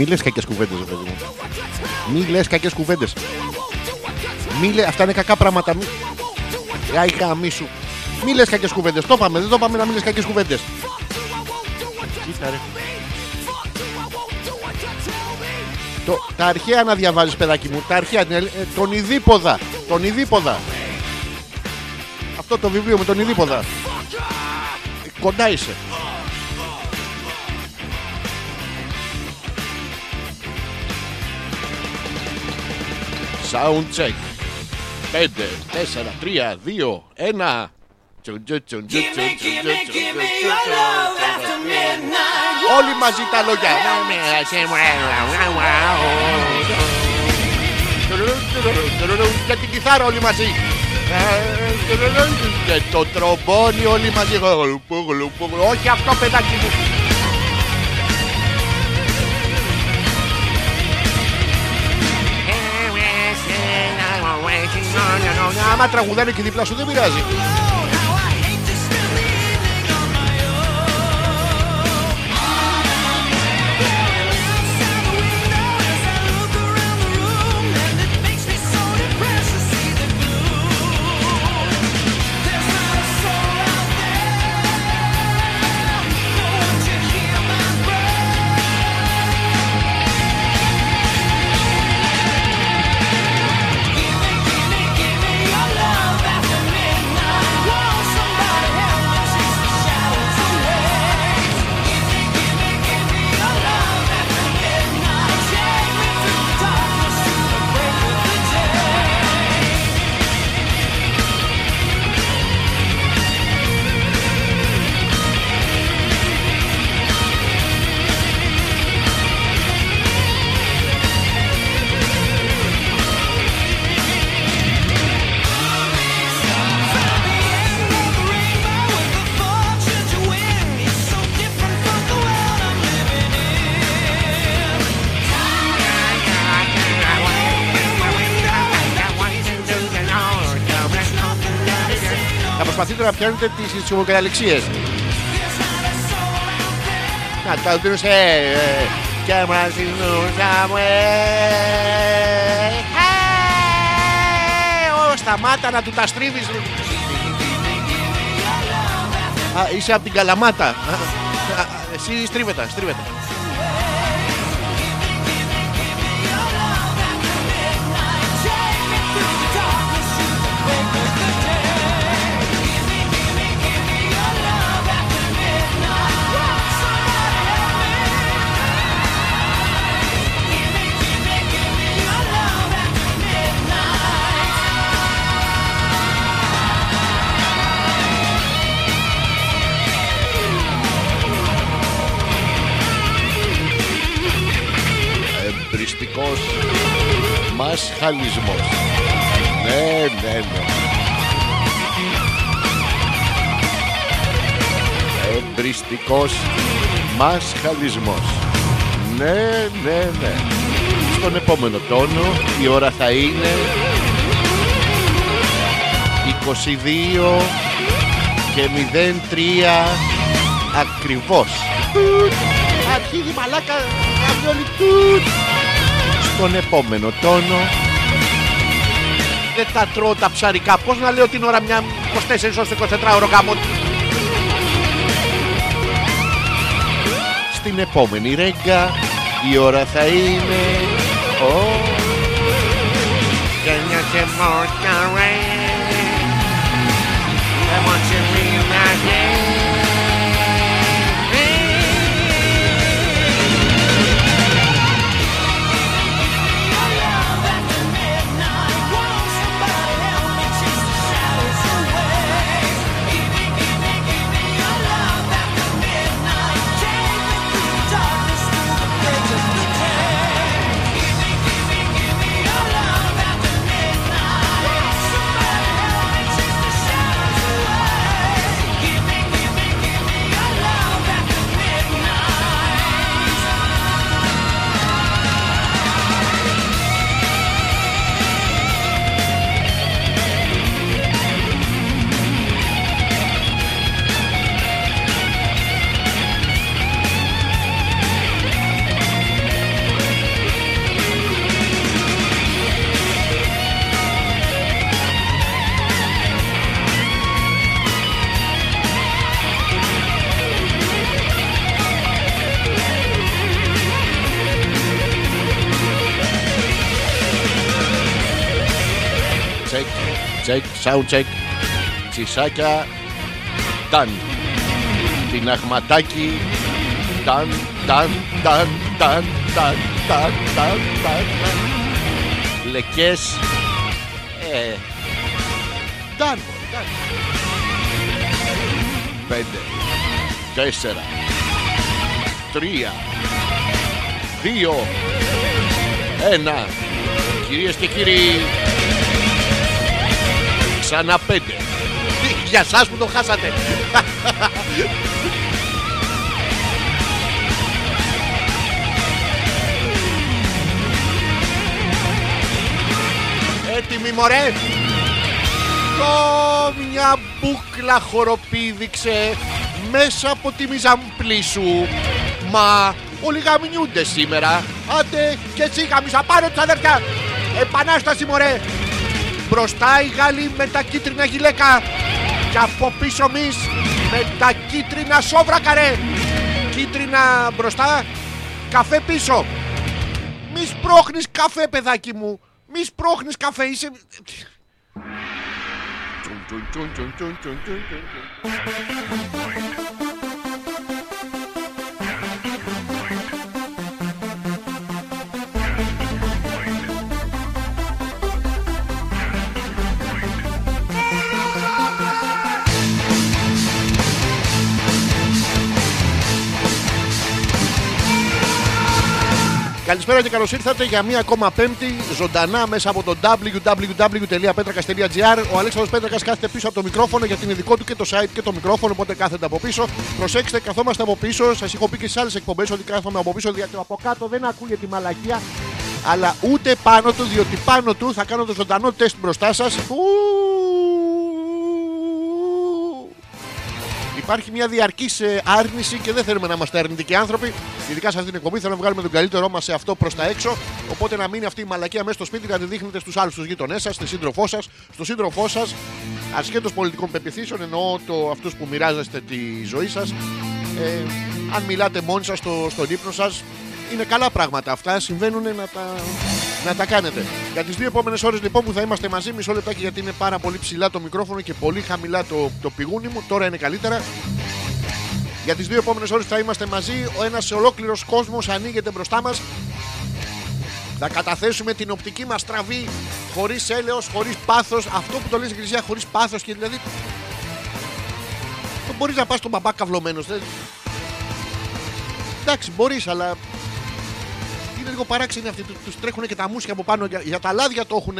Μη λες κακές κουβέντες, ρε παιδί μου. Μη λες κακές κουβέντες. Μη αυτά είναι κακά πράγματα. Μη... είχα γάμι σου. Μη λες κακές κουβέντες. Το πάμε, δεν το πάμε να μιλήσει λες κακές κουβέντες. Κοίτα. Το, τα αρχαία να διαβάζεις παιδάκι μου Τα αρχαία, ε, τον Ιδίποδα Τον Ιδίποδα Αυτό το βιβλίο με τον Ιδίποδα ε, Κοντά είσαι Soundcheck. 5, 4, 3, 2, 1. Όλοι μαζί τα λόγια. Και την κιθάρα όλοι μαζί. Ε, και το τρομπόνι όλοι μαζί. Όχι αυτό παιδάκι μου. Άμα τραγουδάνε και δίπλα σου δεν πειράζει. χαίρονται τις τσιμοκαταληξίες. Να το κάνουν σε... Και μας δίνουσαμε... Σταμάτα να του τα στρίβεις. Είσαι από την Καλαμάτα. Εσύ στρίβετα, στρίβετα. Εμπριστικός μας χαλισμός. Ναι, ναι, ναι. Εμπριστικός μας χαλισμός. Ναι, ναι, ναι. Στον επόμενο τόνο η ώρα θα είναι 22 και 03 ακριβώς. Αρχίδι μαλάκα, ραδιόλι τούτ. Στον επόμενο τόνο δεν τα τρώω τα ψαρικά. Πώς να λέω την ώρα μια 24 ώρες 24 ώρο γάμο. Στην επόμενη ρέγγα η ώρα θα είναι... Oh. Can you check, sound check. Τσισάκια. Ταν. Την αχματάκι. Ταν, ταν, ταν, ταν, ταν, ταν, ταν, ταν. Λεκές. Ε. Ταν, ταν. Πέντε. Τέσσερα. Τρία. Δύο. Ένα. Κυρίες και κύριοι, Ξανά πέντε. Τι, Για σας που το χάσατε. Έτοιμοι μωρέ. Το μια μπουκλα χοροπήδηξε μέσα από τη μιζαμπλή σου. Μα όλοι γαμνιούνται σήμερα. Άντε και εσύ γαμίσα πάρε τους αδερφιά. Επανάσταση μωρέ. Μπροστά οι Γάλλοι με τα κίτρινα γυλαίκα και από πίσω εμείς με τα κίτρινα σόβρακα ρε. Κίτρινα μπροστά, καφέ πίσω. Μη σπρώχνεις καφέ παιδάκι μου. Μη σπρώχνεις καφέ, είσαι... Καλησπέρα και καλώς ήρθατε για μία ακόμα Πέμπτη ζωντανά μέσα από το www.petrakas.gr. Ο Αλέξανδρος Πέτρακας κάθεται πίσω από το μικρόφωνο γιατί είναι δικό του και το site και το μικρόφωνο, οπότε κάθεται από πίσω. Προσέξτε, καθόμαστε από πίσω. Σας έχω πει και στις άλλες εκπομπές ότι κάθομαι από πίσω γιατί από κάτω δεν ακούγεται τη μαλακία. Αλλά ούτε πάνω του, διότι πάνω του θα κάνω το ζωντανό τεστ μπροστά σας. Υπάρχει μια διαρκής άρνηση και δεν θέλουμε να είμαστε αρνητικοί άνθρωποι. Ειδικά σε αυτήν την εκπομπή θέλουμε να βγάλουμε τον καλύτερό μας σε αυτό προς τα έξω. Οπότε να μείνει αυτή η μαλακία μέσα στο σπίτι να τη δείχνετε στους άλλους, στους γείτονές σας, στη σύντροφό σας, στο σύντροφό σας, ασχέτως πολιτικών πεπιθήσεων, εννοώ το, αυτούς που μοιράζεστε τη ζωή σας. Ε, αν μιλάτε μόνοι σας στο, στον ύπνο σας, είναι καλά πράγματα αυτά. Συμβαίνουν να τα, να τα κάνετε. Για τις δύο επόμενες ώρες λοιπόν που θα είμαστε μαζί, μισό λεπτάκι γιατί είναι πάρα πολύ ψηλά το μικρόφωνο και πολύ χαμηλά το, το πηγούνι μου. Τώρα είναι καλύτερα. Για τις δύο επόμενες ώρες θα είμαστε μαζί. Ο ένας ολόκληρος κόσμος ανοίγεται μπροστά μας. Θα καταθέσουμε την οπτική μας τραβή χωρίς έλεος, χωρίς πάθος. Αυτό που το λες Εκκλησία χωρίς πάθος και δηλαδή. Δεν μπορείς να πας στον μπαμπά καυλωμένος. Δεν... Εντάξει, μπορείς, αλλά. Είναι είναι λίγο παράξενοι αυτοί. Του τρέχουν και τα μουσια από πάνω. Για, για τα λάδια το έχουν.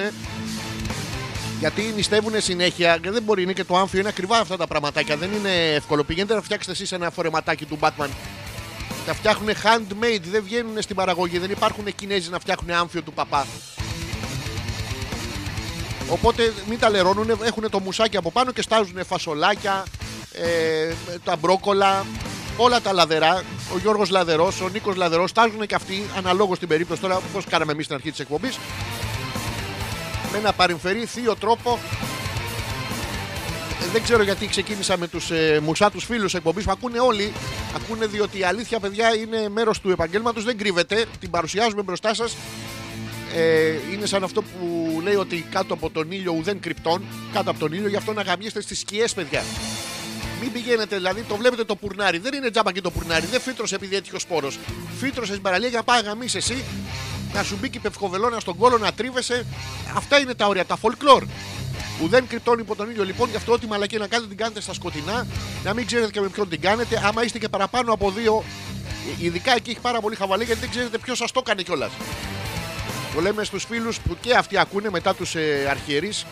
Γιατί νηστεύουν συνέχεια και δεν μπορεί, είναι και το άμφιο, είναι ακριβά αυτά τα πραγματάκια. Δεν είναι εύκολο. Πηγαίνετε να φτιάξετε εσείς ένα φορεματάκι του Batman. Τα φτιάχνουν handmade, δεν βγαίνουν στην παραγωγή. Δεν υπάρχουν Κινέζοι να φτιάχνουν άμφιο του παπά. Οπότε μην τα λερώνουν, έχουν το μουσάκι από πάνω και στάζουν φασολάκια, ε, τα μπρόκολα, όλα τα λαδερά. Ο Γιώργος Λαδερός, ο Νίκος Λαδερός, στάζουν και αυτοί αναλόγως στην περίπτωση τώρα, όπως κάναμε εμείς στην αρχή της εκπομπής. Με ένα παρεμφερή θείο τρόπο. Ε, Δεν ξέρω γιατί ξεκίνησα με τους ε, μουσάτου φίλους εκπομπής που ακούνε όλοι. Ακούνε διότι η αλήθεια, παιδιά, είναι μέρος του επαγγέλματος, δεν κρύβεται. Την παρουσιάζουμε μπροστά σας. Ε, είναι σαν αυτό που λέει ότι κάτω από τον ήλιο ουδέν κρυπτών. Κάτω από τον ήλιο, γι' αυτό να γαμιέστε στις σκιές, παιδιά. Μην πηγαίνετε, δηλαδή το βλέπετε το πουρνάρι. Δεν είναι τζάμπα και το πουρνάρι. Δεν φύτρωσε επειδή έτυχε ο σπόρος. Φύτρωσες στην παραλία για να πάει να γαμίσει εσύ. Να σου μπει και η πευκοβελώνα στον κόλο να τρίβεσαι. Αυτά είναι τα όρια, τα folklore. Ουδέν κρυπτώνει υπό τον ήλιο λοιπόν, γι' αυτό ό,τι μαλακή να κάνετε την κάνετε στα σκοτεινά. Να μην ξέρετε και με ποιον την κάνετε. Άμα είστε και παραπάνω από δύο, ε, ειδικά εκεί έχει πάρα πολύ χαβαλέ γιατί δεν ξέρετε ποιος σας το έκανε κιόλας. Το λέμε στους φίλους που και αυτοί ακούνε μετά τους ε, αρχιερείς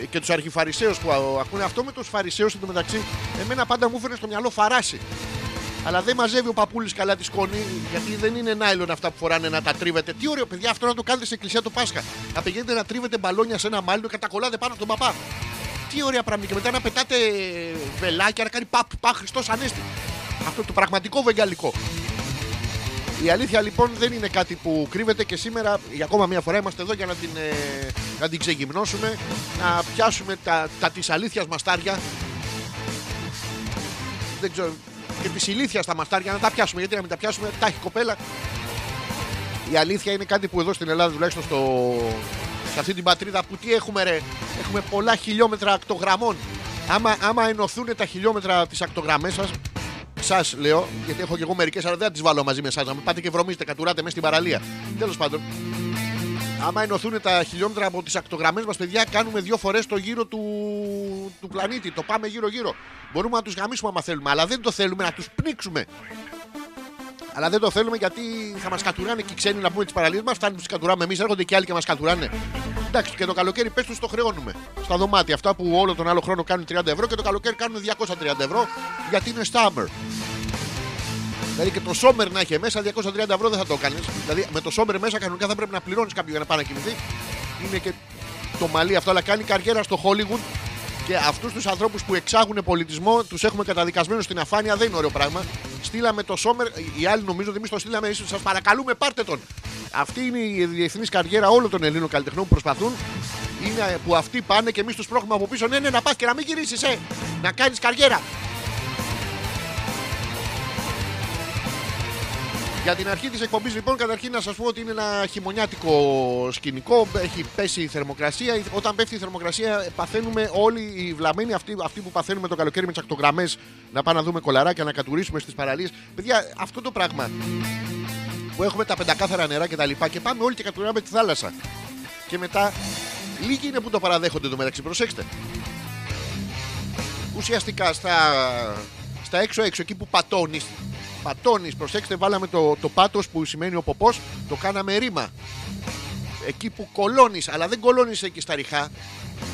και, και τους αρχιφαρισαίους που α- ακούνε αυτό με τους φαρισαίους εντωμεταξύ. Εμένα πάντα μου έφερε στο μυαλό φαράση. Αλλά δεν μαζεύει ο παππούλη καλά τη σκόνη, γιατί δεν είναι νάιλον αυτά που φοράνε να τα τρίβετε. Τι ωραίο, παιδιά, αυτό να το κάνετε σε εκκλησία το Πάσχα. Να πηγαίνετε να τρίβετε μπαλόνια σε ένα μάλινο και τα κολλάτε πάνω στον παπά. Τι ωραία πράγματα. Και μετά να πετάτε βελάκια, να κάνει παπ, παπ, Χριστός Ανέστη. Αυτό το πραγματικό βεγγαλικό. Η αλήθεια λοιπόν δεν είναι κάτι που κρύβεται και σήμερα για ακόμα μια φορά είμαστε εδώ για να την, ε, να την ξεγυμνώσουμε, να πιάσουμε τα, τα της αλήθειας μαστάρια. Δεν ξέρω, και της ηλίθιας τα μαστάρια να τα πιάσουμε, γιατί να μην τα πιάσουμε, τα έχει η κοπέλα. Η αλήθεια είναι κάτι που εδώ στην Ελλάδα τουλάχιστον στο, σε αυτή την πατρίδα που τι έχουμε ρε, έχουμε πολλά χιλιόμετρα ακτογραμμών. Άμα, άμα ενωθούν τα χιλιόμετρα τις ακτογραμμές σας, Σας λέω, γιατί έχω και εγώ μερικές, αλλά δεν θα τις βάλω μαζί με εσάς. Να μην πάτε και βρωμίστε, κατουράτε μέσα στην παραλία. Τέλος πάντων, άμα ενωθούν τα χιλιόμετρα από τις ακτογραμμές μας, παιδιά, κάνουμε δύο φορές το γύρο του, του πλανήτη. Το πάμε γύρω-γύρω. Μπορούμε να τους γαμίσουμε άμα θέλουμε, αλλά δεν το θέλουμε να τους πνίξουμε. Αλλά δεν το θέλουμε γιατί θα μας κατουράνε και οι ξένοι να πούμε τις παραλίες μας. Φτάνει που του κατουράμε εμείς, έρχονται και άλλοι και μας κατουράνε. Εντάξει, και το καλοκαίρι πες τους το χρεώνουμε. Στα δωμάτια. Αυτά που όλο τον άλλο χρόνο κάνουν 30 ευρώ και το καλοκαίρι κάνουν 230 ευρώ γιατί είναι summer. Δηλαδή και το summer να έχει μέσα 230 ευρώ δεν θα το κάνει. Δηλαδή με το summer μέσα κανονικά θα πρέπει να πληρώνεις κάποιον για να πάει να κοιμηθεί. Είναι και το μαλλί αυτό, αλλά κάνει καριέρα στο Hollywood. Και αυτούς τους ανθρώπους που εξάγουν πολιτισμό τους έχουμε καταδικασμένους στην αφάνεια. Δεν είναι ωραίο πράγμα. Στείλαμε το Σόμερ, οι άλλοι νομίζω ότι εμείς το στείλαμε. Σας παρακαλούμε, πάρτε τον. Αυτή είναι η διεθνής καριέρα όλων των Ελλήνων καλλιτεχνών που προσπαθούν. Είναι που αυτοί πάνε και εμείς τους πρόχουμε από πίσω. Ναι, ναι, να πας και να μην γυρίσεις, ε! Να κάνεις καριέρα. Για την αρχή της εκπομπής, λοιπόν, καταρχήν να σας πω ότι είναι ένα χειμωνιάτικο σκηνικό. Έχει πέσει η θερμοκρασία. Όταν πέφτει η θερμοκρασία, παθαίνουμε όλοι οι βλαμμένοι, αυτοί, αυτοί που παθαίνουμε το καλοκαίρι με τι ακτογραμμέ, να πάμε να δούμε κολαράκια, να κατουρίσουμε στις παραλίες. Παιδιά, αυτό το πράγμα που έχουμε τα πεντακάθαρα νερά και τα λοιπά και πάμε όλοι και κατουράμε τη θάλασσα. Και μετά, λίγοι είναι που το παραδέχονται το μεταξύ. Προσέξτε. Ουσιαστικά στα, στα έξω-έξω, εκεί που πατώνεις, πατώνεις, προσέξτε, βάλαμε το, το πάτος που σημαίνει ο ποπός, το κάναμε ρήμα. Εκεί που κολώνεις, αλλά δεν κολώνεις εκεί στα ριχά.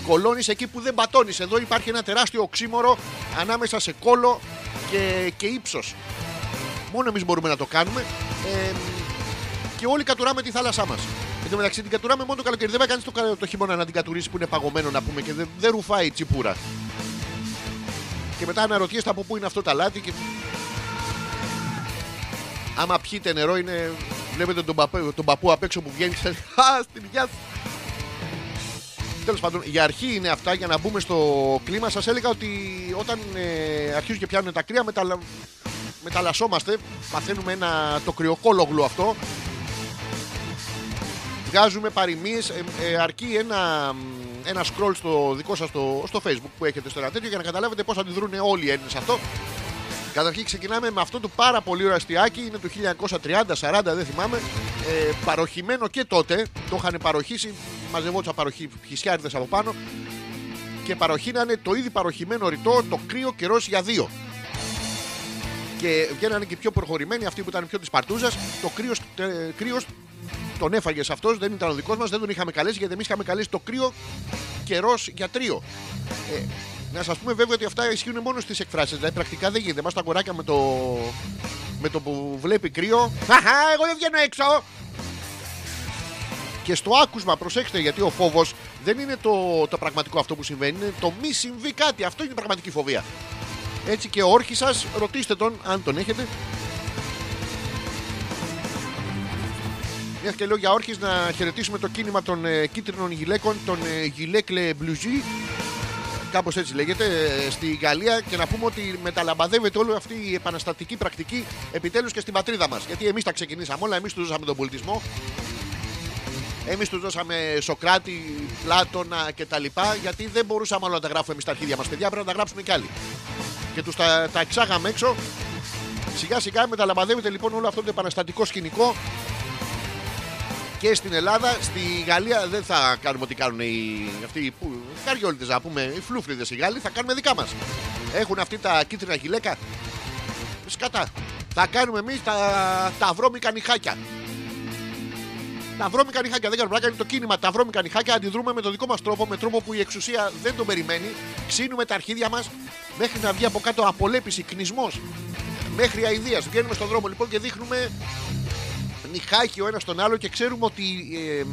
Κολώνεις εκεί που δεν πατώνεις. Εδώ υπάρχει ένα τεράστιο οξύμορο ανάμεσα σε κόλο και, και ύψος. Μόνο εμείς μπορούμε να το κάνουμε. Ε, και όλοι κατουράμε τη θάλασσά μας. Εν τω μεταξύ την κατουράμε μόνο το καλοκαίρι. Δεν va κανείς το, κα- το χειμώνα να την κατουρίσει που είναι παγωμένο να πούμε και δεν, δεν ρουφάει η τσιπούρα. Και μετά αναρωτιέστε από πού είναι αυτό τα λάτι και άμα πιείτε νερό είναι. Βλέπετε τον, παππού, τον παππού απ' έξω που βγαίνει και λέει Α, στην υγεία σου. Τέλος πάντων, για αρχή είναι αυτά για να μπούμε στο κλίμα. Σας έλεγα ότι όταν ε, αρχίζουν και πιάνουν τα κρύα, μεταλα... μεταλλασσόμαστε. Παθαίνουμε ένα, το κρυοκόλογλου αυτό. Βγάζουμε παροιμίες, ε, ε, αρκεί ένα, μ, ένα scroll στο δικό σας στο, στο facebook που έχετε στο ένα τέτοιο για να καταλάβετε πώς αντιδρούν όλοι οι Έλληνες σε αυτό. Καταρχήν ξεκινάμε με αυτό το πάρα πολύ ωραίο αστιάκι, είναι του 1930-40, δεν θυμάμαι. Ε, παροχημένο και τότε, το είχαν παροχήσει, μαζευόντουσαν παροχή χισιάριδες από πάνω. Και παροχήνανε το ήδη παροχημένο ρητό, το κρύο καιρός για δύο. Και βγαίνανε και οι πιο προχωρημένοι, αυτοί που ήταν πιο της παρτούζας. Το κρύος κρύος τον έφαγες σε αυτός, δεν ήταν ο δικός μας, δεν τον είχαμε καλέσει γιατί εμείς είχαμε καλέσει το κρύο καιρός για τρίο. Ε, να σας πούμε βέβαια ότι αυτά ισχύουν μόνο στις εκφράσεις. Δηλαδή πρακτικά δεν γίνεται. Μας τα κοράκια με το, με το που βλέπει κρύο. Χαχά, εγώ δεν βγαίνω έξω. Και στο άκουσμα, προσέξτε γιατί ο φόβος δεν είναι το, το πραγματικό αυτό που συμβαίνει, είναι το μη συμβεί κάτι. Αυτό είναι η πραγματική φοβία. Έτσι και ο όρχη σας, ρωτήστε τον αν τον έχετε. Μια και λέω για όρχης να χαιρετήσουμε το κίνημα των ε, κίτρινων γυλαίκων, των ε, γυλέκλε μπλουζί. Κάπως έτσι λέγεται, ε, στη Γαλλία και να πούμε ότι μεταλαμπαδεύεται όλη αυτή η επαναστατική πρακτική επιτέλους και στην πατρίδα μας. Γιατί εμείς τα ξεκινήσαμε όλα, εμείς τους δώσαμε τον πολιτισμό, Εμείς τους δώσαμε Σοκράτη, Πλάτωνα κτλ. Γιατί δεν μπορούσαμε όλα να τα γράφουμε εμείς τα αρχίδια μας. Παιδιά πρέπει να τα γράψουμε κι άλλοι. Και τους τα, τα εξάγαμε έξω. Σιγά σιγά μεταλαμπαδεύεται λοιπόν όλο αυτό το επαναστατικό σκηνικό και στην Ελλάδα. Στη Γαλλία δεν θα κάνουμε ό,τι κάνουν οι, αυτοί που. Καριόλτε να πούμε, οι φλούφριδε οι Γάλλοι, θα κάνουμε δικά μας. Έχουν αυτή τα κίτρινα γυλαίκα. Σκατά. Θα κάνουμε εμείς τα, τα βρώμικα νυχάκια. Τα βρώμικα νυχάκια δεν κάνουμε. Είναι το κίνημα τα βρώμικα νυχάκια. Αντιδρούμε με τον δικό μας τρόπο, με τρόπο που η εξουσία δεν τον περιμένει. Ξύνουμε τα αρχίδια μας μέχρι να βγει από κάτω απολέπιση, κνισμό. Μέχρι αηδίας. Βγαίνουμε στον δρόμο λοιπόν και δείχνουμε νυχάκι ο ένας τον άλλο και ξέρουμε ότι ε,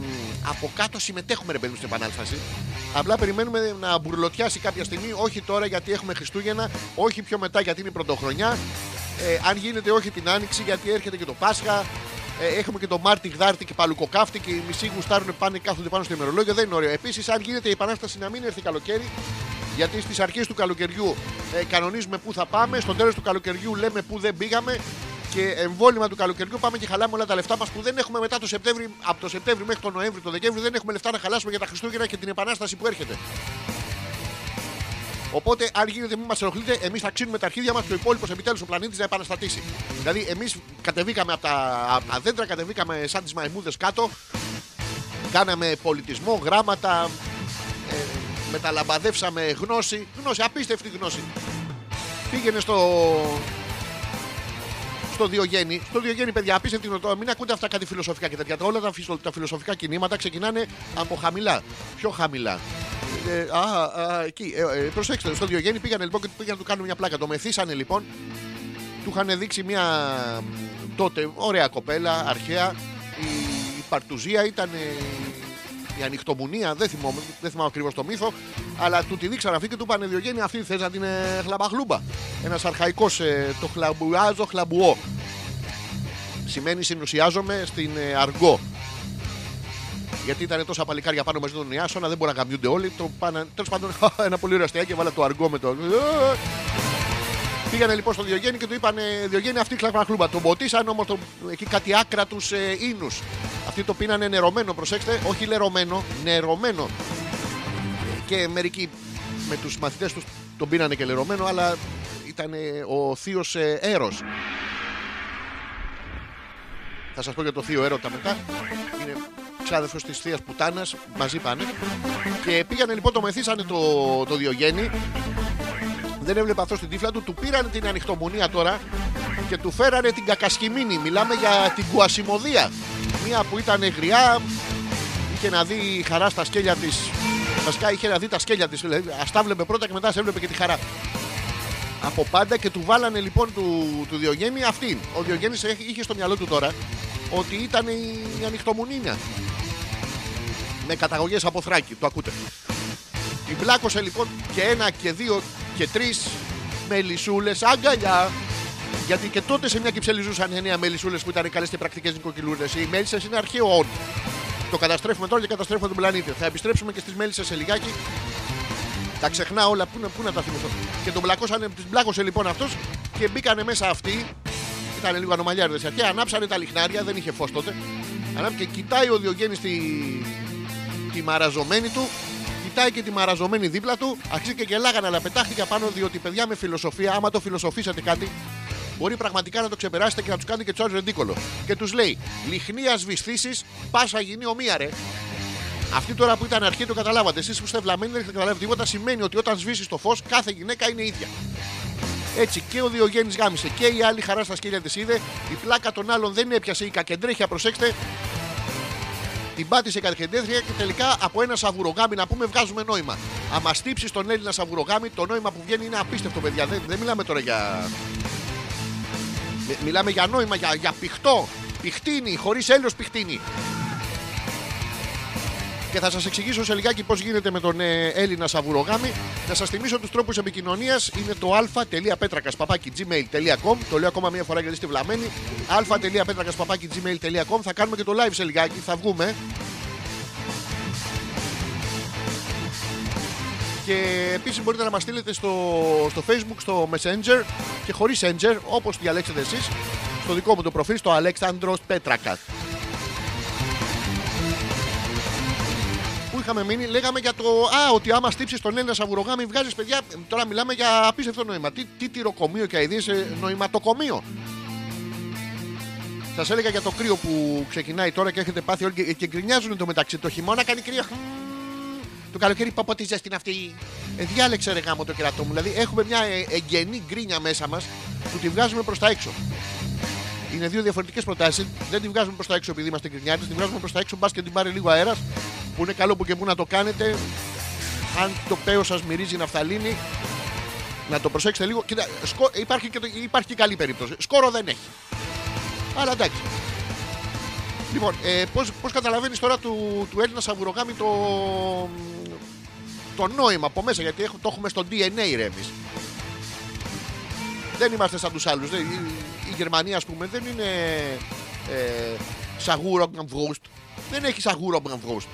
από κάτω συμμετέχουμε ρε παιδί μου, στην επανάσταση. Απλά περιμένουμε να μπουρλωτιάσει κάποια στιγμή, όχι τώρα γιατί έχουμε Χριστούγεννα, όχι πιο μετά γιατί είναι η πρωτοχρονιά. Ε, αν γίνεται όχι την άνοιξη γιατί έρχεται και το Πάσχα. Ε, έχουμε και το Μάρτι, Γδάρτι και Παλουκοκάφτη και οι μισοί γουστάρουν πάνε κάθονται πάνω στο ημερολόγιο. Δεν είναι ωραίο. Επίσης, αν γίνεται η επανάσταση να μην έρθει καλοκαίρι, γιατί στις αρχές του καλοκαιριού ε, κανονίζουμε πού θα πάμε, στο τέλος του καλοκαιριού λέμε πού δεν πήγαμε και εμβόλυμα του καλοκαιριού πάμε και χαλάμε όλα τα λεφτά μας που δεν έχουμε μετά το Σεπτέμβρη, από το Σεπτέμβρη μέχρι τον Νοέμβρη, το Δεκέμβρη δεν έχουμε λεφτά να χαλάσουμε για τα Χριστούγεννα και την επανάσταση που έρχεται. Οπότε, αν γίνεται, μην μας ενοχλείτε, εμείς θα ξύνουμε τα αρχίδια μας και ο υπόλοιπος επιτέλους ο πλανήτης να επαναστατήσει. Δηλαδή, εμείς κατεβήκαμε από τα, από τα δέντρα, κατεβήκαμε σαν τις μαϊμούδες κάτω, κάναμε πολιτισμό, γράμματα, ε, μεταλαμπαδεύσαμε γνώση, γνώση, απίστευτη γνώση. Πήγαινε στο, στο Διογέννη. Στο Διογέννη, παιδιά, απίστευτη γνωτό. Μην ακούτε αυτά κάτι φιλοσοφικά και τέτοια. Όλα τα, φυσο- τα φιλοσοφικά κινήματα ξεκινάνε από χαμηλά. Πιο χαμηλά. Ε, α, α, εκεί. Ε, ε, προσέξτε, στο Διογέννη πήγανε λοιπόν και πήγαν να του κάνουν μια πλάκα. Το μεθύσανε λοιπόν. Του είχαν δείξει μια τότε ωραία κοπέλα, αρχαία. Η, η Παρτουζία ήταν ε, η ανοιχτομουνία, δεν θυμάμαι, δεν θυμάμαι ακριβώς το μύθο, αλλά του τη δείξαν αυτή και του είπανε Διογέννη αυτή θες να την ε, χλαμπαχλούμπα. Ένας αρχαϊκός ε, το χλαμπουάζω χλαμπουό. Σημαίνει συνουσιάζομαι στην ε, αργό. Γιατί ήταν τόσα παλικάρια πάνω μαζί τον Ιάσονα, δεν μπορεί να γαμιούνται όλοι. Το πάνε, τέλος πάντων, ένα πολύ ωραίο αστιάκι, βάλα το αργό με το. Πήγανε λοιπόν στο Διογέννη και του είπαν Διογέννη αυτή χλαμπαχλούμπα. Τον ποτίσαν όμως εκεί κάτι άκρα τους ε, ίνους. Αυτοί το πίνανε νερωμένο, προσέξτε, όχι λερωμένο, νερωμένο. Και μερικοί με τους μαθητές τους τον πίνανε και λερωμένο, αλλά ήταν ο θείος ε, Έρος. Θα σας πω για το θείο Έρωτα μετά. Είναι ξάδερφος της θείας Πουτάνας, μαζί πάνε. Και πήγανε λοιπόν, το μεθύσανε το, το Διογέννη. Δεν έβλεπε αυτό στην τύφλα του, του πήραν την ανοιχτομονία τώρα και του φέρανε την κακασκημίνη. Μιλάμε για την κουασιμωδία. Μία που ήταν γριά, είχε να δει χαρά στα σκέλια της. Βασικά είχε να δει τα σκέλια της. Δηλαδή, ας τα βλέπε πρώτα και μετά σε έβλεπε και τη χαρά. Από πάντα και του βάλανε λοιπόν του, του Διογέννη αυτήν. Ο Διογέννης είχε στο μυαλό του τώρα ότι ήταν η, η ανοιχτομουνίνια. Με καταγωγές από Θράκη, το ακούτε. Την πλάκωσε λοιπόν και ένα και δύο και τρεις μελισσούλες αγκαλιά. Γιατί και τότε σε μια κυψέλη ζούσαν εννέα μελισσούλες που ήταν καλές και πρακτικές νοικοκυλούρες. Οι μέλισσες είναι αρχαίο όν. Το καταστρέφουμε τώρα και καταστρέφουμε τον πλανήτη. Θα επιστρέψουμε και στις μέλισσες σε λιγάκι. Τα ξεχνά όλα. Πού, να- πού να τα θυμηθώ. Και τον μπλακώσανε, τις μπλάκωσε λοιπόν αυτός και μπήκανε μέσα αυτοί. Ήταν λίγο ανομαλιάριδες αρχαία. Ανάψανε τα λιχνάρια, δεν είχε φως τότε. Ανάψε και κοιτάει ο Διογέννης τη, τη μαραζωμένη του. Κοιτάει και τη μαραζωμένη δίπλα του. Αρχίζει και γελάγανε, αλλά πετάχτηκα πάνω διότι παιδιά με φιλοσοφία, άμα το φιλοσοφήσατε κάτι, μπορεί πραγματικά να το ξεπεράσετε και να τους κάνετε και τους άλλους ρεντίκολο. Και τους λέει: Λιχνία σβηστήσει, πάσα γίνει ομοία, ρε. Αυτή τώρα που ήταν αρχή το καταλάβατε. Εσείς που είστε βλαμμένοι δεν έχετε καταλάβει τίποτα. Σημαίνει ότι όταν σβήσει το φως, κάθε γυναίκα είναι ίδια. Έτσι και ο Διογέννης γάμισε και η άλλη χαρά στα σκύλια της είδε. Η πλάκα των άλλων δεν έπιασε η κακεντρέχεια, προσέξτε. Την πάτησε η κακεντρέχεια και τελικά από ένα σαβουρογάμι να πούμε βγάζουμε νόημα. Άμα στύψεις τον Έλληνα σαβουρογάμι, το νόημα που βγαίνει είναι απίστευτο, παιδιά. Δεν, δεν μιλάμε τώρα για. Μι- Μιλάμε για νόημα, για, για πηχτό. Πιχτίνι, χωρίς έλεο πιχτίνι. Και θα σας εξηγήσω σε λιγάκι πώς γίνεται με τον ε, Έλληνα Σαβουρογάμι. Να σας θυμίσω τους τρόπους επικοινωνίας. Είναι το α.πέτρακα.gmail.com. Το λέω ακόμα μία φορά γιατί είστε βλαμμένοι. α.πέτρακα.gmail.com. Θα κάνουμε και το live σε λιγάκι. Θα βγούμε. Και επίσης μπορείτε να μας στείλετε στο, στο facebook, στο messenger και χωρίς Messenger, όπως διαλέξετε εσείς, στο δικό μου το προφίλ, στο Αλέξανδρος Πέτρακα. Είχαμε μείνει, λέγαμε για το. Α, ότι άμα στύψεις τον Έλληνα σαβουρογάμι, βγάζεις παιδιά. Τώρα μιλάμε για απίστευτο νόημα. Τι, τι τυροκομείο και αειδίε νοηματοκομείο. Σας έλεγα για το κρύο που ξεκινάει τώρα και έχετε πάθει όλοι και, και γκρινιάζουν το μεταξύ. Το χειμώνα κάνει κρύο. Το καλοκαίρι πω πω τι ζέστη είναι αυτή. Ε, διάλεξε ρε γάμο το κερατό μου. Δηλαδή έχουμε μια ε, εγγενή γκρίνια μέσα μας που τη βγάζουμε προς τα έξω. Είναι δύο διαφορετικές προτάσεις. Δεν τη βγάζουμε προς τα έξω επειδή είμαστε γκρινιάτες. Τη βγάζουμε προς τα έξω μπας και την πάρει λίγο αέρας. Που είναι καλό που και που να το κάνετε. Αν το παίο σας μυρίζει ναφθαλίνη, να το προσέξετε λίγο. Κοίτα, σκο... υπάρχει, και το... υπάρχει και καλή περίπτωση. Σκόρο δεν έχει. Αλλά εντάξει. Λοιπόν, ε, πώς, πώς καταλαβαίνεις τώρα του, του Έλληνα Σαβουρογάμι το, το νόημα από μέσα, γιατί έχουμε, το έχουμε στο DNA ρε εμείς. Δεν είμαστε σαν τους άλλους. Δεν, η, η Γερμανία, ας πούμε, δεν είναι ε, σαγούρομπραμβρούστ. Δεν έχει σαγούρομπραμβρούστ.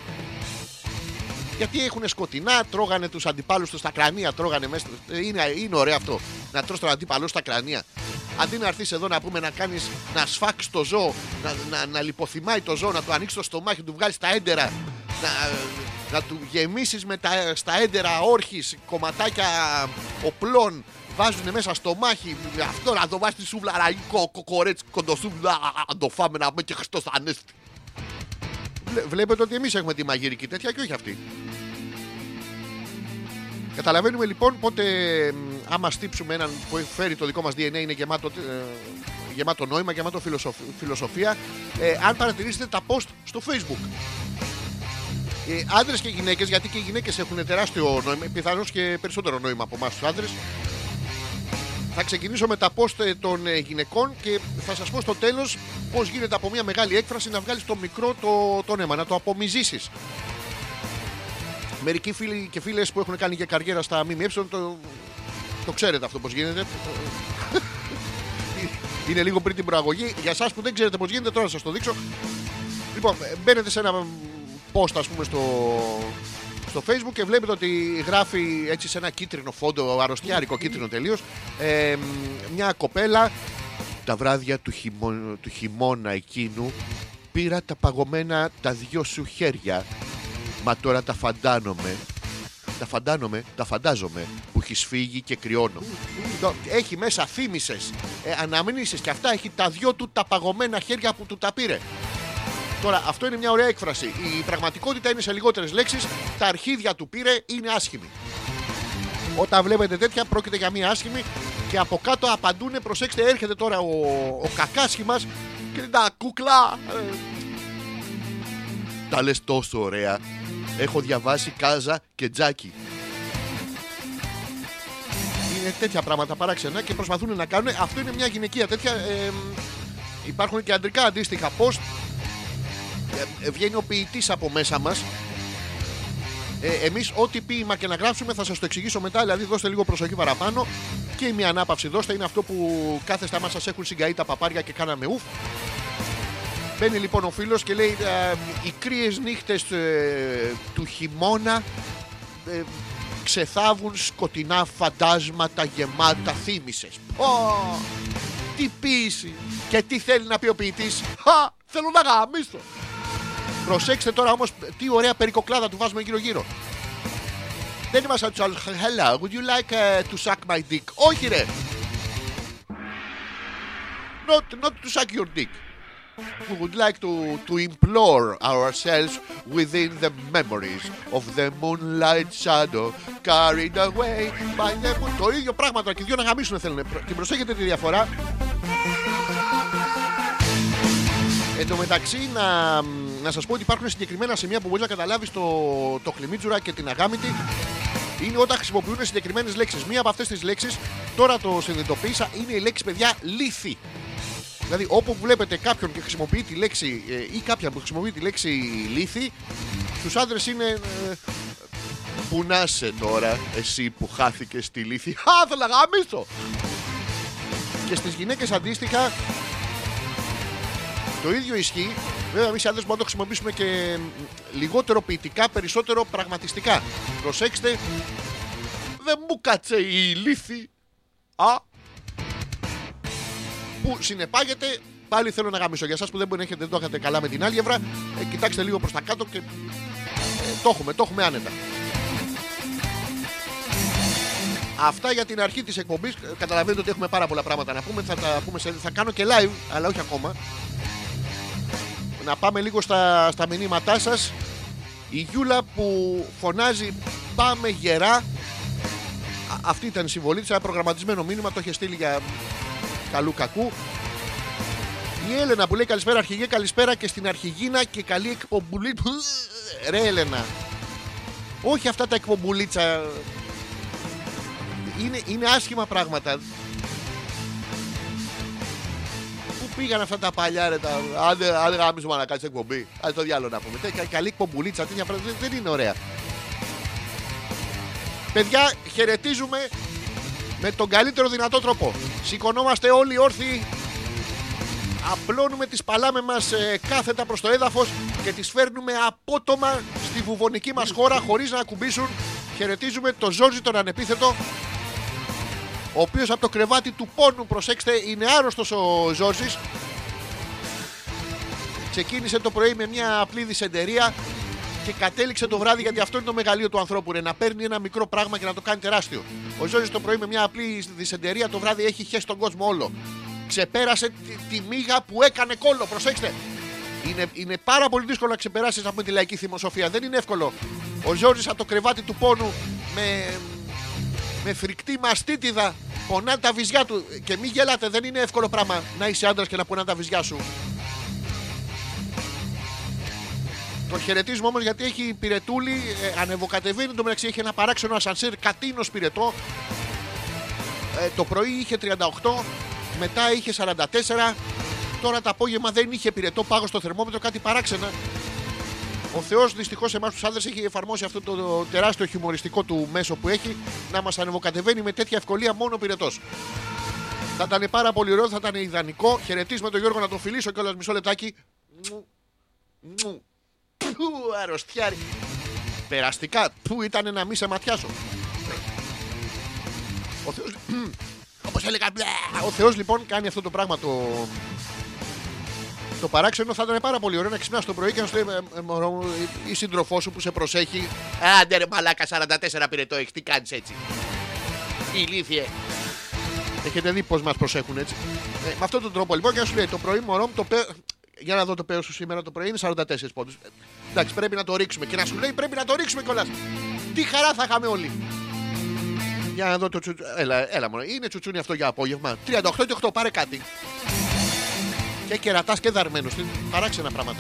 Γιατί έχουν σκοτεινά, τρώγανε τους αντιπάλους τους στα κρανία, τρώγανε μέσα. ε, Είναι, είναι ωραίο αυτό, να τρως τον αντίπαλό στα κρανία. Αντί να έρθεις εδώ να πούμε να κάνεις να σφάξεις το ζώο, να, να, να λιποθυμάει το ζώο, να του ανοίξεις το στομάχι, να του βγάλεις τα έντερα, να, να του γεμίσεις με τα, στα έντερα όρχης, κομματάκια οπλών, βάζουν μέσα στο μάχη. Αυτό να το βάζεις στη σούβλα, ραϊκό, κοκορέτσι, κοντοσούβλα, να το φάμε να πούμε και Χριστός Ανέστη. Βλέ- Βλέπετε ότι εμείς έχουμε τη μαγειρική τέτοια και όχι αυτή. Καταλαβαίνουμε λοιπόν πότε μ, άμα στύψουμε έναν που έχει φέρει το δικό μας DNA είναι γεμάτο, ε, γεμάτο νόημα, γεμάτο φιλοσοφ- φιλοσοφία. Ε, αν παρατηρήσετε τα post στο facebook. Ε, άντρες και γυναίκες, γιατί και οι γυναίκες έχουν τεράστιο νόημα, πιθανώς και περισσότερο νόημα από εμάς τους άντρες. Θα ξεκινήσω με τα post ε, των ε, γυναικών και θα σας πω στο τέλος πώς γίνεται από μια μεγάλη έκφραση να βγάλεις το μικρό το, το νόημα, να το απομυζήσεις. Μερικοί φίλοι και φίλες που έχουν κάνει και καριέρα στα ΜΜΕ το, το ξέρετε αυτό πώς γίνεται. Είναι λίγο πριν την προαγωγή. Για εσά που δεν ξέρετε πώς γίνεται, τώρα θα σας το δείξω. Λοιπόν, ε, μπαίνετε σε ένα post, ας πούμε, στο, στο facebook και βλέπετε ότι γράφει έτσι σε ένα κίτρινο φόντο, αρρωστιάρικο κίτρινο τελείως, ε, μια κοπέλα τα βράδια του, χειμώ- του χειμώνα εκείνου πήρα τα παγωμένα τα δυο σου χέρια Μα τώρα τα φαντάνομαι. Τα φαντάνομαι, τα φαντάζομαι που έχεις φύγει και κρυώνω. Το- Έχει μέσα θύμησε, ε, αναμνήσεις και αυτά. Έχει τα δυο του τα παγωμένα χέρια που του τα πήρε. Τώρα, αυτό είναι μια ωραία έκφραση. Η πραγματικότητα είναι σε λιγότερες λέξεις. Τα αρχίδια του πήρε είναι άσχημη. Όταν βλέπετε τέτοια, πρόκειται για μια άσχημη και από κάτω απαντούν. Προσέξτε, έρχεται τώρα ο, ο κακάσχη μα και λέει τα κουκλά. ε, τα λες τόσο ωραία. Έχω διαβάσει Κάζα και Τζάκι. Είναι τέτοια πράγματα παράξενα και προσπαθούν να κάνουν. Αυτό είναι μια γυναικεία τέτοια. ε, υπάρχουν και αντρικά αντίστοιχα post. Ε, ε, βγαίνει ο ποιητής από μέσα μας. Ε, Εμείς, ό,τι ποίημα και να γράψουμε, θα σας το εξηγήσω μετά. Δηλαδή, δώστε λίγο προσοχή παραπάνω. Και η μία ανάπαυση δώστε είναι αυτό που κάθεστε άμα σας έχουν συγκαεί τα παπάρια και κάναμε ουφ. Μπαίνει λοιπόν ο φίλος και λέει ε, οι κρύες νύχτες ε, του χειμώνα ε, ξεθάβουν σκοτεινά φαντάσματα γεμάτα θύμησες. Πω, τι ποίηση. Και τι θέλει να πει ο ποιητής. Χα, θέλω να γαμίσω. Προσέξτε τώρα όμως τι ωραία περικοκλάδα του βάζουμε γύρω γύρω. Δεν είμαστε σαν τους άλλους. Hello, would you like uh, to suck my dick? Όχι ρε. Not, not to suck your dick. we would like to, to implore ourselves within the memories of the moonlight shadow carried away by the moon. Το ίδιο πράγμα τώρα και οι δυο να γαμίσουν θέλουν. Και προσέχετε τη διαφορά. Εν τω μεταξύ, να, να σας πω ότι υπάρχουν συγκεκριμένα σημεία που μπορεί να καταλάβεις το, το χλιμίτζουρα και την αγάμητη. Είναι όταν χρησιμοποιούν συγκεκριμένες λέξεις. Μία από αυτές τις λέξεις, τώρα το συνειδητοποίησα, είναι η λέξη παιδιά λύθη. Δηλαδή, όπου βλέπετε κάποιον και χρησιμοποιεί τη λέξη ε, ή κάποια που χρησιμοποιεί τη λέξη λύθη, στου άντρες είναι. Ε, που να είσαι τώρα, εσύ που χάθηκε στη λύθη; Α, θέλω να γαμίσω! Και στις γυναίκες αντίστοιχα, το ίδιο ισχύει. Βέβαια, εμείς οι άντρες μπορούμε να το χρησιμοποιήσουμε και λιγότερο ποιητικά, περισσότερο πραγματιστικά. Προσέξτε, δεν μου κάτσε η λύθη. Α, που συνεπάγεται πάλι θέλω να γαμίσω για εσάς που δεν μπορεί να έχετε, δεν το έχετε καλά με την άλγευρα. Ε, κοιτάξτε λίγο προς τα κάτω και ε, το έχουμε, το έχουμε άνετα. Αυτά για την αρχή της εκπομπής. Καταλαβαίνετε ότι έχουμε πάρα πολλά πράγματα να πούμε. Θα τα πούμε σε, θα κάνω και live, αλλά όχι ακόμα. Να πάμε λίγο στα, στα μηνύματά σας. Η Γιούλα που φωνάζει Πάμε γερά. Α, αυτή ήταν η συμβολή της. Ένα προγραμματισμένο μήνυμα. Το είχε στείλει για καλού κακού. Η Έλενα που λέει καλησπέρα αρχηγέ, καλησπέρα και στην αρχηγίνα και καλή εκπομπουλή. Ρε Έλενα. Όχι αυτά τα εκπομπουλίτσα. Είναι, είναι άσχημα πράγματα. Πήγαν αυτά τα παλιά ρε τα. Αν δεν αν δεν γάμισουμε να κάτσει εκπομπή. Α το διάλογο να πούμε. Τε- Καλή εκπομπουλίτσα, τέτοια πράγματα δεν- δεν είναι ωραία. Παιδιά, χαιρετίζουμε με τον καλύτερο δυνατό τρόπο. Σηκωνόμαστε όλοι όρθιοι. Απλώνουμε τις παλάμε μας ε, κάθετα προς το έδαφος και τις φέρνουμε απότομα στη βουβονική μας χώρα χωρίς να ακουμπήσουν. Χαιρετίζουμε τον Ζόρζι τον ανεπίθετο ο οποίος από το κρεβάτι του πόνου, προσέξτε, είναι άρρωστος ο Ζόρζης. Ξεκίνησε το πρωί με μια απλή δυσεντερία και κατέληξε το βράδυ γιατί αυτό είναι το μεγαλείο του ανθρώπου. Ρε, να παίρνει ένα μικρό πράγμα και να το κάνει τεράστιο. Ο Ζόρι το πρωί με μια απλή δυσεντερία το βράδυ έχει χέσει τον κόσμο όλο. Ξεπέρασε τη, τη μίγα που έκανε κόλλο. Προσέξτε. Είναι, είναι πάρα πολύ δύσκολο να ξεπεράσεις από τη λαϊκή θυμοσοφία. Δεν είναι εύκολο. Ο Ζόρι από το κρεβάτι του πόνου με, με φρικτή μαστίτιδα πονά τα βυζιά του. Και μην γελάτε, δεν είναι εύκολο πράγμα να είσαι άντρας και να πονά τα βυζιά σου. Τον χαιρετίζουμε όμως γιατί έχει πυρετούλη, ε, ανεβοκατεβαίνει. Το μεταξύ έχει ένα παράξενο ασανσέρ κατίνος πυρετό. Ε, το πρωί είχε 38, μετά είχε 44. Τώρα το απόγευμα δεν είχε πυρετό, πάγω στο θερμόμετρο, κάτι παράξενα. Ο Θεός δυστυχώς εμάς τους άντρε έχει εφαρμόσει αυτό το, το τεράστιο χιουμοριστικό του μέσο που έχει να μας ανεβοκατεβαίνει με τέτοια ευκολία μόνο πυρετός. Θα ήταν πάρα πολύ ωραίο, θα ήταν ιδανικό. Χαιρετίζουμε τον Γιώργο να τον φιλήσω κιόλας μισό λεπτάκι. Μου, μου. Πού, αρρωστιάρι. Περαστικά. Πού ήταν να μη σε ματιάσω. Ο Θεός... Όπως έλεγα, μπλε. ο Θεός λοιπόν κάνει αυτό το πράγμα το... Το παράξενο θα ήταν πάρα πολύ ωραίο να ξυπνάς το πρωί και να σου λέει «Ε, ε, μωρό μου, η σύντροφός σου που σε προσέχει. Άντε ρε μαλάκα 44 πήρε το έχεις, τι κάνεις έτσι. Ηλίθιε. Έχετε δει πώς μας προσέχουν έτσι. Ε, με αυτόν τον τρόπο λοιπόν και να σου λέει το πρωί μωρό μου το πέ... Για να δω το πέος σου σήμερα το πρωί είναι 44 πόντους. Ε, Εντάξει πρέπει να το ρίξουμε και να σου λέει πρέπει να το ρίξουμε κιόλας. Τι χαρά θα είχαμε όλοι. Για να δω το τσουτσού. Έλα, έλα μόνο. Είναι τσουτσούνι αυτό για απόγευμα. 38 και 8, πάρε κάτι. Και κερατάς και δαρμένος. Παράξενα πράγματα.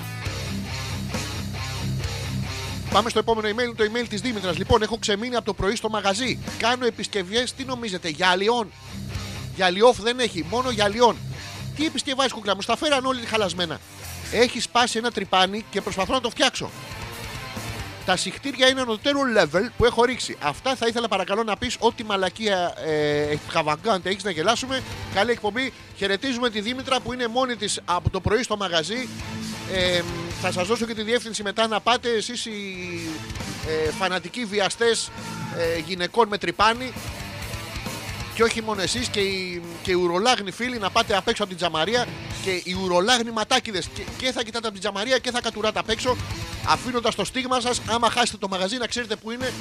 Πάμε στο επόμενο email, το email της Δήμητρας. Λοιπόν, έχω ξεμείνει από το πρωί στο μαγαζί. Κάνω επισκευές, τι νομίζετε, για αλλιών. Για αλλιόφ δεν έχει, μόνο για αλλιών. Τι επισκευάζεις κουκλά μου, στα φέραν όλοι χαλασμένα. Έχεις σπάσει ένα τρυπάνι και προσπαθώ να το φτιάξω. Τα συχτήρια είναι ανωτέρω level που έχω ρίξει. Αυτά θα ήθελα παρακαλώ να πεις ό,τι μαλακία ε, extravagant έχεις να γελάσουμε. Καλή εκπομπή. Χαιρετίζουμε τη Δήμητρα που είναι μόνη της από το πρωί στο μαγαζί. Ε, θα σας δώσω και τη διεύθυνση μετά να πάτε εσείς οι ε, φανατικοί βιαστές ε, γυναικών με τρυπάνι. Και όχι μόνο εσείς και οι, και οι ουρολάγνοι φίλοι να πάτε απ' έξω από την τζαμαρία και οι ουρολάγνοι ματάκιδες. Και, και θα κοιτάτε από την τζαμαρία και θα κατουράτε απ' έξω, αφήνοντας το στίγμα σας. Άμα χάσετε το μαγαζί, να ξέρετε που είναι.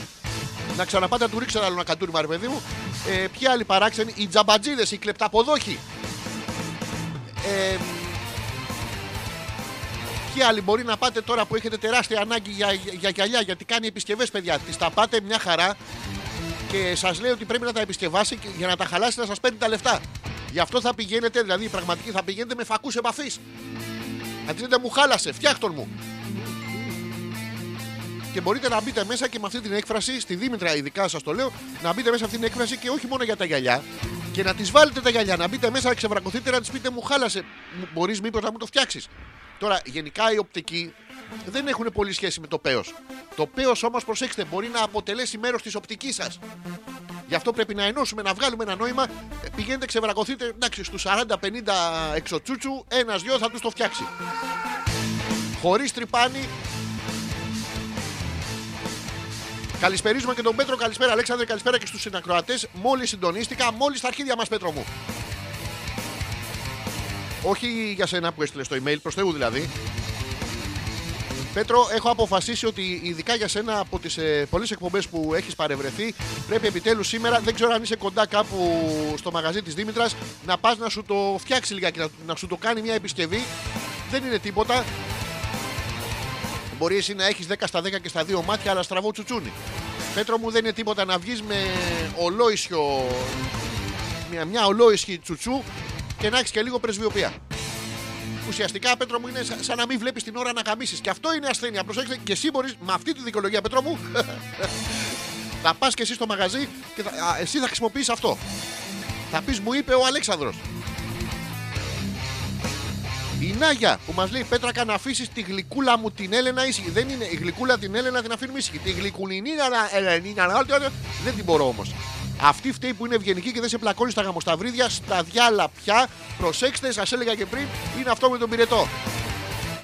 Να ξαναπάτε να του ρίξετε άλλο ένα κατούριμα, ρε παιδί μου. Ε, ποιοι άλλοι παράξενοι, οι τζαμπατζίδες, οι κλεπταποδόχοι. Ε, Ποιοι άλλοι μπορεί να πάτε τώρα που έχετε τεράστια ανάγκη για, για, για γυαλιά, γιατί κάνει επισκευές, παιδιά. Τη τα πάτε μια χαρά και σας λέει ότι πρέπει να τα επισκευάσει και για να τα χαλάσει να σας παίρνει τα λεφτά. Γι' αυτό θα πηγαίνετε, δηλαδή οι πραγματικοί θα πηγαίνετε με φακούς επαφής. Αντί λέτε μου χάλασε, φτιάχτον μου. Και μπορείτε να μπείτε μέσα και με αυτή την έκφραση, στη Δήμητρα ειδικά σας το λέω, να μπείτε μέσα σε αυτή την έκφραση και όχι μόνο για τα γυαλιά. Και να τη βάλετε τα γυαλιά, να μπείτε μέσα, να ξεβρακωθείτε, να τη πείτε μου χάλασε. Μπορείς μήπως να μου το φτιάξεις. Τώρα, γενικά οι οπτικοί δεν έχουν πολύ σχέση με το πέος. Το πέος όμως, προσέξτε, μπορεί να αποτελέσει μέρος της οπτικής σας. Γι' αυτό πρέπει να ενώσουμε, να βγάλουμε ένα νόημα. Ε, Πηγαίνετε, ξεβρακωθείτε, εντάξει, στους 40-50 εξωτσούτσου, ένας-δυο θα τους το φτιάξει. Χωρίς τρυπάνι. Καλησπερίζουμε και τον Πέτρο. Καλησπέρα, Αλέξανδρε. Καλησπέρα και στους συνακροατές. Μόλις συντονίστηκα, μόλις στα αρχίδια μας, Πέτρο μου. Όχι για σένα που έστειλες το email, προς Θεού δηλαδή. Πέτρο, έχω αποφασίσει ότι ειδικά για σένα από τις ε, πολλές εκπομπές που έχεις παρευρεθεί, πρέπει επιτέλους σήμερα, δεν ξέρω αν είσαι κοντά κάπου στο μαγαζί της Δήμητρας, να πας να σου το φτιάξει λιγάκι, να, να σου το κάνει μια επισκευή. Δεν είναι τίποτα. Μπορεί εσύ να έχεις 10 στα 10 και στα 2 μάτια, αλλά στραβό τσουτσούνι. Πέτρο μου δεν είναι τίποτα να βγεις με ολόισιο. Μια, μια ολόισχη τσουτσού και να έχεις και λίγο πρεσβειοποία. Ουσιαστικά, Πέτρο μου, είναι σα- σαν να μην βλέπει την ώρα να καμίσει. Και αυτό είναι ασθένεια. Προσέξτε, και εσύ μπορεί με αυτή τη δικαιολογία, Πέτρο μου, θα πα και εσύ στο μαγαζί και θα, α, εσύ θα χρησιμοποιήσει αυτό. Θα πει, μου είπε ο Αλέξανδρος. Η Νάγια που μα λέει Πέτρακα να αφήσει τη γλυκούλα μου την Έλενα ήσυχη. Δεν είναι η γλυκούλα την Έλενα την αφήνουμε ήσυχη. Τη γλυκουλινίνα Ελενίνα δεν την μπορώ όμω. Αυτή φταίει που είναι ευγενική και δεν σε πλακώνει στα γαμοσταυρίδια, στα διάλα πια. Προσέξτε, σας έλεγα και πριν, είναι αυτό με τον πυρετό.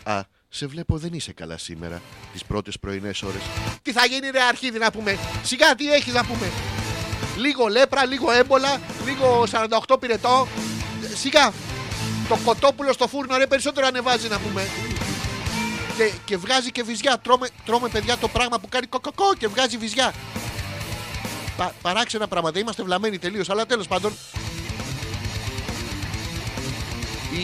Α, σε βλέπω δεν είσαι καλά σήμερα, τις πρώτες πρωινές ώρες. Τι θα γίνει, ρε Αρχίδη, να πούμε; Σιγά τι έχει να πούμε; Λίγο λέπρα, λίγο έμπολα, λίγο 48 πυρετό. Ε, Σιγά. Το κοτόπουλο στο φούρνο ρε περισσότερο ανεβάζει να πούμε. Και, και βγάζει και βυζιά. Τρώμε, τρώμε παιδιά το πράγμα που κάνει κοκοκό και βγάζει βυζιά. Πα, παράξενα πράγματα. Είμαστε βλαμμένοι τελείως. Αλλά τέλος πάντων.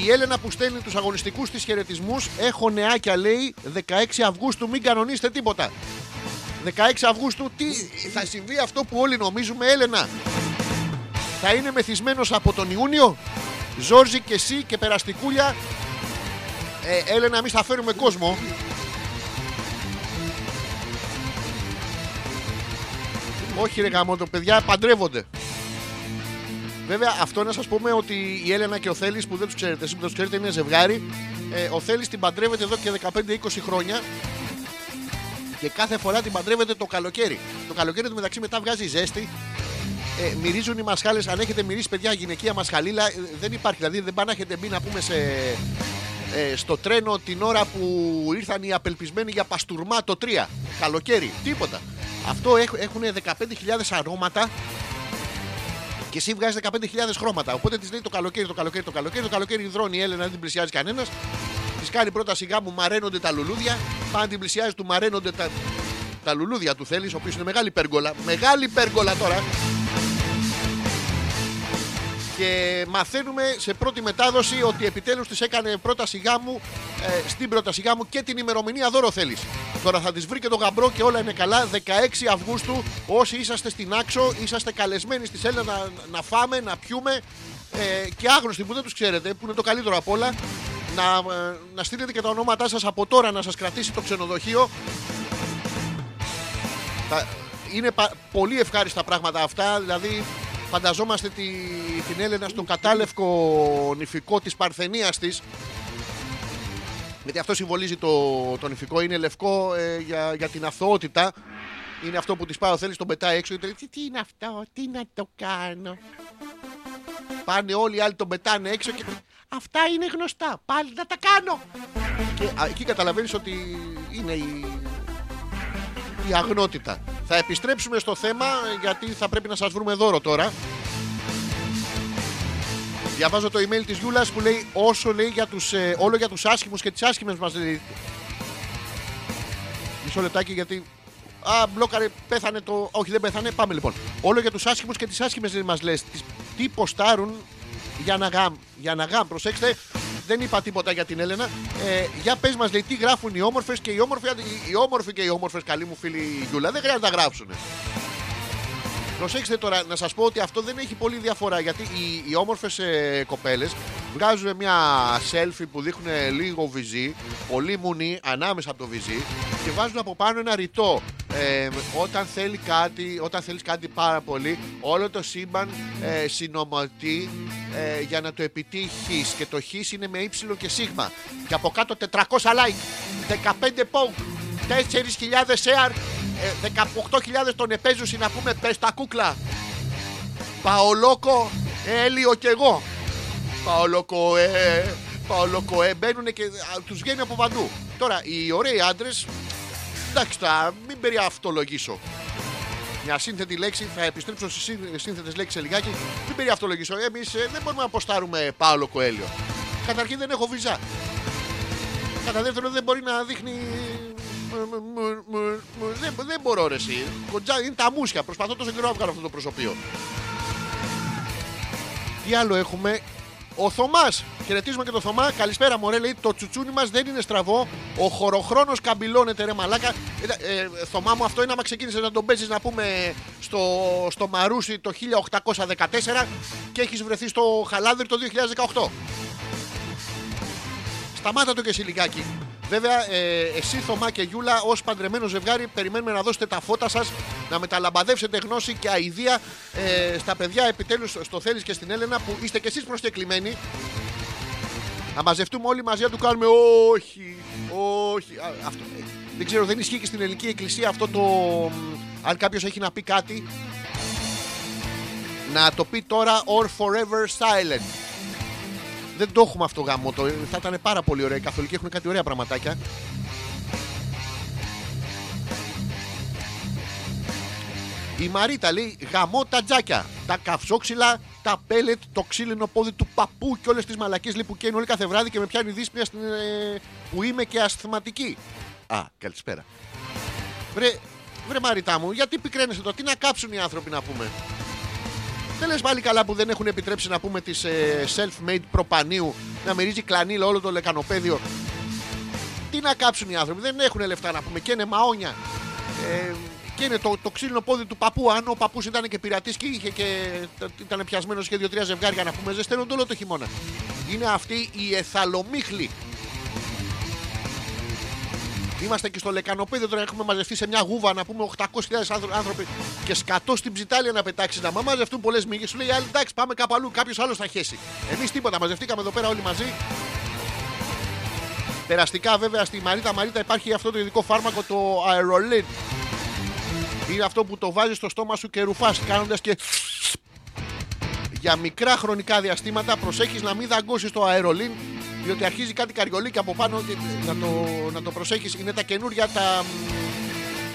Η Έλενα που στέλνει τους αγωνιστικούς της χαιρετισμούς. Έχω νεάκια λέει 16 Αυγούστου. Μην κανονίσετε τίποτα. 16 Αυγούστου τι θα συμβεί αυτό που όλοι νομίζουμε Έλενα; Θα είναι μεθυσμένος από τον Ιούνιο; Ζόρζι και εσύ και περαστικούλια; Ε, Έλενα, εμείς θα φέρουμε κόσμο. Όχι ρε γαμώτο, παιδιά παντρεύονται. Βέβαια, αυτό να σας πούμε ότι η Έλενα και ο Θέλει που δεν τους ξέρετε, εσεί που δεν τους ξέρετε, είναι ζευγάρι. Ε, ο Θέλει την παντρεύεται εδώ και 15-20 χρόνια και κάθε φορά την παντρεύεται το καλοκαίρι. Το καλοκαίρι του μεταξύ μετά βγάζει ζέστη. Ε, μυρίζουν οι μασχάλες. Αν έχετε μυρίσει παιδιά γυναικεία μασχαλίλα, ε, δεν υπάρχει. Δηλαδή δεν πάνε να έχετε μπει να πούμε σε, ε, στο τρένο την ώρα που ήρθαν οι απελπισμένοι για παστούρμα το 3. Καλοκαίρι. Τίποτα. Αυτό έχουν 15.000 αρώματα και εσύ βγάζεις 15.000 χρώματα. Οπότε της λέει το καλοκαίρι, το καλοκαίρι, το καλοκαίρι. Το καλοκαίρι υδρώνει η Έλενα, δεν την πλησιάζει κανένας. Της κάνει πρώτα σιγά μου μαραίνονται τα λουλούδια. Πάνε την πλησιάζει, του μαραίνονται τα, τα λουλούδια του θέλεις, ο οποίος είναι μεγάλη πέργολα. Μεγάλη πέργολα τώρα. Και μαθαίνουμε σε πρώτη μετάδοση ότι επιτέλους της έκανε πρόταση γάμου, ε, στην πρόταση γάμου και την ημερομηνία δώρο θέλεις. Τώρα θα της βρει και το γαμπρό και όλα είναι καλά. 16 Αυγούστου όσοι είσαστε στην Άξο, είσαστε καλεσμένοι στη Σέλνα να, να φάμε, να πιούμε ε, και άγνωστοι που δεν τους ξέρετε, που είναι το καλύτερο απ' όλα, να, ε, να στείλετε και τα ονόματά σας από τώρα να σας κρατήσει το ξενοδοχείο. Θα- είναι πα- πολύ ευχάριστα πράγματα αυτά. Δηλαδή, φανταζόμαστε τη, την Έλενα στον κατάλευκο νηφικό της Παρθενίας της. Γιατί αυτό συμβολίζει το, το νηφικό. Είναι λευκό ε, για, για την αθωότητα. Είναι αυτό που της πάει ο θέλεις, τον πετάει έξω. Και λέει, τι, τι είναι αυτό, τι να το κάνω; Πάνε όλοι οι άλλοι τον πετάνε έξω και αυτά είναι γνωστά. Πάλι να τα κάνω. Και α, εκεί καταλαβαίνεις ότι είναι η, η αγνότητα. Θα επιστρέψουμε στο θέμα γιατί θα πρέπει να σας βρούμε δώρο τώρα. Διαβάζω το email της Γιούλας που λέει όσο λέει για τους, ε, όλο για τους άσχημους και τις άσχημες μας λέει. Μισό λεπτάκι γιατί... Α, μπλόκαρε, πέθανε το... Όχι δεν πέθανε, πάμε λοιπόν. Όλο για τους άσχημους και τις άσχημες δεν μας λες. Τις- Τι ποστάρουν για να γάμ. Για να γάμ, προσέξτε. Δεν είπα τίποτα για την Έλενα. Ε, για πες μας, λέει, τι γράφουν οι όμορφες και οι όμορφοι, οι, οι όμορφοι και οι όμορφες, καλή μου φίλη Γιούλα. Δεν χρειάζεται να γράψουν. Προσέξτε τώρα να σας πω ότι αυτό δεν έχει πολύ διαφορά γιατί οι, οι όμορφες ε, κοπέλες βγάζουν μια selfie που δείχνουν λίγο βυζί, πολύ μουνί ανάμεσα από το βυζί και βάζουν από πάνω ένα ρητό. Ε, όταν θέλει κάτι, όταν θέλεις κάτι πάρα πολύ, όλο το σύμπαν ε, συνομωτεί ε, για να το επιτύχεις. Και το χ είναι με ύψιλο και σίγμα. Και από κάτω 400 like, 15 poke, 4.000 share, ε, 18.000 τον επέζουση να πούμε πες τα κούκλα. Παολόκο, Έλιο και εγώ. Παολόκο, ε, Παολόκο, ε, μπαίνουν και τους βγαίνει από παντού. Τώρα, οι ωραίοι άντρες, εντάξει, θα μην περιαυτολογήσω. Μια σύνθετη λέξη, θα επιστρέψω στις σύνθετες λέξεις σε λιγάκι. Μην περιαυτολογήσω. Εμείς δεν μπορούμε να αποστάρουμε Πάολο Κοέλιο. Καταρχήν δεν έχω βυζά. Κατά δεύτερον, δεν μπορεί να δείχνει. Δεν, δεν μπορώ ρε εσύ. Κοντζά, είναι τα μουσια. Προσπαθώ τόσο καιρό να βγάλω αυτό το προσωπείο. Τι άλλο έχουμε; Ο Θωμάς. Χαιρετίζουμε και το Θωμά. Καλησπέρα, Μωρέ. Λέει το τσουτσούνι μας δεν είναι στραβό. Ο χωροχρόνος καμπυλώνεται, ρε Μαλάκα. Ε, ε, Θωμά μου, αυτό είναι άμα ξεκίνησες να τον παίζει, να πούμε, στο, στο Μαρούσι το 1814 και έχεις βρεθεί στο Χαλάνδρι το 2018. Σταμάτα το και εσύ λιγάκι. Βέβαια, ε, εσύ Θωμά και Γιούλα, ως παντρεμένος ζευγάρι, περιμένουμε να δώσετε τα φώτα σας, να μεταλαμπαδεύσετε γνώση και αηδία ε, στα παιδιά, επιτέλους στο Θέλει και στην Έλενα, που είστε κι εσείς προσκεκλημένοι. Να μαζευτούμε όλοι μαζί να του κάνουμε όχι, όχι. Α, αυτό, ε, δεν ξέρω, δεν ισχύει και στην ελληνική εκκλησία αυτό το. μ, Αν κάποιος έχει να πει κάτι, να το πει τώρα or forever silent. Δεν το έχουμε αυτό γάμο. Το, θα ήταν πάρα πολύ ωραία. Οι καθολικοί έχουν κάτι ωραία πραγματάκια. Η Μαρίτα λέει γαμώ τα τζάκια, τα καυσόξυλα, τα πέλετ, το ξύλινο πόδι του παππού και όλες τις μαλακίε λέει που καίνουν όλοι κάθε βράδυ και με πιάνει δύσπια στην, ε, που είμαι και ασθηματική. Α, καλησπέρα. Βρε, βρε Μαριτά μου, γιατί πικραίνεσαι το, τι να κάψουν οι άνθρωποι να πούμε; Δεν λες πάλι καλά που δεν έχουν επιτρέψει να πούμε τις ε, self-made προπανίου να μυρίζει κλανίλα όλο το λεκανοπέδιο. Τι να κάψουν οι άνθρωποι, δεν έχουν λεφτά να πούμε και είναι μαόνια. Ε, και είναι το, το ξύλινο πόδι του παππού. Αν ο παππούς ήταν και πειρατής και είχε και ήταν πιασμένος και δύο-τρία ζευγάρια να πούμε, ζεσταίνονται όλο το χειμώνα. Είναι αυτή η εθαλομίχλη. Είμαστε και στο λεκανοπέδιο τώρα έχουμε μαζευτεί σε μια γούβα να πούμε 800.000 άνθρω- άνθρωποι και σκατό στην ψιτάλια να πετάξει να μα μαζευτούν πολλές μύγες. Σου λέει η άλλη εντάξει πάμε κάπου αλλού, κάποιος άλλος θα χέσει. Εμείς τίποτα, μαζευτήκαμε εδώ πέρα όλοι μαζί. Περαστικά βέβαια στη Μαρίτα Μαρίτα υπάρχει αυτό το ειδικό φάρμακο το αερολίν. Είναι αυτό που το βάζεις στο στόμα σου και ρουφάς κάνοντας και. Για μικρά χρονικά διαστήματα προσέχεις να μην δαγκώσεις το αερολίν διότι αρχίζει κάτι καριολί και από πάνω και να το, να το προσέχεις. Είναι τα καινούρια τα,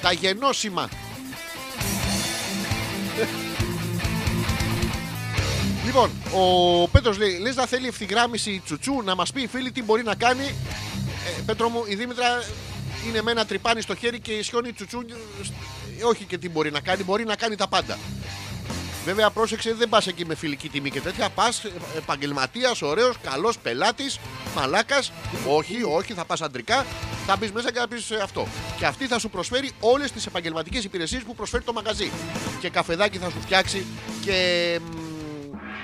τα γενώσιμα. Λοιπόν, ο Πέτρος λέει Λες να θέλει ευθυγράμμιση τσουτσού Να μας πει η φίλη τι μπορεί να κάνει ε, Πέτρο μου, η Δήμητρα είναι με ένα τρυπάνι στο χέρι και ισιώνει τσουτσού ε, Όχι και τι μπορεί να κάνει Μπορεί να κάνει τα πάντα Βέβαια, πρόσεξε, δεν πας εκεί με φιλική τιμή και τέτοια. Πας επαγγελματίας, ωραίος, καλός πελάτης, μαλάκας. Όχι, όχι, θα πας αντρικά. Θα μπεις μέσα και θα πεις αυτό. Και αυτή θα σου προσφέρει όλες τις επαγγελματικές υπηρεσίες που προσφέρει το μαγαζί. Και καφεδάκι θα σου φτιάξει και. μ,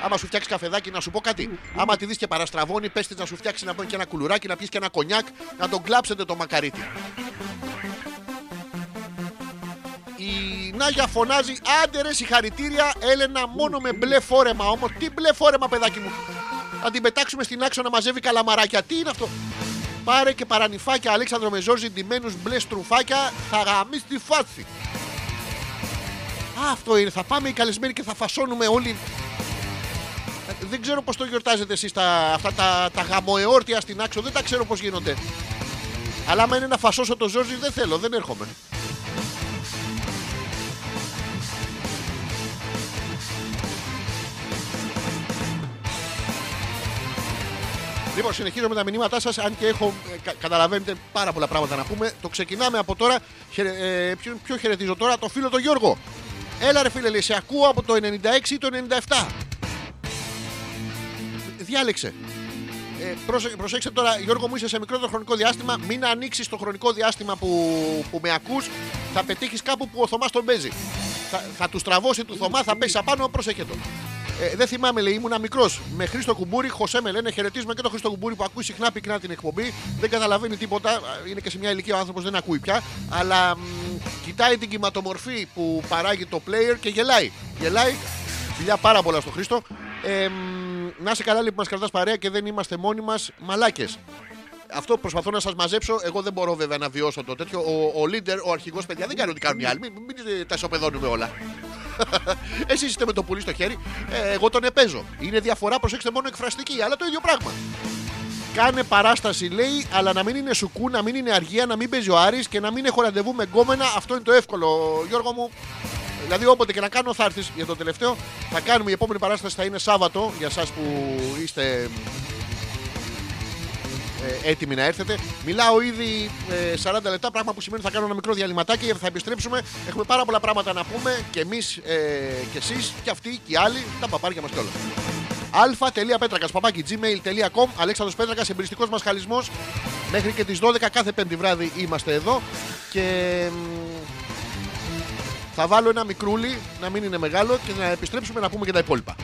Άμα σου φτιάξει καφεδάκι, να σου πω κάτι. Άμα τη δεις και παραστραβώνει, πες της να σου φτιάξει να πούμε και ένα κουλουράκι, να πιεις και ένα κονιάκ, να τον κλάψετε το μακαρίτι. Η Νάγια φωνάζει άντε ρε συγχαρητήρια Έλενα μόνο με μπλε φόρεμα όμως Τι μπλε φόρεμα παιδάκι μου Να την πετάξουμε στην άξο να μαζεύει καλαμαράκια Τι είναι αυτό Πάρε και παρανυφάκια Αλέξανδρο με Ζόρζι ντυμένους μπλε στρουφάκια Θα γαμίσει τη φάση Α, αυτό είναι θα πάμε οι καλεσμένοι και θα φασώνουμε όλοι. Ε, δεν ξέρω πώς το γιορτάζετε εσείς τα, αυτά τα, τα γαμοεόρτια στην άξο Δεν τα ξέρω πώς γίνονται. Αλλά άμα είναι να φασώσω το Ζόρζι δεν θέλω, δεν έρχομαι Λοιπόν, συνεχίζω με τα μηνύματά σας. Αν και έχω, ε, κα- καταλαβαίνετε πάρα πολλά πράγματα να πούμε. Το ξεκινάμε από τώρα. Χαιρε- ε, ποιο, ποιο χαιρετίζω τώρα, το φίλο το Γιώργο. Έλα ρε φίλε, λέει, σε ακούω από το 96 ή το 97. Διάλεξε. Ε, προσε- προσέξτε τώρα, Γιώργο μου, είσαι σε μικρότερο χρονικό διάστημα. Μην ανοίξεις το χρονικό διάστημα που, που με ακούς Θα πετύχεις κάπου που ο Θωμάς τον παίζει. Θα, θα του στραβώσει του Θωμά, θα πέσει απάνω, πρόσεχε το. Ε, δεν θυμάμαι, λέει, ήμουνα μικρός. Με Χρήστο Κουμπούρη, Χωσέ με λένε, χαιρετίζουμε και τον Χρήστο Κουμπούρη που ακούει συχνά πυκνά την εκπομπή. Δεν καταλαβαίνει τίποτα. Είναι και σε μια ηλικία ο άνθρωπος δεν ακούει πια. Αλλά μ, κοιτάει την κυματομορφή που παράγει το player και γελάει. Γελάει. Φιλιά πάρα πολλά στο Χρήστο. Ε, μ, να είσαι καλά, λοιπόν, που μας κρατάς παρέα και δεν είμαστε μόνοι μας μαλάκες. Αυτό προσπαθώ να σας μαζέψω. Εγώ δεν μπορώ βέβαια να βιώσω το τέτοιο. Ο, ο leader, ο αρχηγός, παιδιά, δεν κάνει ό,τι κάνουν οι άλλοι. Μην, μην τα ισοπεδώνουμε όλα. Εσείς είστε με το πουλί στο χέρι. Ε, εγώ τον επέζω. Είναι διαφορά, προσέξτε μόνο εκφραστική, αλλά το ίδιο πράγμα. Κάνε παράσταση, λέει, αλλά να μην είναι σουκού, να μην είναι αργία, να μην παίζει ο Άρης και να μην έχω ραντεβού με γκόμενα. Αυτό είναι το εύκολο, Γιώργο μου. Δηλαδή, όποτε και να κάνω, θα έρθεις για το τελευταίο. Θα κάνουμε η επόμενη παράσταση, θα είναι Σάββατο για εσά που είστε ε, έτοιμοι να έρθετε. Μιλάω ήδη ε, 40 λεπτά, πράγμα που σημαίνει ότι θα κάνω ένα μικρό διαλυματάκι και θα επιστρέψουμε. Έχουμε πάρα πολλά πράγματα να πούμε και εμείς ε, και εσείς και αυτοί και οι άλλοι, τα παπάρια μας και όλα. αλφα.πέτρακας παπάκι gmail.com Αλέξανδρος Πέτρακας, εμπειριστικό μας χαλισμός. Μέχρι και τις 12 κάθε πέμπτη βράδυ είμαστε εδώ. Και μ, θα βάλω ένα μικρούλι, να μην είναι μεγάλο και να επιστρέψουμε να πούμε και τα υπόλοιπα.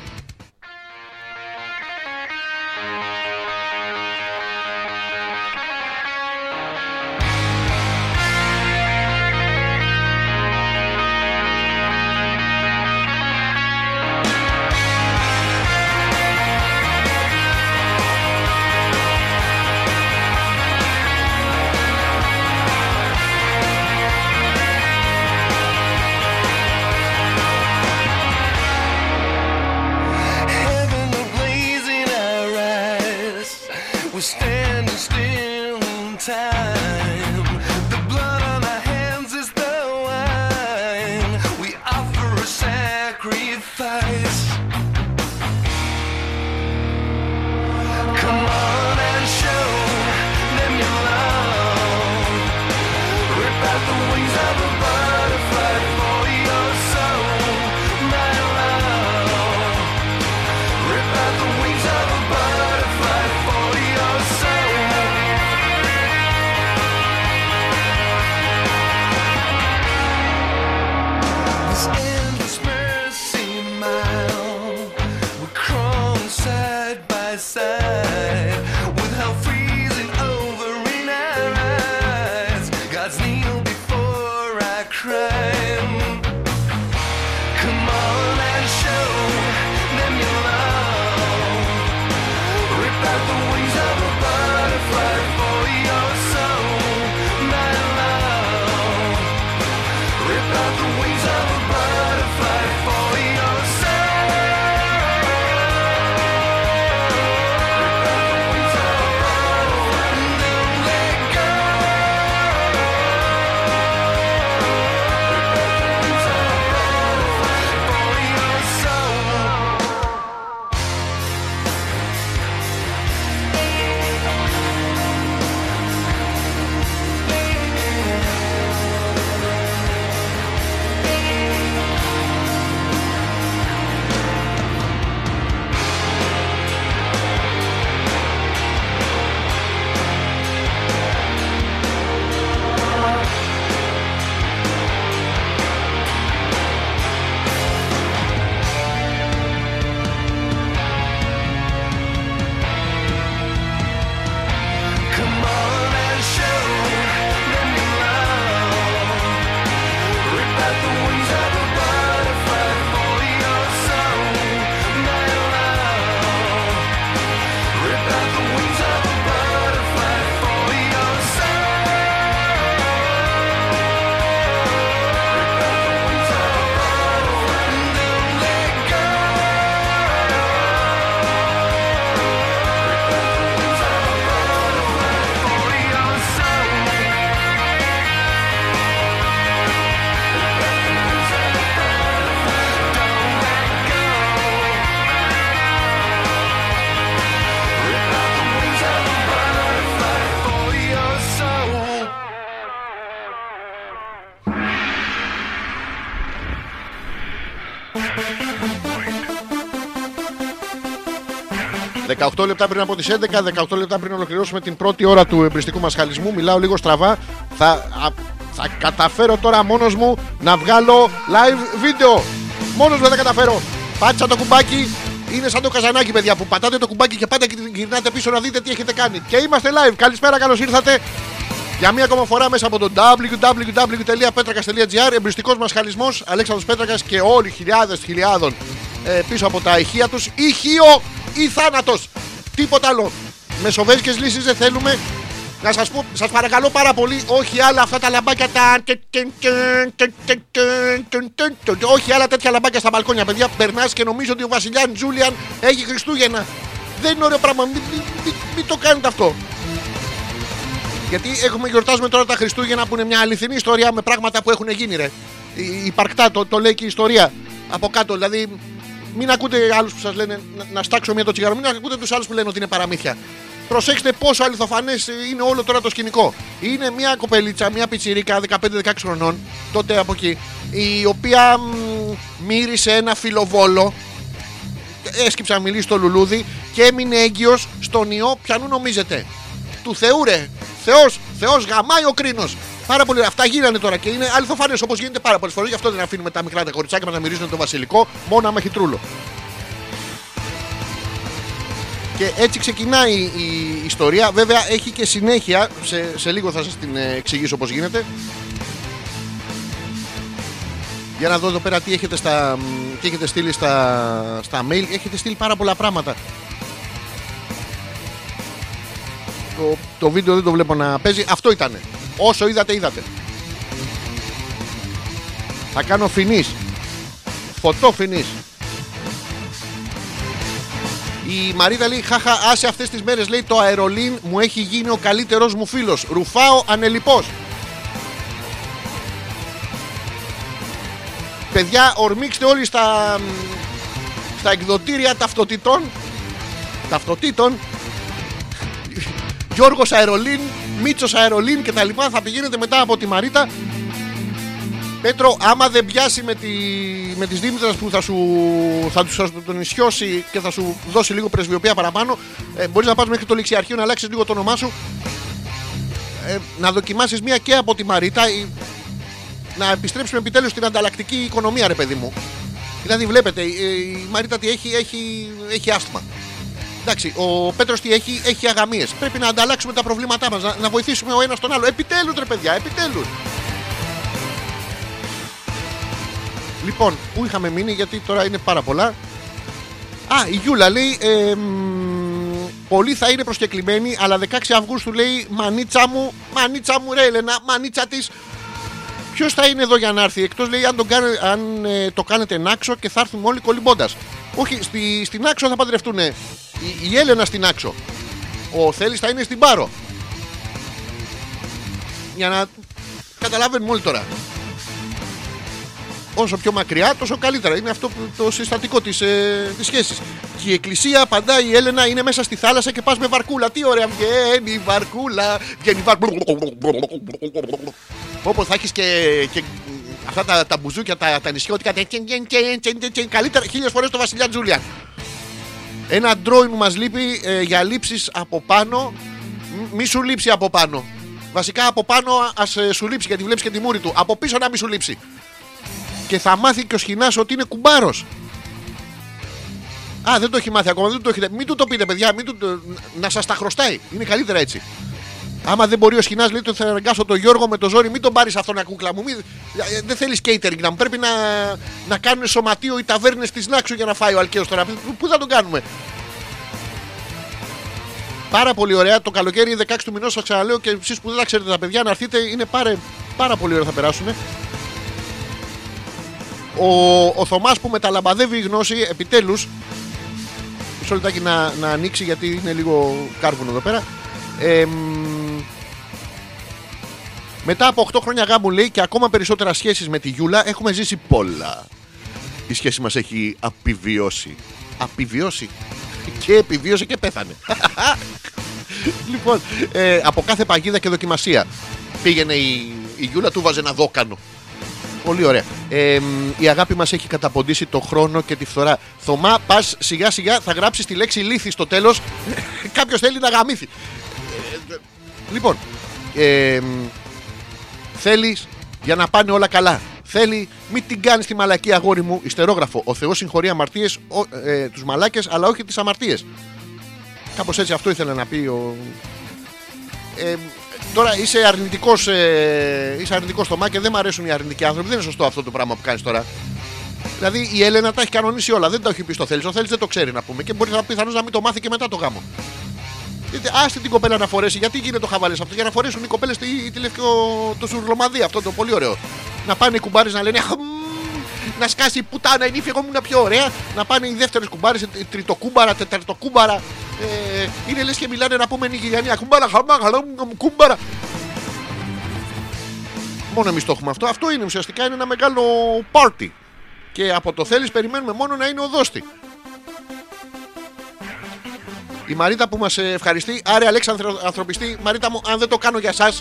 18 λεπτά πριν από τις 11, 18 λεπτά πριν ολοκληρώσουμε την πρώτη ώρα του εμπριστικού μας χαλισμού. Μιλάω λίγο στραβά. Θα, α, θα καταφέρω τώρα μόνος μου να βγάλω live βίντεο. Μόνος μου δεν θα καταφέρω. Πάτσα το κουμπάκι. Είναι σαν το καζανάκι, παιδιά, που πατάτε το κουμπάκι και πάτε και γυρνάτε πίσω να δείτε τι έχετε κάνει. Και είμαστε live. Καλησπέρα, καλώς ήρθατε. Για μία ακόμα φορά μέσα από το www.petrakas.gr εμπριστικός μας χαλισμός Αλέξανδρος Πέτρακας και όλοι χιλιάδες χιλιάδων ε, πίσω από τα ηχεία τους. Ηχείο ή θάνατο. Τίποτα άλλο. Μεσοβέζικε λύσει δεν θέλουμε. Να σα πω, σα παρακαλώ πάρα πολύ, όχι άλλα αυτά τα λαμπάκια τα. Όχι άλλα τέτοια λαμπάκια στα μπαλκόνια, παιδιά. Περνά και νομίζω ότι ο Βασιλιάν Τζούλιαν έχει Χριστούγεννα. Δεν είναι ωραίο πράγμα. Μην, μην, μην, μην το κάνετε αυτό. Γιατί έχουμε γιορτάζουμε τώρα τα Χριστούγεννα που είναι μια αληθινή ιστορία με πράγματα που έχουν γίνει, ρε. Η- Υπαρκτά, το, το λέει και η ιστορία. Από κάτω, δηλαδή, μην ακούτε άλλους που σας λένε να, να στάξω μία το τσιγάρο, μην ακούτε τους άλλους που λένε ότι είναι παραμύθια. Προσέξτε πόσο αληθοφανές είναι όλο τώρα το σκηνικό. Είναι μια κοπελίτσα, μια πιτσιρίκα 15-16 χρονών, τότε από εκεί, η οποία μ, μύρισε ένα φιλοβόλο έσκυψε να μιλήσει στο λουλούδι και έμεινε έγκυος στον ιό. Ποιανού νομίζετε, του Θεού ρε. Θεός, Θεός γαμάει ο κρίνος. Πάρα πολύ ωραία. Αυτά γίνανε τώρα και είναι αληθοφανές όπως γίνεται πάρα πολλές φορές. Γι' αυτό δεν αφήνουμε τα μικρά τα κοριτσάκια μας να μυρίζουν το βασιλικό, μόνο άμα έχει τρούλο. Και έτσι ξεκινάει η ιστορία. Βέβαια έχει και συνέχεια. Σε, σε λίγο θα σας την ε, εξηγήσω πώς γίνεται. Για να δω εδώ πέρα τι έχετε, στα, μ, τι έχετε στείλει στα, στα mail. Έχετε στείλει πάρα πολλά πράγματα. Το, το βίντεο δεν το βλέπω να παίζει. Αυτό ήταν. Όσο είδατε, είδατε. Θα κάνω φινής. Φωτό φινής. Η Μαρίτα λέει: Χαχα, άσε αυτές τις μέρες λέει το αερολίν μου έχει γίνει ο καλύτερος μου φίλος. Ρουφάω ανελιπώς. Παιδιά, ορμήξτε όλοι στα, στα εκδοτήρια ταυτοτήτων. Ταυτοτήτων. Γιώργος Αερολίν, Μίτσος Αερολίν και τα λοιπά θα πηγαίνετε μετά από τη Μαρίτα Πέτρο, άμα δεν πιάσει με, τη, με τις Δήμητρας που θα σου θα τους θα τον ισιώσει και θα σου δώσει λίγο πρεσβειοποία παραπάνω, ε, μπορείς να πας μέχρι το ληξιαρχείο να αλλάξεις λίγο το όνομά σου, ε, να δοκιμάσεις μία και από τη Μαρίτα, ή, να επιστρέψουμε επιτέλους στην ανταλλακτική οικονομία, ρε παιδί μου. Δηλαδή, βλέπετε, η, η Μαρίτα τι έχει, έχει, έχει άσθμα. Εντάξει, ο Πέτρος τι έχει, έχει αγαμίες. Πρέπει να ανταλλάξουμε τα προβλήματά μας, να, να βοηθήσουμε ο ένας τον άλλο. Επιτέλους, ρε παιδιά, επιτέλους. Λοιπόν, πού είχαμε μείνει, γιατί τώρα είναι πάρα πολλά. Α, η Γιούλα λέει. ε, μ, πολλοί θα είναι προσκεκλημένοι, αλλά 16 Αυγούστου λέει Μανίτσα μου, μανίτσα μου, ρε Έλενα, μανίτσα της. Ποιος θα είναι εδώ για να έρθει, εκτός λέει αν, τον κάνε- αν ε, το κάνετε νάξο και θα έρθουμε όλοι κολυμπώντας. Όχι, στη, στην άξο θα παντρευτούν η, η Έλενα στην άξο. Ο Θέλει θα είναι στην Πάρο. Για να καταλαβαίνουμε όλοι τώρα. Όσο πιο μακριά, τόσο καλύτερα. Είναι αυτό που- το συστατικό της ε, της σχέσης. Και η εκκλησία απαντά η Έλενα είναι μέσα στη θάλασσα και πας με βαρκούλα. Τι ωραία, βγαίνει η βαρκούλα. Βγαίνει η βαρκούλα. Όπως θα έχεις και, και αυτά τα, τα μπουζούκια, τα, τα νησιώτικα. τα τσεν, τσεν, τσεν, τσεν, τσεν, τσεν, Καλύτερα χίλιες φορές το Βασιλιά Τζούλιαν. Ένα ντρόιν μου μας λείπει ε, για λήψεις από πάνω. Μ- Μη σου λείψει από πάνω. Βασικά από πάνω ας σου λείψει γιατί βλέπεις και τη μούρη του. Από πίσω να μη σου λείψει. Και θα μάθει και ο σχοινάς ότι είναι κουμπάρος. Α, δεν το έχει μάθει ακόμα, δεν το έχετε. Μην του το πείτε, παιδιά, μην του το... να σας τα χρωστάει. Είναι καλύτερα έτσι. Άμα δεν μπορεί ο Σχοινάς, λέει, το θα αναγκάσω τον Γιώργο με το ζόρι, μην τον πάρεις αυτόν κούκλα μου. Μην... ε, Δεν θέλεις catering να μου. Πρέπει να, να κάνουν σωματείο οι ταβέρνες της Νάξου για να φάει ο Αλκαίος τώρα. Πού- Πού θα τον κάνουμε. Πάρα πολύ ωραία. Το καλοκαίρι 16 του μηνός σας ξαναλέω και εσείς που δεν τα ξέρετε τα παιδιά να έρθετε είναι πάρα, πάρα πολύ ωραία θα περάσουν. Ο, ο Θωμάς που μεταλαμπαδεύει η γνώση επιτέλους. Μισό λεπτάκι να, να ανοίξει γιατί είναι λίγο κάρβουνο εδώ πέρα. Ε, μ, μετά από 8 χρόνια γάμου λέει και ακόμα περισσότερα σχέσεις με τη Γιούλα έχουμε ζήσει πολλά. Η σχέση μας έχει απειβιώσει. Απειβιώσει. Και επιβίωσε και πέθανε. λοιπόν, ε, από κάθε παγίδα και δοκιμασία πήγαινε η, η Γιούλα του βάζε ένα δόκανο. Πολύ ωραία. Ε, μ, η αγάπη μας έχει καταποντήσει το χρόνο και τη φθορά. Θωμά, πας σιγά σιγά θα γράψεις τη λέξη λύθη στο τέλος. Κάποιος θέλει να γαμήθει. Ε, ε, λοιπόν, ε, θέλεις για να πάνε όλα καλά. Θέλει, μην την κάνεις τη μαλακή αγόρι μου, ιστερόγραφο. Ο Θεός συγχωρεί αμαρτίες, ε, τους μαλάκες, αλλά όχι τις αμαρτίες. Κάπως έτσι αυτό ήθελα να πει ο. Ε, τώρα είσαι αρνητικός ε, είσαι αρνητικός στο μά και δεν μου αρέσουν οι αρνητικοί άνθρωποι. Δεν είναι σωστό αυτό το πράγμα που κάνεις τώρα. Δηλαδή η Έλενα τα έχει κανονίσει όλα. Δεν τα έχει πει στο θέλει. Ο θέλει δεν το ξέρει να πούμε. Και μπορεί να πιθανώς να μην το μάθει και μετά το γάμο. Δείτε, άστε την κοπέλα να φορέσει. Γιατί γίνεται το χαβαλέ αυτό; Για να φορέσουν οι κοπέλες τη, τη λευκό, το σουρλομαδί. Αυτό το πολύ ωραίο. Να πάνε οι κουμπάρες να λένε «Χμ, να σκάσει η πουτάνα, η νύφη, εγώ ήμουν πιο ωραία. Να πάνε οι δεύτερες κουμπάρες, τριτοκούμπαρα, τεταρτοκούμπαρα. Ε, είναι λες και μιλάνε να πούμε νιγηριανία. Κουμπάρα, χαμά, χαλά, κούμπαρα. Μόνο εμείς το έχουμε αυτό. Αυτό είναι ουσιαστικά είναι ένα μεγάλο πάρτι. Και από το θέλεις περιμένουμε μόνο να είναι οδόστη. Η Μαρίτα που μας ευχαριστεί. Άρε Αλέξανδρο ανθρωπιστή. Μαρίτα μου, αν δεν το κάνω για εσά,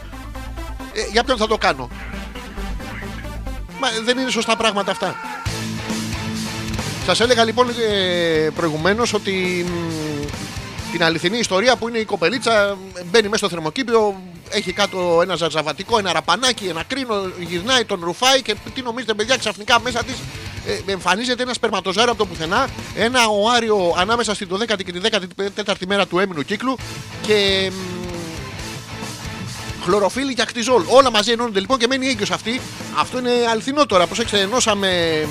για ποιον θα το κάνω; Μα δεν είναι σωστά πράγματα αυτά. Σας έλεγα λοιπόν ε, προηγουμένως ότι μ, την αληθινή ιστορία που είναι η κοπελίτσα μπαίνει μέσα στο θερμοκήπιο, έχει κάτω ένα ζαρζαβατικό, ένα ραπανάκι, ένα κρίνο, γυρνάει, τον ρουφάει και τι νομίζετε, παιδιά, ξαφνικά μέσα της ε, εμφανίζεται ένα σπερματοζάριο από το πουθενά, ένα οάριο ανάμεσα στην 12η και τη 14η μέρα του έμεινου κύκλου και μ, χλωροφύλλι και ακτιζόλ. Όλα μαζί ενώνονται λοιπόν και μένει έγκυος αυτή. Αυτό είναι αληθινό τώρα. Προσέξτε, ενώσαμε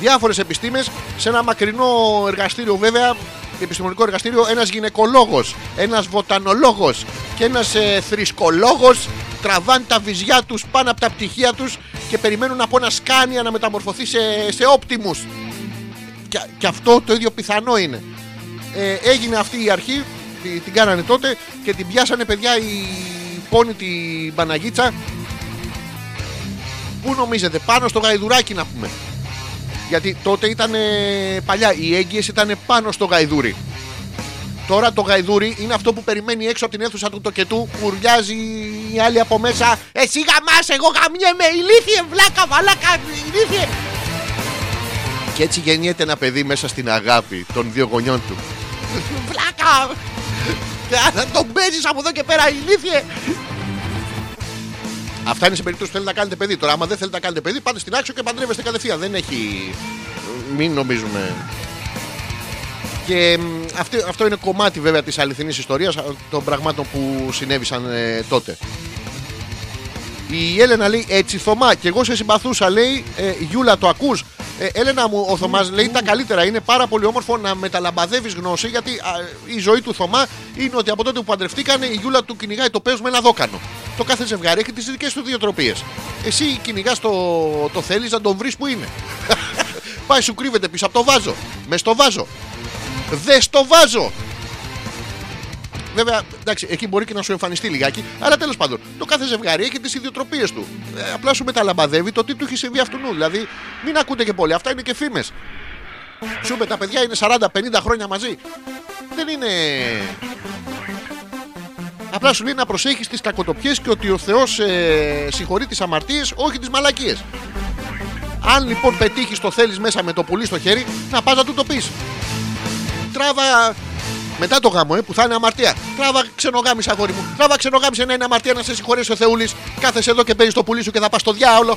διάφορες επιστήμες σε ένα μακρινό εργαστήριο βέβαια. Επιστημονικό εργαστήριο, ένας γυναικολόγος, ένας βοτανολόγος και ένας ε, θρησκολόγος τραβάνε τα βυζιά τους πάνω από τα πτυχία τους και περιμένουν από ένα σκάνια να μεταμορφωθεί σε, σε όπτιμου. Και, και αυτό το ίδιο πιθανό είναι. Ε, έγινε αυτή η αρχή, τη- την κάνανε τότε και την πιάσανε παιδιά η πόνη την Παναγίτσα. Πού νομίζετε, πάνω στο γαϊδουράκι να πούμε. Γιατί τότε ήταν παλιά, οι έγκυες ήταν πάνω στο γαϊδούρι. Τώρα το γαϊδούρι είναι αυτό που περιμένει έξω από την αίθουσα του τοκετού που ουρλιάζει η άλλη από μέσα. Εσύ γαμάς, εγώ γαμιέμαι, ηλίθιε, βλάκα, μαλάκα, ηλίθιε. Και έτσι γεννιέται ένα παιδί μέσα στην αγάπη των δύο γονιών του. Βλάκα! Να τον παίζεις από εδώ και πέρα, ηλίθιε! Αυτά είναι σε περίπτωση που θέλετε να κάνετε παιδί. Τώρα, άμα δεν θέλετε να κάνετε παιδί, πάτε στην άξιο και παντρεύεστε κατευθείαν. Δεν έχει. Μην νομίζουμε. Και μ, αυτή, αυτό είναι κομμάτι βέβαια της αληθινής ιστορίας των πραγμάτων που συνέβησαν ε, τότε. Η Έλενα λέει έτσι Θωμά και εγώ σε συμπαθούσα λέει ε, Γιούλα το ακούς; Ε, Έλενα μου ο Θωμάς λέει τα καλύτερα Είναι πάρα πολύ όμορφο να μεταλαμπαδεύεις γνώση Γιατί α, η ζωή του Θωμά είναι ότι από τότε που παντρευτήκανε Η Γιούλα του κυνηγάει το πέος με ένα δόκανο Το κάθε ζευγάρι έχει τις δικές του διοτροπίες Εσύ κυνηγάς το, το θέλεις να τον βρεις που είναι Πάει σου κρύβεται πίσω από το βάζο Μες στο βάζο Δες στο βάζο Βέβαια, εντάξει, εκεί μπορεί και να σου εμφανιστεί λιγάκι. Αλλά τέλος πάντων, το κάθε ζευγάρι έχει τις ιδιοτροπίες του. Ε, απλά σου μεταλαμπαδεύει το τι του έχεις συμβεί αυτού. Δηλαδή, μην ακούτε και πολύ. Αυτά είναι και φήμες. Σου είπε τα παιδιά είναι 40-50 χρόνια μαζί. Δεν είναι. Απλά σου λέει να προσέχεις τις κακοτοπιές και ότι ο Θεός ε, συγχωρεί τις αμαρτίες, όχι τις μαλακίες. Αν λοιπόν πετύχεις το θέλεις μέσα με το πουλί στο χέρι, να πας να του το πεις. Τράβα μετά το γάμο, ε, που θα είναι αμαρτία. Τράβα ξενογάμι, αγόρι μου. Τράβα ξενογάμι να είναι αμαρτία να σε συγχωρέσει ο Θεούλης. Κάθεσαι εδώ και παίζει το πουλί σου και θα πας στο διάολο.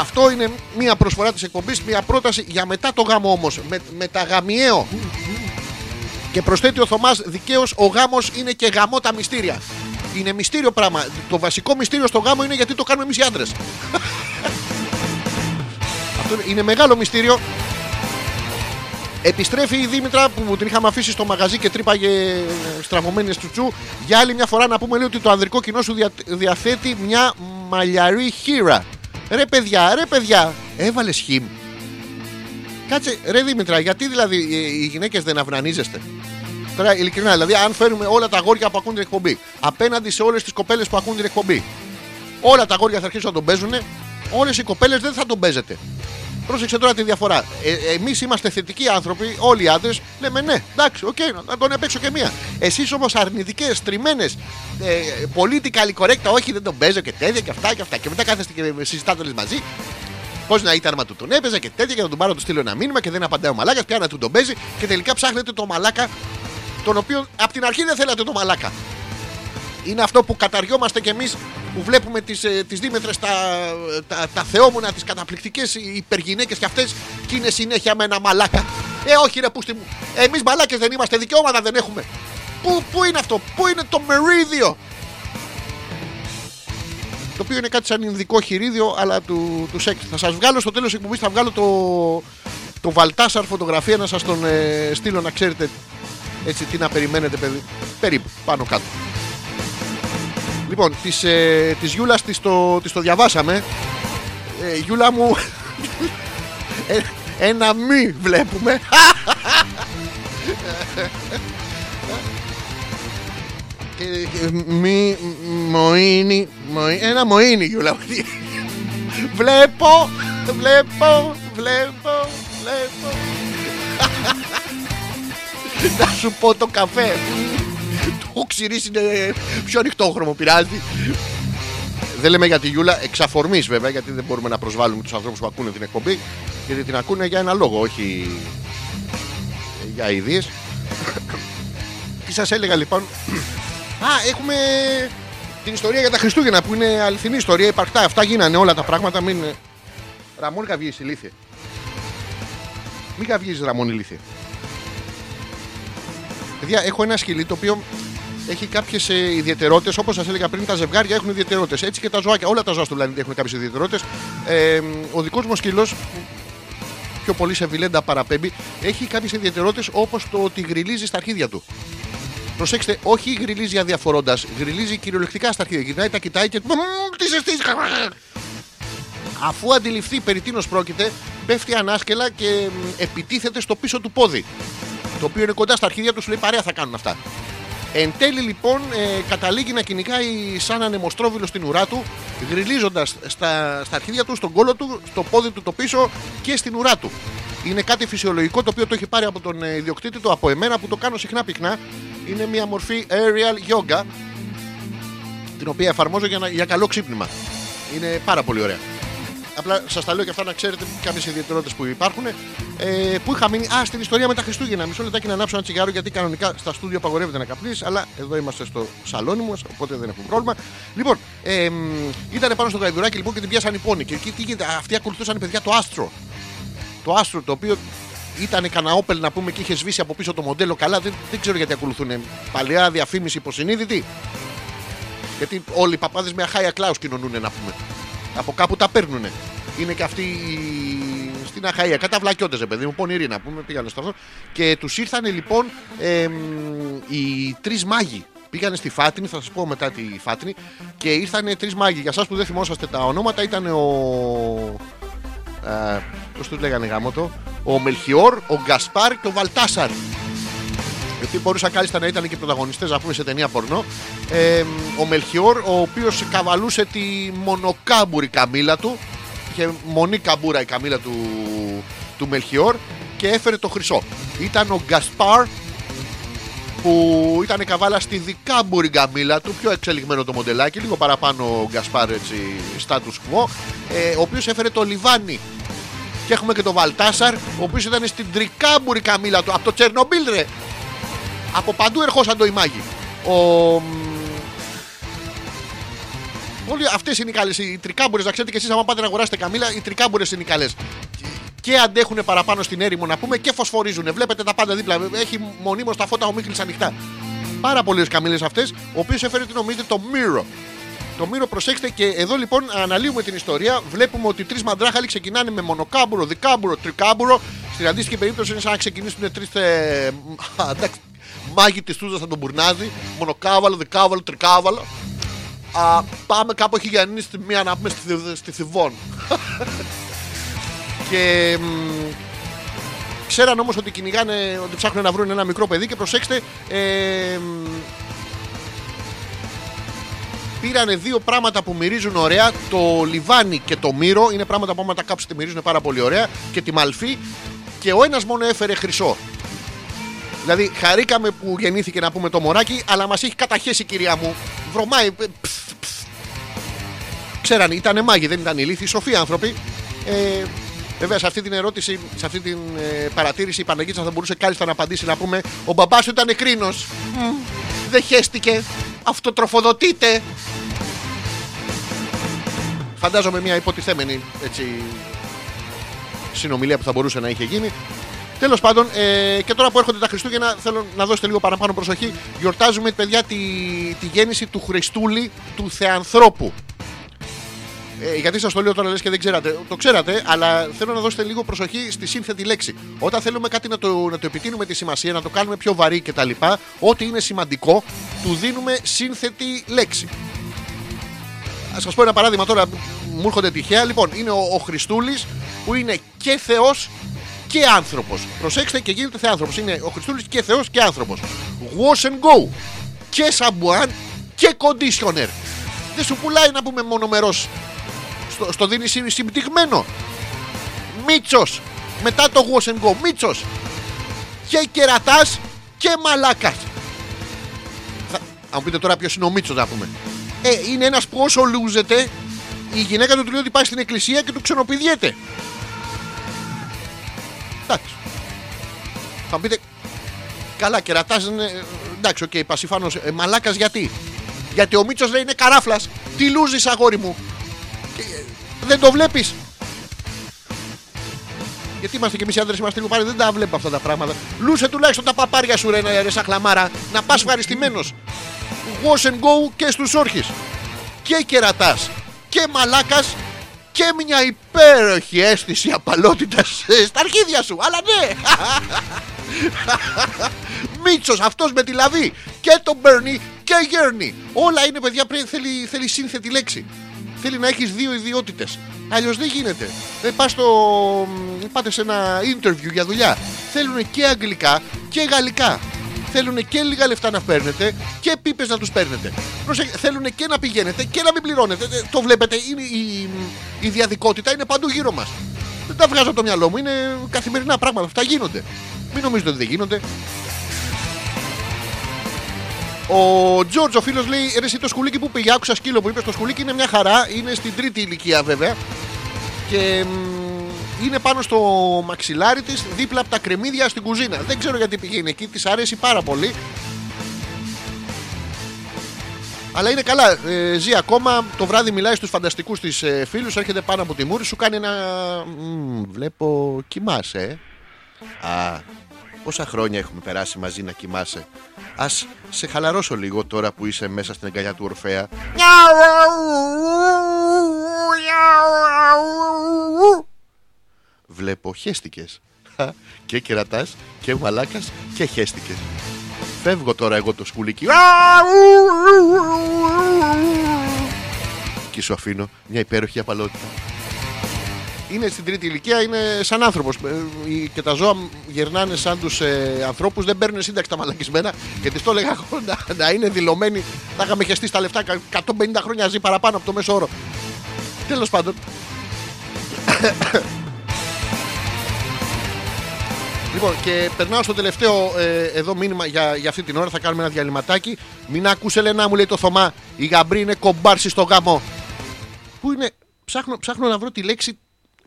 Αυτό είναι μια προσφορά της εκπομπής, μια πρόταση για μετά το γάμο όμως. Με, μεταγαμιαίο. Και προσθέτει ο Θωμάς δικαίως ο γάμος είναι και γαμό τα μυστήρια. Είναι μυστήριο πράγμα. Το βασικό μυστήριο στο γάμο είναι γιατί το κάνουμε εμείς οι άντρες. Αυτό είναι- είναι μεγάλο μυστήριο. Επιστρέφει η Δήμητρα που την είχαμε αφήσει στο μαγαζί και τρύπαγε ε, στραβωμένη του τσου. Για άλλη μια φορά να πούμε λέει ότι το ανδρικό κοινό σου δια- διαθέτει μια μαλλιαρή χείρα. Ρε παιδιά, ρε παιδιά, έβαλες χιμ. Κάτσε, ρε Δήμητρα, γιατί δηλαδή ε, οι γυναίκες δεν αυνανίζεστε; Τώρα ειλικρινά, δηλαδή, αν φέρουμε όλα τα αγόρια που ακούν την εκπομπή απέναντι σε όλες τις κοπέλες που ακούν την εκπομπή, όλα τα αγόρια θα αρχίσουν να τον παίζουν, όλες οι κοπέλες δεν θα τον παίζετε. Πρόσεξε τώρα τη διαφορά. Ε, Εμείς είμαστε θετικοί άνθρωποι, όλοι οι άντρες. Λέμε ναι, εντάξει, οκ, να τον παίξω και μία. Εσείς όμως αρνητικές, τριμμένες, ε, political correct, όχι δεν τον παίζω και τέτοια και αυτά και αυτά. Και μετά κάθεστε και συζητάτε όλες μαζί. Πώς να ήταν άμα του τον έπαιζα και τέτοια και να τον πάρω του στείλω ένα μήνυμα και δεν απαντάει ο μαλάκας. Πια να του τον παίζει και τελικά ψάχνετε το μαλάκα τον οποίο από την αρχή δεν θέλατε το μαλάκα. Είναι αυτό που καταριόμαστε κι εμείς που βλέπουμε τις τις δίμετρε, τα, τα, τα θεόμουνα, τις καταπληκτικές υπεργυναίκες και αυτές και είναι συνέχεια με ένα μαλάκα. Ε, όχι, ρε, πούστη μου. Εμείς μαλάκες δεν είμαστε, δικαιώματα δεν έχουμε. Πού, πού είναι αυτό, πού είναι το μερίδιο; Το οποίο είναι κάτι σαν ειδικό χειρίδιο, αλλά του, του σεξ. Θα σας βγάλω στο τέλος εκπομπής, θα βγάλω το, το Βαλτάσαρ φωτογραφία να σας τον ε, στείλω να ξέρετε έτσι τι να περιμένετε, παιδί. Περίπου, πάνω κάτω. Λοιπόν, της, ε, της Γιούλας της το, της το διαβάσαμε. Ε, Γιούλα μου, ε, ένα μη βλέπουμε. Και, ε, μη, μοίνι, μοίνι, ένα μοίνι Γιούλα μου. Βλέπω, βλέπω, βλέπω, βλέπω. Να σου πω το καφέ. Το ξηρίσει είναι πιο ανοιχτόχρωμο, πειράζει. Δεν λέμε για τη Γιούλα, εξ αφορμής βέβαια, γιατί δεν μπορούμε να προσβάλλουμε τους ανθρώπους που ακούνε την εκπομπή. Γιατί την ακούνε για ένα λόγο, όχι για ιδίες. Τι σας έλεγα λοιπόν. Α, έχουμε την ιστορία για τα Χριστούγεννα που είναι αληθινή ιστορία, υπαρκτά. Αυτά γίνανε όλα τα πράγματα. Μην... Ραμόν καυγείς ηλίθιε. Μην καυγείς Ραμόν ηλίθιε. Παιδιά, έχω ένα σκυλί το οποίο έχει κάποιες ιδιαιτερότητες. Όπως σας έλεγα πριν, τα ζευγάρια έχουν ιδιαιτερότητες. Έτσι και τα ζωάκια. Όλα τα ζώα στο πλανήτη έχουν κάποιες ιδιαιτερότητες. Ε, ο δικός μου σκύλος, πιο πολύ σε βιλέντα παραπέμπει, έχει κάποιες ιδιαιτερότητες όπως το ότι γριλίζει στα αρχίδια του. Προσέξτε, όχι γριλίζει αδιαφορώντα, γριλίζει κυριολεκτικά στα αρχίδια. Γυρνάει, τα κοιτάει και. «Μμμ, Τι ζεστή! Αφού αντιληφθεί περί τίνος πρόκειται, πέφτει ανάσκελα και μ, επιτίθεται στο πίσω του πόδι. Το οποίο είναι κοντά στα αρχίδια του, σου λέει παρέα θα κάνουν αυτά. Εν τέλει λοιπόν ε, καταλήγει να κυνηγάει σαν ανεμοστρόβιλο στην ουρά του, γριλίζοντα στα, στα αρχίδια του, στον κόλο του, στο πόδι του το πίσω και στην ουρά του. Είναι κάτι φυσιολογικό το οποίο το έχει πάρει από τον ε, ιδιοκτήτη του, από εμένα που το κάνω συχνά πυκνά. Είναι μια μορφή aerial yoga, την οποία εφαρμόζω για, να- για καλό ξύπνημα. Είναι πάρα πολύ ωραία. Απλά σας τα λέω και αυτά να ξέρετε κάποιες ιδιαιτερότητες που υπάρχουν. Ε, που είχα μείνει. Α, στην ιστορία με τα Χριστούγεννα. Μισό λεπτάκι να ανάψω ένα τσιγάρο γιατί κανονικά στα στούντιο απαγορεύεται να καπνίσει. Αλλά εδώ είμαστε στο σαλόνι μου, οπότε δεν έχουμε πρόβλημα. Λοιπόν, ε, ήταν πάνω στο γαϊδουράκι λοιπόν και την πιάσαν οι πόνοι. Και εκεί τι γίνεται, αυτοί ακολουθούσαν παιδιά το άστρο. Το άστρο το οποίο ήταν κανένα όπελ να πούμε και είχε σβήσει από πίσω το μοντέλο καλά. Δεν, δεν ξέρω γιατί ακολουθούν. Παλαιά διαφήμιση υποσυνείδητη. Γιατί όλοι οι παπάδες με αχάια κλάους κοινωνούν να πούμε. Από κάπου τα παίρνουν. Είναι και αυτοί οι- στην Αχαία. Κατά βλακιώτες, παιδί μου, πονηροί να πούμε. Πήγανε στο αυτό. Και τους ήρθαν λοιπόν εμ, οι τρεις μάγοι. Πήγανε στη Φάτνη, θα σας πω μετά τη Φάτνη. Και ήρθαν τρεις μάγοι. Για εσά που δεν θυμόσαστε τα ονόματα, ήταν ο. Πώς τους λέγανε γάμο το. Ο Μελχιόρ, ο Γκασπάρ και ο Βαλτάσαρ. Γιατί μπορούσαν κάλλιστα να ήταν και πρωταγωνιστές να πούμε σε ταινία πορνό. Ε, ο Μελχιόρ, ο οποίος καβαλούσε τη μονοκάμπουρη καμίλα του. Είχε μονή καμπούρα η καμίλα του, του Μελχιόρ και έφερε το χρυσό. Ήταν ο Γκασπάρ που ήταν καβάλα στη δικάμπουρη καμίλα του, πιο εξελιγμένο το μοντελάκι, λίγο παραπάνω ο Γκασπάρ έτσι status quo, ε, ο οποίος έφερε το λιβάνι και έχουμε και τον Βαλτάσαρ, ο οποίος ήταν στην τρικάμπουρη καμίλα του, από το Τσερνομπίλ ρε. Από παντού ερχόσαν το ημάγι. Ο... Όλοι αυτές είναι οι καλές. Οι τρικάμπουρε, να ξέρετε και εσείς, άμα πάτε να αγοράσετε καμίλα, οι τρικάμπουρε είναι οι καλές. Και αντέχουν παραπάνω στην έρημο να πούμε και φωσφορίζουν. Βλέπετε τα πάντα δίπλα. Έχει μονίμως τα φώτα ο Μίχλης ανοιχτά. Πάρα πολλές καμίλε αυτές, ο οποίος έφερε τι νομίζετε το Miro. Το Μύρο, προσέξτε και εδώ λοιπόν αναλύουμε την ιστορία. Βλέπουμε ότι τρεις μαντράχαλοι ξεκινάνε με μονοκάμπουρο, δικάμπουρο, τρικάμπουρο. Στην αντίστοιχη περίπτωση είναι σαν να ξεκινήσουν τρεις ε, α, εντάξει, μάγοι της Τούζα από τον Μπουρνάδη. Μονοκάβαλο, δικάβαλο, τρικάβαλο. Α, πάμε κάπου έχει Γιάννη στη μία να πούμε στη, Θη- στη Θηβών. και μ, ξέραν όμως ότι κυνηγάνε, ότι ψάχνουν να βρουν ένα μικρό παιδί και προσέξτε, ε, μ, Πήρανε δύο πράγματα που μυρίζουν ωραία. Το λιβάνι και το μύρο. Είναι πράγματα που άμα τα κάψετε μυρίζουν πάρα πολύ ωραία. Και τη μαλφή. Και ο ένας μόνο έφερε χρυσό. Δηλαδή, χαρήκαμε που γεννήθηκε να πούμε το μωράκι, αλλά μας έχει καταχέσει, κυρία μου. Βρωμάει. ε, ψ, ψ. Ξέρανε, ήταν μάγοι, δεν ήταν ηλίθιοι, σοφοί άνθρωποι. Ε, βέβαια, σε αυτή την ερώτηση, σε αυτή την ε, παρατήρηση, η Παναγίτσα θα μπορούσε κάλλιστα να απαντήσει να πούμε: Ο μπαμπάς σου ήταν κρίνος. Δεν χέστηκε. Αυτοτροφοδοτείται. Φαντάζομαι μια υποτιθέμενη έτσι, συνομιλία που θα μπορούσε να είχε γίνει. Τέλος πάντων, ε, και τώρα που έρχονται τα Χριστούγεννα, θέλω να δώσετε λίγο παραπάνω προσοχή. Γιορτάζουμε, παιδιά, τη, τη γέννηση του Χριστούλη του Θεανθρώπου. Ε, γιατί σας το λέω τώρα, λες και δεν ξέρατε. Το ξέρατε, αλλά θέλω να δώσετε λίγο προσοχή στη σύνθετη λέξη. Όταν θέλουμε κάτι να το, να το επιτείνουμε τη σημασία, να το κάνουμε πιο βαρύ κτλ., ό,τι είναι σημαντικό, του δίνουμε σύνθετη λέξη. Α σας πω ένα παράδειγμα τώρα, μου έρχονται τυχαία. Λοιπόν, είναι ο, ο Χριστούλης που είναι και Θεός και άνθρωπος. Προσέξτε και γίνεται θεάνθρωπο. Είναι ο Χριστούλης και Θεός και άνθρωπος. Wash and go. Και σαμπουάν και conditioner. Δεν σου πουλάει να πούμε μονομερό. Στο, στο δίνει συ- συμπτυγμένο. Μίτσος. Μετά το wash and go. Μίτσος. Και κερατάς και μαλάκας. Θα... Αν μου πείτε τώρα ποιος είναι ο Μίτσος, να πούμε. Ε, είναι ένας που όσο λούζεται, η γυναίκα του του λέει ότι πάει στην εκκλησία και του ξενοπηδιέται. Εντάξει. Θα μου πείτε, καλά, κερατάς είναι. Εντάξει, OK, okay, πασιφανώς. Ε, Μαλάκας γιατί; Γιατί ο Μίτσος λέει είναι καράφλας. Τι λούζεις, αγόρι μου; Και, ε, δεν το βλέπεις; Γιατί είμαστε και εμείς οι άντρε, είμαστε λίγο πάρει, δεν τα βλέπουμε αυτά τα πράγματα. Λούσε τουλάχιστον τα παπάρια σου, ρε, ρε, σαν χλαμάρα, να πας ευχαριστημένος. Wash and go και στους όρχες. Και κερατάς. Και μαλάκας. Και μια υπέροχη αίσθηση απαλότητας στα αρχίδια σου. Αλλά ναι! Μίτσος αυτός με τη λαβή. Και τον Μπέρνι και γέρνει. Όλα είναι παιδιά, πρέπει, θέλει, θέλει σύνθετη λέξη. Θέλει να έχεις δύο ιδιότητες. Αλλιώς δεν γίνεται. Δεν πας στο... πάτε σε ένα interview για δουλειά. Θέλουν και αγγλικά και γαλλικά. Θέλουν και λίγα λεφτά να παίρνετε και πίπες να τους παίρνετε. Προσέχε, θέλουν και να πηγαίνετε και να μην πληρώνετε. Ε, Το βλέπετε, είναι η, η διαδικότητα είναι παντού γύρω μας. Δεν τα βγάζω από το μυαλό μου, είναι καθημερινά πράγματα. Αυτά γίνονται. Μην νομίζετε ότι δεν γίνονται. Ο Τζόρτζ, ο φίλος λέει: Ρε, εσύ το σκουλίκι που πήγε, άκουσα σκύλο που είπε: Το σκουλίκι είναι μια χαρά, είναι στην τρίτη ηλικία βέβαια. Και μ, είναι πάνω στο μαξιλάρι τη, δίπλα από τα κρεμμύδια στην κουζίνα. Δεν ξέρω γιατί πηγαίνει εκεί, τη αρέσει πάρα πολύ. Αλλά είναι καλά. Ε, ζει ακόμα. Το βράδυ μιλάει στου φανταστικού τη ε, φίλου. Έρχεται πάνω από τη μούρη σου. Κάνει ένα. «Μμμ, βλέπω. Κοιμάσαι. ε». Α, πόσα χρόνια έχουμε περάσει μαζί να κοιμάσαι. Α σε χαλαρώσω λίγο τώρα που είσαι μέσα στην αγκαλιά του Ορφέα. Βλέπω χέστηκες Και κερατάς και μαλάκας και χέστηκες Φεύγω τώρα εγώ το σκουλίκι Και σου αφήνω μια υπέροχη απαλότητα είναι στην τρίτη ηλικία, είναι σαν άνθρωπος. Και τα ζώα γερνάνε σαν τους ε, ανθρώπους, δεν παίρνουν σύνταξη τα μαλακισμένα. Γιατί το έλεγα εγώ να, να είναι δηλωμένοι. Θα είχαμε χεστεί στα λεφτά 150 χρόνια ζει παραπάνω από το μέσο όρο. Τέλος πάντων. Λοιπόν, και περνάω στο τελευταίο ε, εδώ μήνυμα για, για αυτή την ώρα. Θα κάνουμε ένα διαλυματάκι. Μην ακούσε, Ελένα μου λέει το Θωμά. Η γαμπρή είναι κομπάρση στο γάμο. Πού είναι, ψάχνω, ψάχνω να βρω τη λέξη.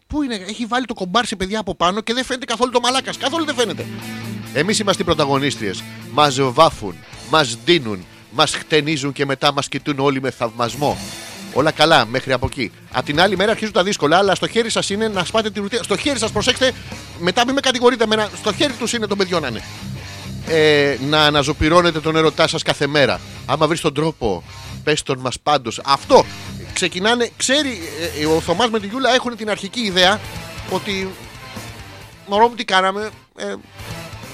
Πού είναι, έχει βάλει το κομπάρσι παιδιά από πάνω και δεν φαίνεται καθόλου το μαλάκας. Καθόλου δεν φαίνεται. Εμείς είμαστε οι πρωταγωνίστριες. Μας βάφουν, μας δίνουν, μας χτενίζουν και μετά μας κοιτούν όλοι με θαυμασμό. Όλα καλά μέχρι από εκεί. Απ' την άλλη μέρα αρχίζουν τα δύσκολα, αλλά στο χέρι σας είναι να σπάτε τη ρουτίνα. Στο χέρι σας, προσέξτε, μετά μην με κατηγορείτε εμένα. Στο χέρι τους είναι το παιδιό να είναι. Ε, να αναζωπυρώνετε τον ερωτά σας κάθε μέρα. Άμα βρεις τον τρόπο, πες τον μας πάντως. Αυτό ξεκινάνε. Ξέρει, ε, ο Θωμάς με τη Γιούλα έχουν την αρχική ιδέα ότι. Μωρό μου, τι κάναμε. Ε,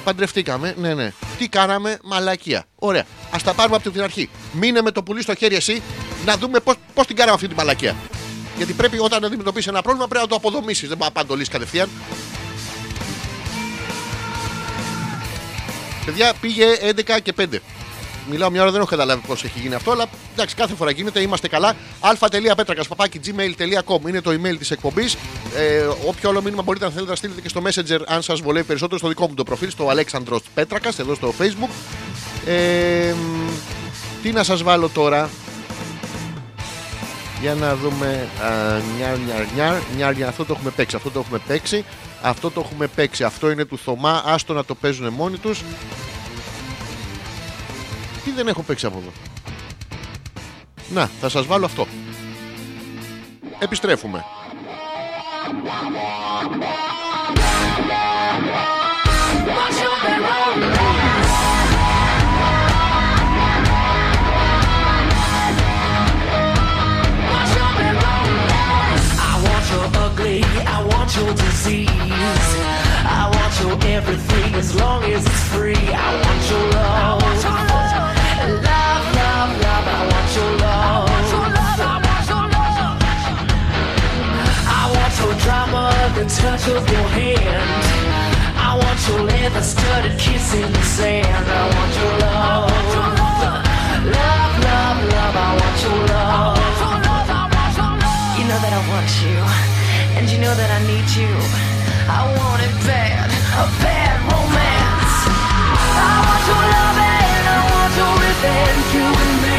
παντρευτήκαμε. Ναι, ναι. Τι κάναμε, μαλακία. Ωραία. Α τα πάρουμε από την αρχή. Μείνε με το πουλί στο χέρι εσύ να δούμε πώς πώς την κάναμε αυτή τη μαλακία. Γιατί πρέπει όταν αντιμετωπίσεις ένα πρόβλημα πρέπει να το αποδομήσεις. Δεν μπορεί να το λύσει κατευθείαν. Παιδιά πήγε 11 και 5. Μιλάω μια ώρα, δεν έχω καταλάβει πώς έχει γίνει αυτό, αλλά εντάξει, κάθε φορά γίνεται, είμαστε καλά. αλφα.πέτρακας παπάκι gmail.com είναι το email της εκπομπής. Ε, όποιο άλλο μήνυμα μπορείτε να θέλετε να στείλετε και στο Messenger, αν σας βολεύει περισσότερο, στο δικό μου το προφίλ, στο Αλέξανδρος Πέτρακας, εδώ στο Facebook. Ε, τι να σας βάλω τώρα; Για να δούμε. Α, νιάρ, νιάρ, νιάρ, νιάρ, νιάρ. Αυτό το έχουμε παίξει. Αυτό το έχουμε παίξει. Αυτό το έχουμε παίξει. Αυτό είναι του Θωμά. Άστο να το παίζουν μόνοι τους. Τι δεν έχω παίξει από εδώ. Να, θα σας βάλω αυτό. Επιστρέφουμε. I want your ugly, I want your disease. I want your everything as long as it's free. I want your love. The touch of your hand. I want your leather studded kiss in the sand. I want your love. Love, love, love, I want your love. You know that I want you, and you know that I need you. I want it bad, a bad romance. I want your love been through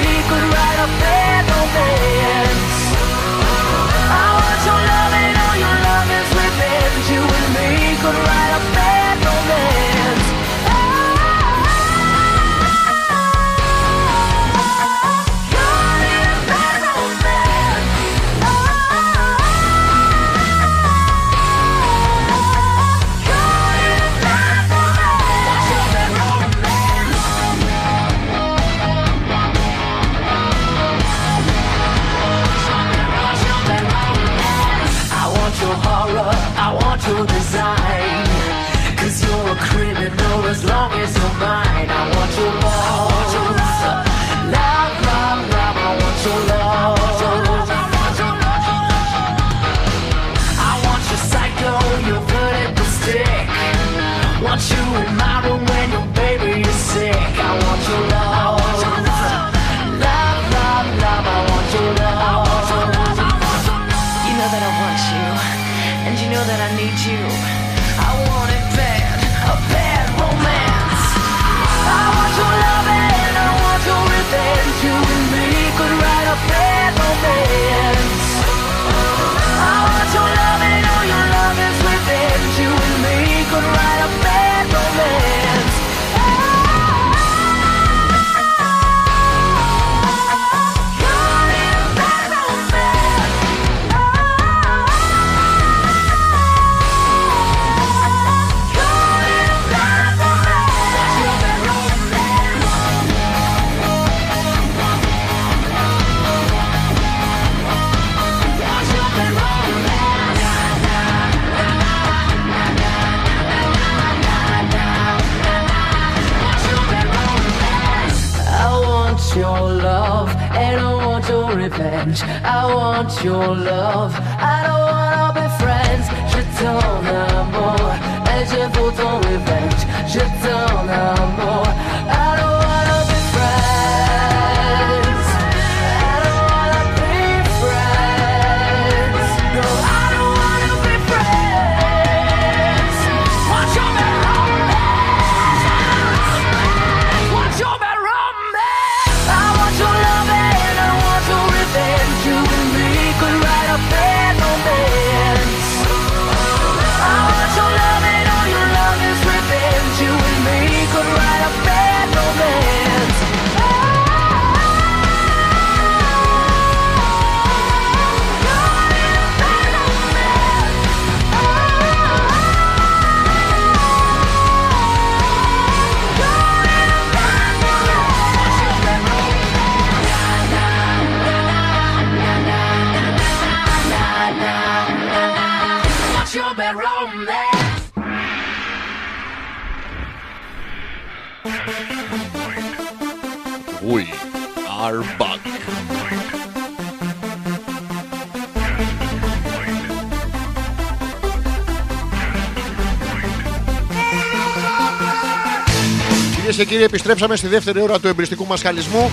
Κυρίε και κύριοι, επιστρέψαμε στη δεύτερη ώρα του εμπριστικού μας χαλισμού.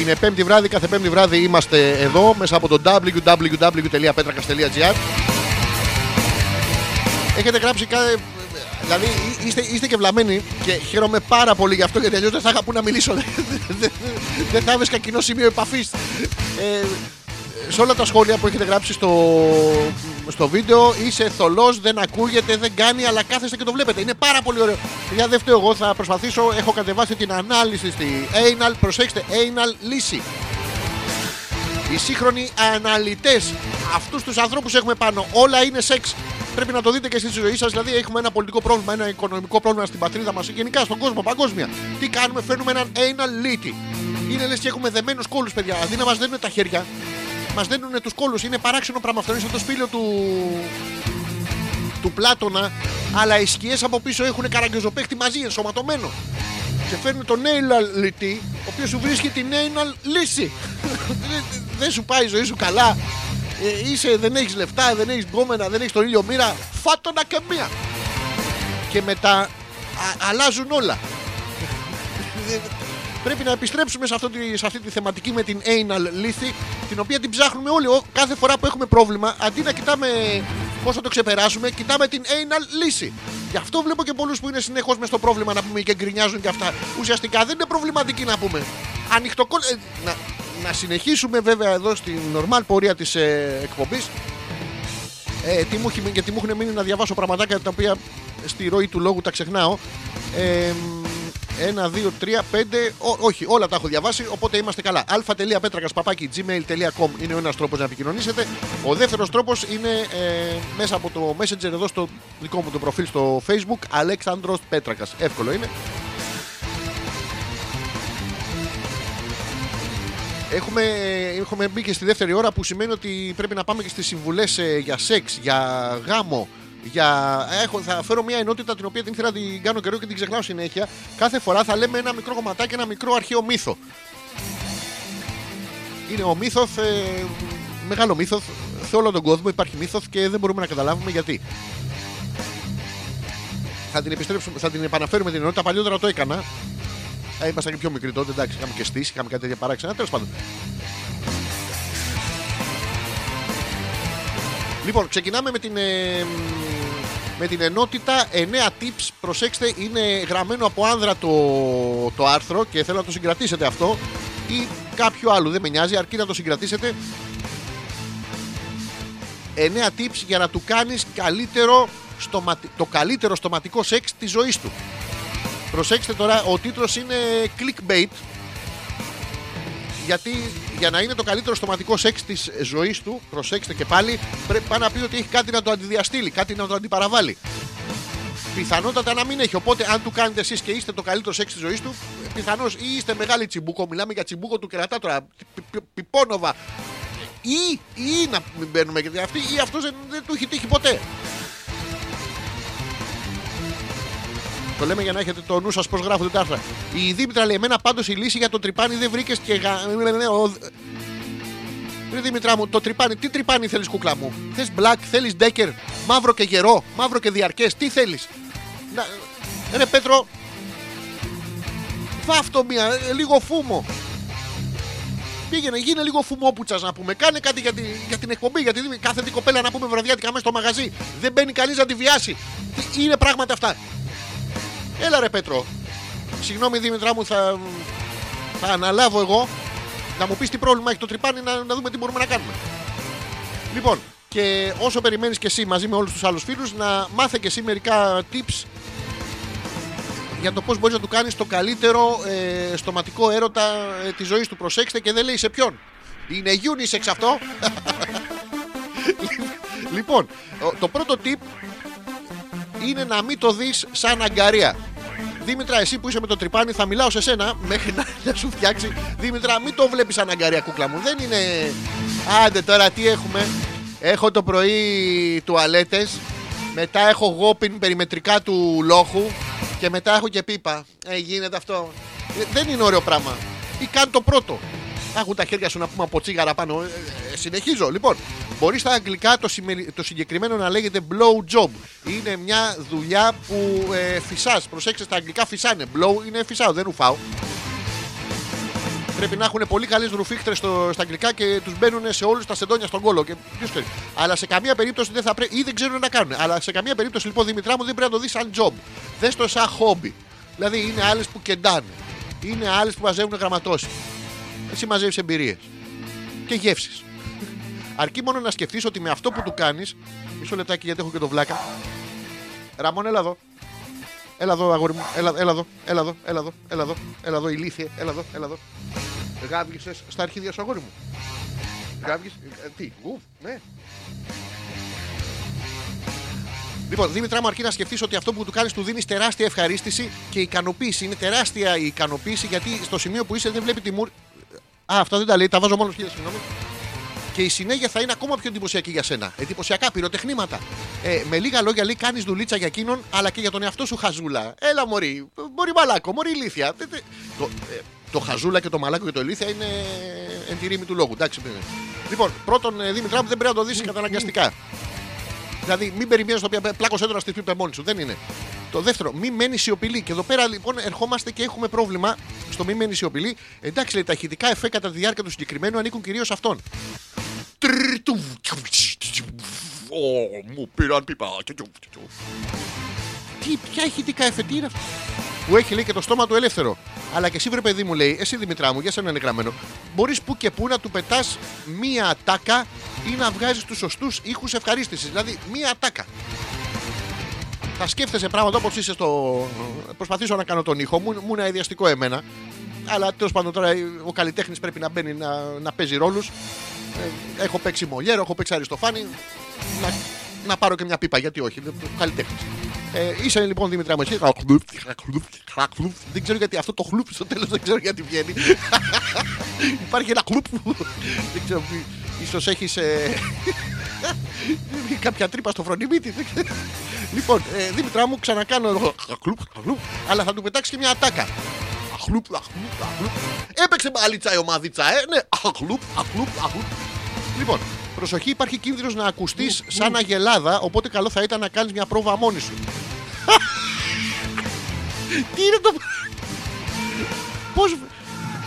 Είναι πέμπτη βράδυ, κάθε πέμπτη βράδυ είμαστε εδώ μέσα από το www.petrakas.gr. Έχετε γράψει κάθε. Δηλαδή εί- είστε, είστε και βλαμμένοι και χαίρομαι πάρα πολύ γι' αυτό γιατί αλλιώς δεν θα είχα που να μιλήσω. Δεν- δεν θα έβρισκα κοινό σημείο επαφής. Ε, σε όλα τα σχόλια που έχετε γράψει στο, στο βίντεο είσαι θολός, δεν ακούγεται, δεν κάνει, αλλά κάθεστε και το βλέπετε. Είναι πάρα πολύ ωραίο. Για δεν φταίω εγώ, θα προσπαθήσω. Έχω κατεβάσει την ανάλυση στη Anal. Προσέξτε, Anal λύση. Οι σύγχρονοι αναλυτές, αυτούς τους ανθρώπους έχουμε πάνω. Όλα είναι σεξ. Πρέπει να το δείτε και στη ζωή σας. Δηλαδή, έχουμε ένα πολιτικό πρόβλημα, ένα οικονομικό πρόβλημα στην πατρίδα μας, γενικά στον κόσμο, παγκόσμια. Τι κάνουμε, φέρνουμε έναν anal λύτη. Είναι λες και έχουμε δεμένους κόλους, παιδιά. Αντί να μας δένουν τα χέρια, μας δένουν τους κόλους. Είναι παράξενο πράγμα αυτό. Είναι σαν το σπήλαιο του, του Πλάτωνα. Αλλά οι σκιές από πίσω έχουν καραγκιόζοπέχτη μαζί, ενσωματωμένο. Και φέρνει τον nail λυτή, ο οποίος σου βρίσκει την nail λύση. Δεν- δεν σου πάει η ζωή σου καλά. Ε, είσαι, δεν έχεις λεφτά, δεν έχεις γκόμενα, δεν έχεις τον ήλιο μοίρα. Φάτονα και μία. Και μετά α- αλλάζουν όλα. Πρέπει να επιστρέψουμε σε, αυτό, τη- σε αυτή τη θεματική με την anal λύθη, την οποία την ψάχνουμε όλοι. Ο- Κάθε φορά που έχουμε πρόβλημα, αντί να κοιτάμε πώς θα το ξεπεράσουμε, κοιτάμε την anal λύση. Γι' αυτό βλέπω και πολλούς που είναι συνεχώς μες στο πρόβλημα να πούμε και γκρινιάζουν και αυτά. Ουσιαστικά δεν είναι προβληματική να πούμε. Ανοιχτοκό. ε, να, να συνεχίσουμε βέβαια εδώ στην νορμάλ πορεία της ε, εκπομπής. Ε, τι μου, έχει μείνει- γιατί μου έχουν μείνει να διαβάσω πραγματάκια τα οποία στη ροή του λόγου τα ξεχνάω. Ε, ένα, δύο, τρία, πέντε. ό- όχι, όλα τα έχω διαβάσει, οπότε είμαστε καλά. α.πέτρακα.gmail.com είναι ο ένας τρόπος να επικοινωνήσετε. Ο δεύτερος τρόπος είναι ε, μέσα από το Messenger εδώ στο δικό μου το προφίλ στο Facebook. Αλέξανδρος Πέτρακας. Εύκολο είναι. Έχουμε, έχουμε μπει και στη δεύτερη ώρα που σημαίνει ότι πρέπει να πάμε και στις συμβουλές ε, για σεξ, για γάμο, για... Έχω, θα φέρω μια ενότητα την οποία την ήθελα να την κάνω καιρό και την ξεχνάω συνέχεια. Κάθε φορά θα λέμε ένα μικρό κομματάκι, ένα μικρό αρχαίο μύθο. Είναι ο μύθος, ε, μεγάλο μύθος, σε όλο τον κόσμο υπάρχει μύθος και δεν μπορούμε να καταλάβουμε γιατί. Θα την, επιστρέψουμε, θα την επαναφέρουμε την ενότητα, παλιότερα το έκανα. Ε, ήμασταν και πιο μικροί τότε, εντάξει, είχαμε και στήσει, είχαμε κάτι τέτοια παράξενα. Τέλος πάντων. Λοιπόν, ξεκινάμε με την, ε, με την ενότητα 9 tips. Προσέξτε, είναι γραμμένο από άνδρα το, το άρθρο και θέλω να το συγκρατήσετε αυτό ή κάποιο άλλο, δεν με νοιάζει, αρκεί να το συγκρατήσετε. 9 tips για να του κάνεις καλύτερο στοματι- το καλύτερο στοματικό σεξ της ζωής του. Προσέξτε τώρα, ο τίτλος είναι clickbait γιατί για να είναι το καλύτερο στοματικό σεξ της ζωής του, προσέξτε και πάλι, πρέπει πάει να πει ότι έχει κάτι να το αντιδιαστήλει, κάτι να το αντιπαραβάλει. Πιθανότατα να μην έχει. Οπότε, αν του κάνετε εσείς και είστε το καλύτερο σεξ της ζωής του, πιθανώς ή είστε μεγάλη τσιμπούκο, μιλάμε για τσιμπούκο του κερατά τώρα, πι- πι- πιπόνοβα. Ή, ή να μην μπαίνουμε γιατί αυτή ή αυτός δεν, δεν του έχει τύχει ποτέ. Το λέμε για να έχετε το νου σας πώς γράφονται τα άρθρα. Η Δήμητρα λέει: Εμένα πάντως η λύση για το τρυπάνι δεν βρήκες και. Γα... ο- Ρε Δήμητρα μου, το τρυπάνι, τι τρυπάνι θέλεις κούκλα μου; Θες black, θέλεις ντέκερ, μαύρο και γερό, μαύρο και διαρκές, τι θέλεις; Να... Ρε Πέτρο, βάφτο μία, ε, λίγο φούμο. Πήγαινε, γίνε λίγο φουμόπουτσας να πούμε. Κάνε κάτι για, τη, για την εκπομπή. Γιατί κάθε την κοπέλα να πούμε βραδιάτικα μέσα στο μαγαζί. Δεν μπαίνει κανείς να τη βιάσει. Τι είναι πράγματα αυτά. Έλα ρε Πέτρο. Συγγνώμη Δήμητρά μου, θα, θα αναλάβω εγώ να μου πεις τι πρόβλημα έχει το τρυπάνι να, να δούμε τι μπορούμε να κάνουμε. Λοιπόν, και όσο περιμένεις και εσύ μαζί με όλους τους άλλους φίλους, να μάθε και εσύ μερικά tips για το πώς μπορείς να του κάνεις το καλύτερο ε, στοματικό έρωτα ε, της ζωής του. Προσέξτε και δεν λέει σε ποιον. Είναι unisex αυτό. λοιπόν, ο- το πρώτο tip είναι να μην το δεις σαν αγκαρία. Δήμητρα, εσύ που είσαι με το τρυπάνι, θα μιλάω σε σένα μέχρι να, να σου φτιάξει. Δήμητρα, μην το βλέπεις σαν αγκαρία, κούκλα μου. Δεν είναι. Άντε τώρα, τι έχουμε; Έχω το πρωί τουαλέτες. Μετά έχω γόπιν περιμετρικά του λόχου. Και μετά έχω και πίπα. Ε, γίνεται αυτό. Ε, δεν είναι ωραίο πράγμα. Ή καν το πρώτο. Θα έχουν τα χέρια σου να πούμε από τσίγαρα πάνω. Ε, ε, συνεχίζω. Λοιπόν, Μπορείς στα αγγλικά το, σημερι- το συγκεκριμένο να λέγεται blow job. Είναι μια δουλειά που ε, φυσάς. Προσέξτε, στα αγγλικά φυσάνε. Blow είναι φυσάω, δεν ρουφάω. Πρέπει να έχουν πολύ καλές ρουφίχτρες στα αγγλικά και τους μπαίνουν σε όλους τα σεντόνια στον κόλο. Και ποιος ξέρει. Αλλά σε καμία περίπτωση δεν θα πρέπει ή δεν ξέρουν να κάνουν. Αλλά σε καμία περίπτωση λοιπόν Δημητρά μου δεν πρέπει να το δεις σαν job. Δες το σαν hobby. Δηλαδή είναι άλλες που κεντάνε. Είναι άλλες που μαζεύουν γραμματώσεις. Εσύ μαζεύει εμπειρίες και γεύσεις. Αρκεί μόνο να σκεφτείς ότι με αυτό που του κάνεις. Μισό λεπτάκι γιατί έχω και το βλάκα. Ραμόν, έλα εδώ. Έλα εδώ, αγόρι μου. Έλα, έλα εδώ, έλα εδώ, έλα εδώ, έλα εδώ, έλα εδώ, ηλίθιε, έλα εδώ, έλα εδώ. Γάβγισες στα αρχίδια σου, αγόρι μου. Γάβγισε. ε, τι, ουφ, ναι. Λοιπόν, Δήμητρα μου, αρκεί να σκεφτείς ότι αυτό που του κάνεις του δίνεις τεράστια ευχαρίστηση και ικανοποίηση. Είναι τεράστια η ικανοποίηση γιατί στο σημείο που είσαι δεν βλέπει τη μούρ. Α, αυτά δεν τα λέει, τα βάζω μόνος χίλια, συγγνώμη. Και η συνέχεια θα είναι ακόμα πιο εντυπωσιακή για σένα. Εντυπωσιακά πυροτεχνήματα. Ε, με λίγα λόγια λέει: Κάνεις δουλίτσα για εκείνον, αλλά και για τον εαυτό σου χαζούλα. Έλα, Μωρή. Μωρή μαλάκο, Μωρή ηλίθεια. Δεν- δεν- Το, ε, το χαζούλα και το μαλάκο και το ηλίθεια είναι εν τη ρήμη του λόγου. Εντάξει, παιδί. Λοιπόν, πρώτον, ε, Δήμητρά μου, δεν πρέπει να το δεις καταναγκαστικά. Δηλαδή, μην περιμένεις το οποίο πλάκωσε τώρα στη πίπε μόνη σου. Δεν είναι. Το δεύτερο, μη μένει σιωπηλή. Και εδώ πέρα λοιπόν ερχόμαστε και έχουμε πρόβλημα στο μη μένει σιωπηλή. Εντάξει, λέει, τα ηχητικά εφέ κατά τη διάρκεια του συγκεκριμένου ανήκουν κυρίως σε αυτόν. Τρρρτου. Ω, Μου πήραν πίπα. Τι, ποια ηχητικά εφέ, τι είναι αυτό; Που έχει λέει και το στόμα του ελεύθερο. Αλλά και εσύ βρε παιδί μου λέει, εσύ Δημητρά μου, για σένα είναι γραμμένο. Μπορείς που και που να του πετάς μία ατάκα ή να βγάζεις τους σωστούς ήχους ευχαρίστησης. Δηλαδή μία ατάκα. Θα σκέφτεσαι πράγματα όπως είσαι στο. Προσπαθήσω να κάνω τον ήχο μου, μου είναι αειδιαστικό εμένα. Αλλά τέλος πάντων τώρα ο καλλιτέχνης πρέπει να μπαίνει να, να παίζει ρόλους. Ε, έχω παίξει Μολιέρο, έχω παίξει Αριστοφάνη. Να, να πάρω και μια πίπα, γιατί όχι. Καλλιτέχνης. Ε, είσαι λοιπόν Δήμητρα μου εσύ. Δεν ξέρω γιατί αυτό το χλουπ στο τέλος δεν ξέρω γιατί βγαίνει. Υπάρχει ένα χλουπ. δεν ξέρω. Ίσως έχεις ε, κάποια τρύπα στο φρονιμίτι. δεν ξέρω. λοιπόν, ε, Δήμητρα μου ξανακάνω εγώ. Χλουπ, χλουπ, αλλά θα του πετάξεις και μια ατάκα. Αχλουπ, αχλουπ, αχλουπ. Έπαιξε μπαλίτσα η ομαδίτσα, ε. Ναι, αχλουπ, αχλουπ, αχλουπ. Λοιπόν, προσοχή, υπάρχει κίνδυνος να ακουστείς σαν αγελάδα, οπότε καλό θα ήταν να κάνεις μια πρόβα μόνη σου. Τι είναι το... Πώς,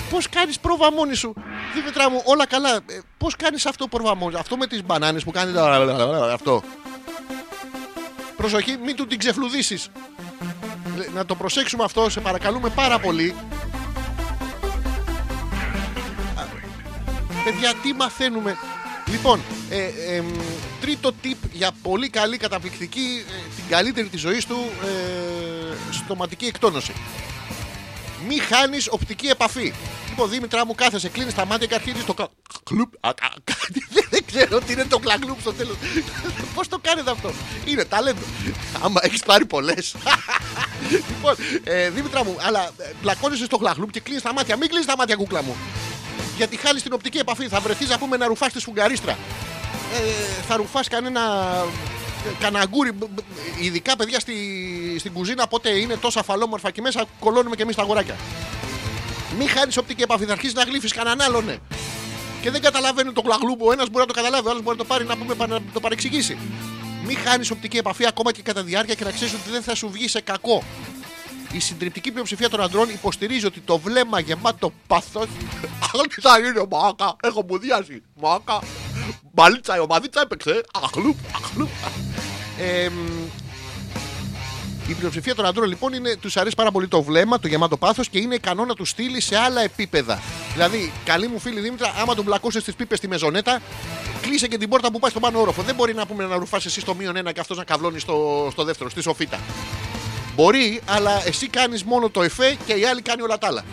πώς κάνεις πρόβα μόνη σου; Δήμητρα μου, όλα καλά. Ε, πώς κάνεις αυτό πρόβα μόνη σου. Αυτό με τις μπανάνες που κάνει τα- αυτό. Προσοχή, μην του την ξεφλουδίσεις. Ε, Να το προσέξουμε αυτό, σε παρακαλούμε πάρα πολύ. Α, Παιδιά, τι μαθαίνουμε; Λοιπόν, ε, εμ, τρίτο tip για πολύ καλή καταπληκτική, ε, την καλύτερη της ζωής του, ε, στοματική εκτόνωση. Μη χάνεις οπτική επαφή. Λοιπόν, Δήμητρα μου, κάθεσαι, κλείνεις τα μάτια και αρχίζεις το. κα- Κλουπ. Α, α, κάτι, Δεν ξέρω τι είναι το κλαγκλουπ στο τέλος. Πώς το κάνετε αυτό; Είναι ταλέντο. Άμα έχεις πάρει πολλές. λοιπόν, ε, Δήμητρα μου, αλλά ε, πλακώνεσαι στο κλαγκλουπ και κλείνεις τα μάτια. Μην κλείνεις τα μάτια, κούκλα μου. Γιατί χάνεις την οπτική επαφή. Θα βρεθείς, να πούμε, να ρουφάς τη σφουγγαρίστρα. Ε, θα ρουφάς κανένα ε, καναγκούρι. μπ- μπ- Ειδικά παιδιά στη, στην κουζίνα, πότε είναι τόσα φαλόμορφα και μέσα κολώνουμε και εμείς τα αγοράκια. Μην χάνεις οπτική επαφή, θα αρχίσεις να γλύφεις κανέναν άλλον. ναι. Και δεν καταλαβαίνει το γλαγλούπο. Ο ένας μπορεί να το καταλάβει, ο άλλος μπορεί να το πάρει να, πούμε, να το παρεξηγήσει. Μην χάνεις οπτική επαφή ακόμα και κατά διάρκεια και να ξέρεις ότι δεν θα σου βγει σε κακό. Η συντριπτική πλειοψηφία των αντρών υποστηρίζει ότι το βλέμμα γεμάτο πάθο. Αν θα είναι μάκα, έχω μουδιάσει. Μάκα. Μπαλίτσα, η ομαδίτσα έπαιξε. Αχλουπ, αχλουπ. Ε, μ, η πλειοψηφία των αντρών λοιπόν είναι, τους αρέσει πάρα πολύ το βλέμμα, το γεμάτο πάθος και είναι ικανό να τους στείλει σε άλλα επίπεδα. Δηλαδή, καλή μου φίλη Δήμητρα, άμα τον μπλακώσεις στι πίπες στη μεζονέτα, κλείσε και την πόρτα που πάει στον πάνω όροφο. Δεν μπορεί να πούμε να ρουφάσει εσύ στο μείον ένα και αυτός να καβλώνει στο, στο δεύτερο, στη σοφίτα. Μπορεί, αλλά εσύ κάνεις μόνο το εφέ και η άλλη κάνει όλα τα άλλα.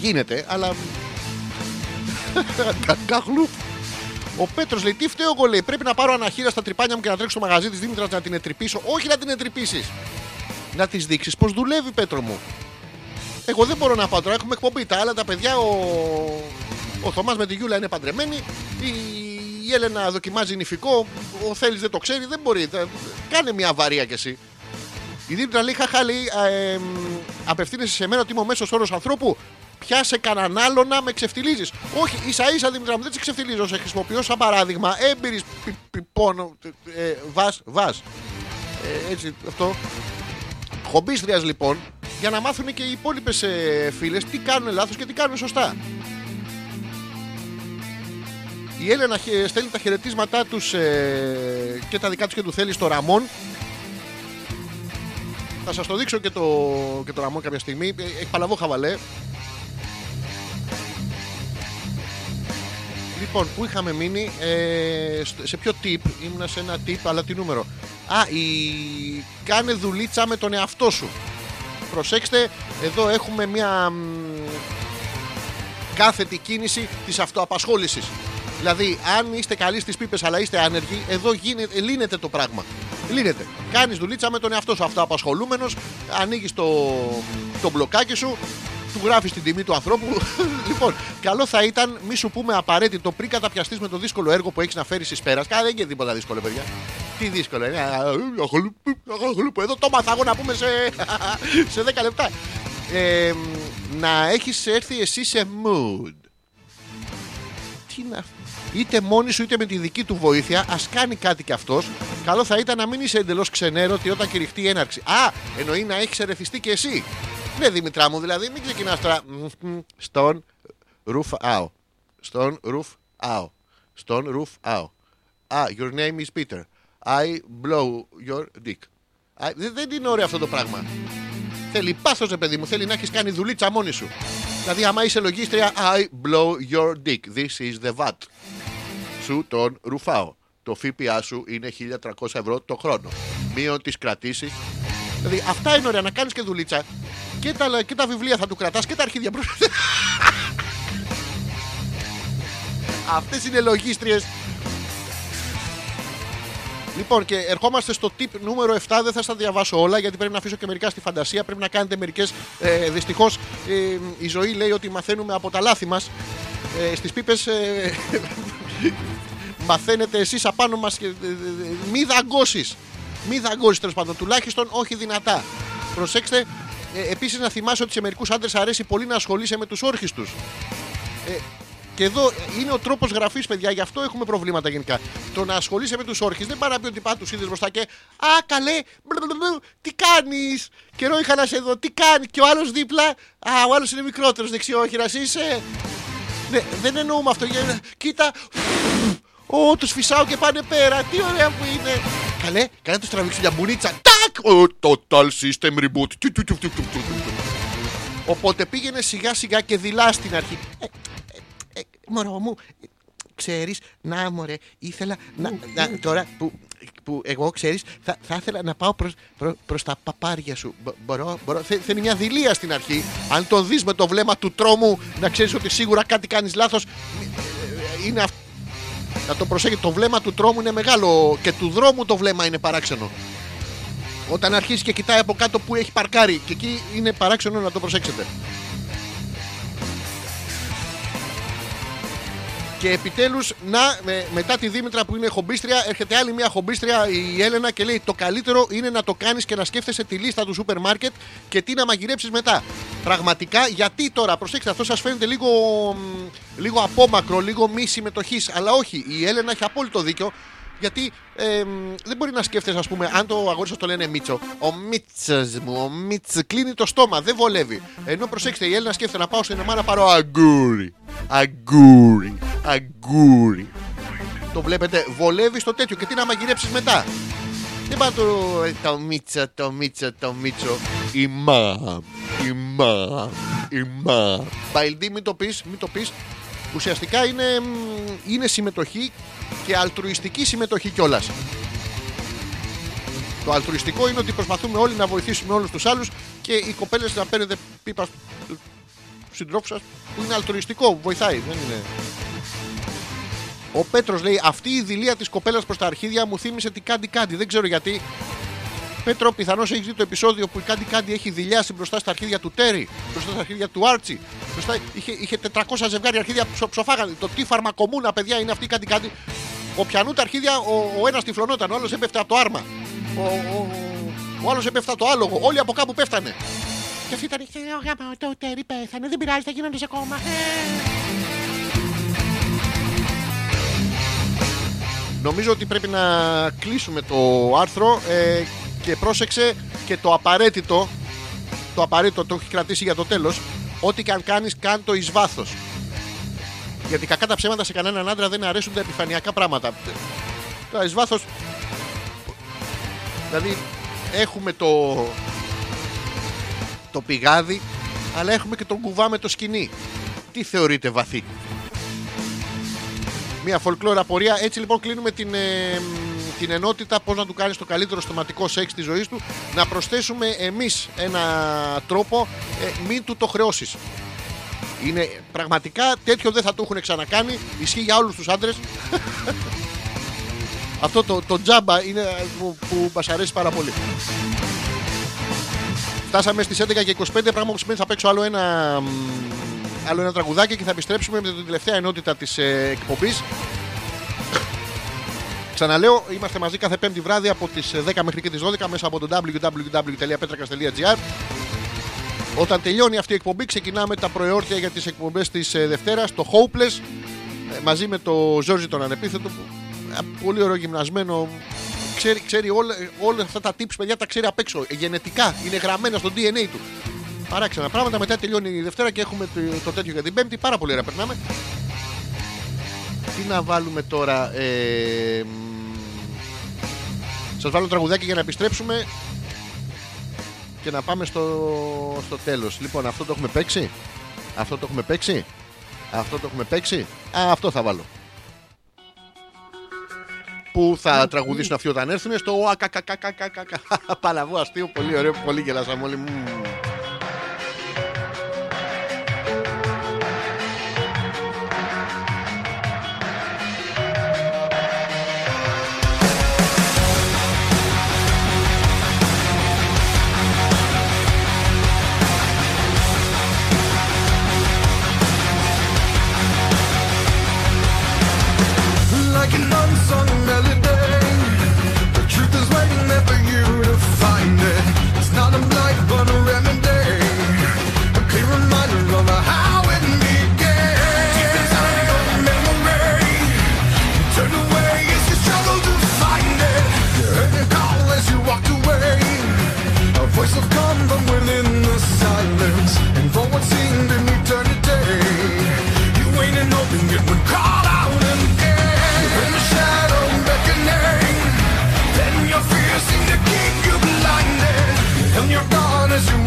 Γίνεται, αλλά. Καχλουπ. Ο Πέτρος λέει: Τι φταίω εγώ, λέει. Πρέπει να πάρω αναχείρα στα τρυπάνια μου και να τρέξω στο μαγαζί της Δήμητρας να την ετρυπήσω. Όχι να την ετρυπήσεις. Να της δείξεις πώ δουλεύει, Πέτρο μου. Εγώ δεν μπορώ να πάω τώρα. Έχουμε εκπομπή. Τα άλλα τα παιδιά, ο, ο Θωμάς με τη Γιούλα είναι παντρεμένοι. Η, η Έλενα δοκιμάζει νηφικό. Ο Θέλει δεν το ξέρει. Δεν μπορεί. Θα- Κάνε μια βαρία κι εσύ. Η Δήμητρα λέει: Χαχά, λέει, ε, εμ, απευθύνεσαι σε μένα ότι είμαι ο μέσος όρος ανθρώπου. πιάσε κανέναν άλλο να με ξεφτιλίζει. Όχι, ίσα ίσα Δημήτρα μου, δεν σε ξεφτιλίζω. Σε χρησιμοποιώ σαν παράδειγμα έμπειρης πιπών. Ε, βας, βας. Ε, έτσι, αυτό. Χομπίστρια λοιπόν, για να μάθουν και οι υπόλοιπες φίλες τι κάνουν λάθος και τι κάνουν σωστά. Η Έλενα χε- στέλνει τα χαιρετίσματά τους και τα δικά του και του θέλει στο Ραμόν. Θα σας το δείξω και το, και το Ραμόν κάποια στιγμή. Ε, Έχει παλαβό χαβαλέ. Λοιπόν, πού είχαμε μείνει, ε, στο- σε ποιο tip, ήμουνα σε ένα tip, αλλά τι νούμερο; Α, η... κάνε δουλίτσα με τον εαυτό σου. Προσέξτε, εδώ έχουμε μια μ, κάθετη κίνηση της αυτοαπασχόλησης. Δηλαδή, αν είστε καλοί στις πίπες αλλά είστε άνεργοι, εδώ γίνεται, λύνεται το πράγμα. Λύνεται. Κάνεις δουλίτσα με τον εαυτό σου αυτοαπασχολούμενος, ανοίγεις το, το μπλοκάκι σου, του γράφεις την τιμή του ανθρώπου. λοιπόν, καλό θα ήταν μη σου πούμε απαραίτητο πριν καταπιαστείς με το δύσκολο έργο που έχεις να φέρεις εις πέρας. Καλά, δεν είναι τίποτα δύσκολο, παιδιά. Τι δύσκολο είναι. Α, αχλουπ, Εδώ το μάθα εγώ να πούμε σε, σε 10 λεπτά. Ε, να έχεις έρθει εσύ σε mood. Τι να. Είτε μόνη σου είτε με τη δική του βοήθεια, ας κάνει κάτι κι αυτός. Καλό θα ήταν να μην είσαι εντελώς ξενέρωτη όταν κηρυχτεί η έναρξη. Α, εννοεί να έχεις ερεθιστεί κι εσύ. Ναι, Δημητρά μου, δηλαδή μην ξεκινάς τώρα. μμμ, Στον roof out. Στον roof out. Στον roof out. Ah, your name is Peter. I blow your dick. Α, δεν, δεν είναι ωραίο αυτό το πράγμα. Θέλει πάθος ρε παιδί μου, θέλει να έχεις κάνει δουλίτσα μόνη σου. Δηλαδή, άμα είσαι λογίστρια, I blow your dick. This is the VAT. Σου τον ρουφάω. Το ΦΠΑ σου είναι 1300 ευρώ το χρόνο. Μείον τις κρατήσεις. Δηλαδή, αυτά είναι ωραία να κάνεις και δουλίτσα. Και τα, και τα βιβλία θα του κρατάς και τα αρχίδια μπροστά. Αυτές είναι λογίστριες. Λοιπόν, και ερχόμαστε στο tip νούμερο 7. Δεν θα στα διαβάσω όλα γιατί πρέπει να αφήσω και μερικά στη φαντασία. Πρέπει να κάνετε μερικές. Ε, Δυστυχώς ε, η ζωή λέει ότι μαθαίνουμε από τα λάθη μας. Ε, Στις πίπες. Ε, μαθαίνετε εσείς απάνω μας και. ε, ε, ε, μη δαγκώσεις. Μη δαγκώσεις τέλος πάντων. Τουλάχιστον όχι δυνατά. Προσέξτε. Ε, Επίσης να θυμάσαι ότι σε μερικούς άντρες αρέσει πολύ να ασχολείσαι με τους όρχε του. Ε, και εδώ είναι ο τρόπο γραφή, παιδιά, γι' αυτό έχουμε προβλήματα γενικά. Το να ασχολείσαι με του όρχε δεν πάει να πει ότι πά του είδε μπροστά και Α, καλέ, μπλου, τι κάνει. Καιρό είχα να σε δω, τι κάνει. Και ο άλλο δίπλα, Α, ο άλλο είναι μικρότερο, δεξιόχειρα είσαι. Ναι, δεν εννοούμε αυτό. Για- Κοίτα, Ω, του φυσάω και πάνε πέρα. Τι ωραία που είναι. Καλέ, καλά του τραβήξω μια μπουνίτσα. Τάκ! Ο, total system reboot. Τιου, τιου, τιου, τιου, τιου, τιου, τιου. Οπότε πήγαινε σιγά σιγά και δειλά στην αρχή. Ε, ε, μωρό μου, ε, ξέρεις, να μωρέ, ήθελα να, να- τώρα που, που εγώ ξέρεις, θα, θα ήθελα να πάω προς, προ- προς τα παπάρια σου. Μπο- μπορώ, μπορώ, Θε- θέλει μια δειλία στην αρχή. Αν το δεις με το βλέμμα του τρόμου, να ξέρεις ότι σίγουρα κάτι κάνεις λάθος. Ε, ε, Είναι αυτό. Να το προσέχετε, το βλέμμα του τρόμου είναι μεγάλο και του δρόμου το βλέμμα είναι παράξενο. Όταν αρχίσει και κοιτάει από κάτω που έχει παρκάρει και εκεί είναι παράξενο να το προσέξετε. Και επιτέλους, να, με- μετά τη Δήμητρα που είναι χομπίστρια, έρχεται άλλη μια χομπίστρια, η Έλενα, και λέει: Το καλύτερο είναι να το κάνεις και να σκέφτεσαι τη λίστα του σούπερ μάρκετ και τι να μαγειρέψεις μετά. Πραγματικά, γιατί τώρα, προσέξτε, αυτό σας φαίνεται λίγο, μ, λίγο απόμακρο, λίγο μη συμμετοχής. Αλλά όχι, η Έλενα έχει απόλυτο δίκιο. Γιατί ε, μ, δεν μπορεί να σκέφτεσαι, ας πούμε, αν το αγόρι σας το λένε Μίτσο. Ο Μίτσο μου, ο Μίτσο κλείνει το στόμα, δεν βολεύει. Ενώ προσέξτε, η Έλληνα σκέφτεται να πάω στην ΕΜΑ να πάρω αγκούρι. Αγκούρι. Αγκούρι. Το βλέπετε, βολεύει στο τέτοιο και τι να μαγειρέψεις μετά. Δεν πάει το, ε, το Μίτσο, το Μίτσο, το Μίτσο. Η μαμ, η μαμ, η μαμ. Μπαϊλντή, μην το πεις, μην το πεις. Ουσιαστικά είναι, μ, είναι συμμετοχή και αλτρουιστική συμμετοχή κιόλας. Το αλτρουιστικό είναι ότι προσπαθούμε όλοι να βοηθήσουμε όλους τους άλλους και οι κοπέλες να παίρνετε πίπας στους συντρόφους σας που είναι αλτρουιστικό, βοηθάει. Δεν είναι. Ο Πέτρος λέει: Αυτή η δηλία της κοπέλας προς τα αρχίδια μου θύμισε τι κάντι κάντι. Δεν ξέρω γιατί. Πέτρο, πιθανώς έχεις δει το επεισόδιο που η Κάντι Κάντι έχει δηλιάσει μπροστά στα αρχίδια του Τέρι, μπροστά στα αρχίδια του Άρτσι. Μπροστά, είχε, είχε 400 ζευγάρια αρχίδια που ψο- ψοφάγανε. Το τι φαρμακομούνα, παιδιά, είναι αυτή η Κάντι Κάντι. Ο πιανού τα αρχίδια, ο, ο ένας τυφλωνόταν, ο άλλος έπεφτε από το άρμα. Ο, ο, ο άλλος έπεφτε από το άλογο. Όλοι από κάπου πέφτανε. Και αυτή ήταν. «Ε, ο γάμα, το τέρι πέθανε. Δεν πειράζει, θα γίνονται σε κόμμα. Ε. Νομίζω ότι πρέπει να κλείσουμε το άρθρο ε, και πρόσεξε και το απαραίτητο. Το απαραίτητο το έχει κρατήσει για το τέλος. Ό,τι και αν κάνεις, κάν το εις βάθος. Γιατί κακά τα ψέματα σε κανέναν άντρα δεν αρέσουν τα επιφανειακά πράγματα. Τα εις βάθος... Δηλαδή έχουμε το, το πηγάδι, αλλά έχουμε και τον κουβά με το σκηνή. Τι θεωρείτε βαθύ; Μια folklore απορία. Έτσι λοιπόν κλείνουμε την, ε, μ, την ενότητα πώς να του κάνεις το καλύτερο στοματικό σεξ της ζωής του. Να προσθέσουμε εμείς ένα τρόπο ε, μην του το χρεώσεις. Είναι πραγματικά τέτοιο δεν θα το έχουν ξανακάνει. Ισχύει για όλους τους άντρες. Αυτό το, το τζάμπα είναι ε, που, που μας αρέσει πάρα πολύ. Φτάσαμε στις 11 και 25, πράγμα που σημαίνει θα παίξω άλλο ένα, μ, άλλο ένα τραγουδάκι και θα επιστρέψουμε με την τελευταία ενότητα της ε, εκπομπής. Ξαναλέω, είμαστε μαζί κάθε πέμπτη βράδυ από τις ε, 10 μέχρι και τις 12 μέσα από το www.petrakas.gr Όταν τελειώνει αυτή η εκπομπή ξεκινάμε τα προεόρτια για τις εκπομπές της ε, Δευτέρας, το Hopeless ε, μαζί με το Ζόρζι τον Ανεπίθετο που, ε, πολύ ωραίο γυμνασμένο. Ξέρει, ξέρει όλα, όλα αυτά τα tips παιδιά τα ξέρει απ' έξω. Ε, γενετικά είναι γραμμένα στο DNA του. Παράξενα πράγματα μετά τελειώνει η Δευτέρα και έχουμε το, το τέτοιο για την Πέμπτη. Πάρα πολύ ωραία περνάμε τι να βάλουμε τώρα ε, μ, σας βάλω τραγουδάκι για να επιστρέψουμε και να πάμε στο, στο τέλος λοιπόν αυτό το έχουμε παίξει; Αυτό το έχουμε παίξει; Αυτό το έχουμε παίξει; Α, αυτό θα βάλω που θα τραγουδήσουν αυτοί όταν έρθουν στο ακακακακακακακα. Παλαβό αστείο, πολύ ωραίο, πολύ γελάσαμε όλοι.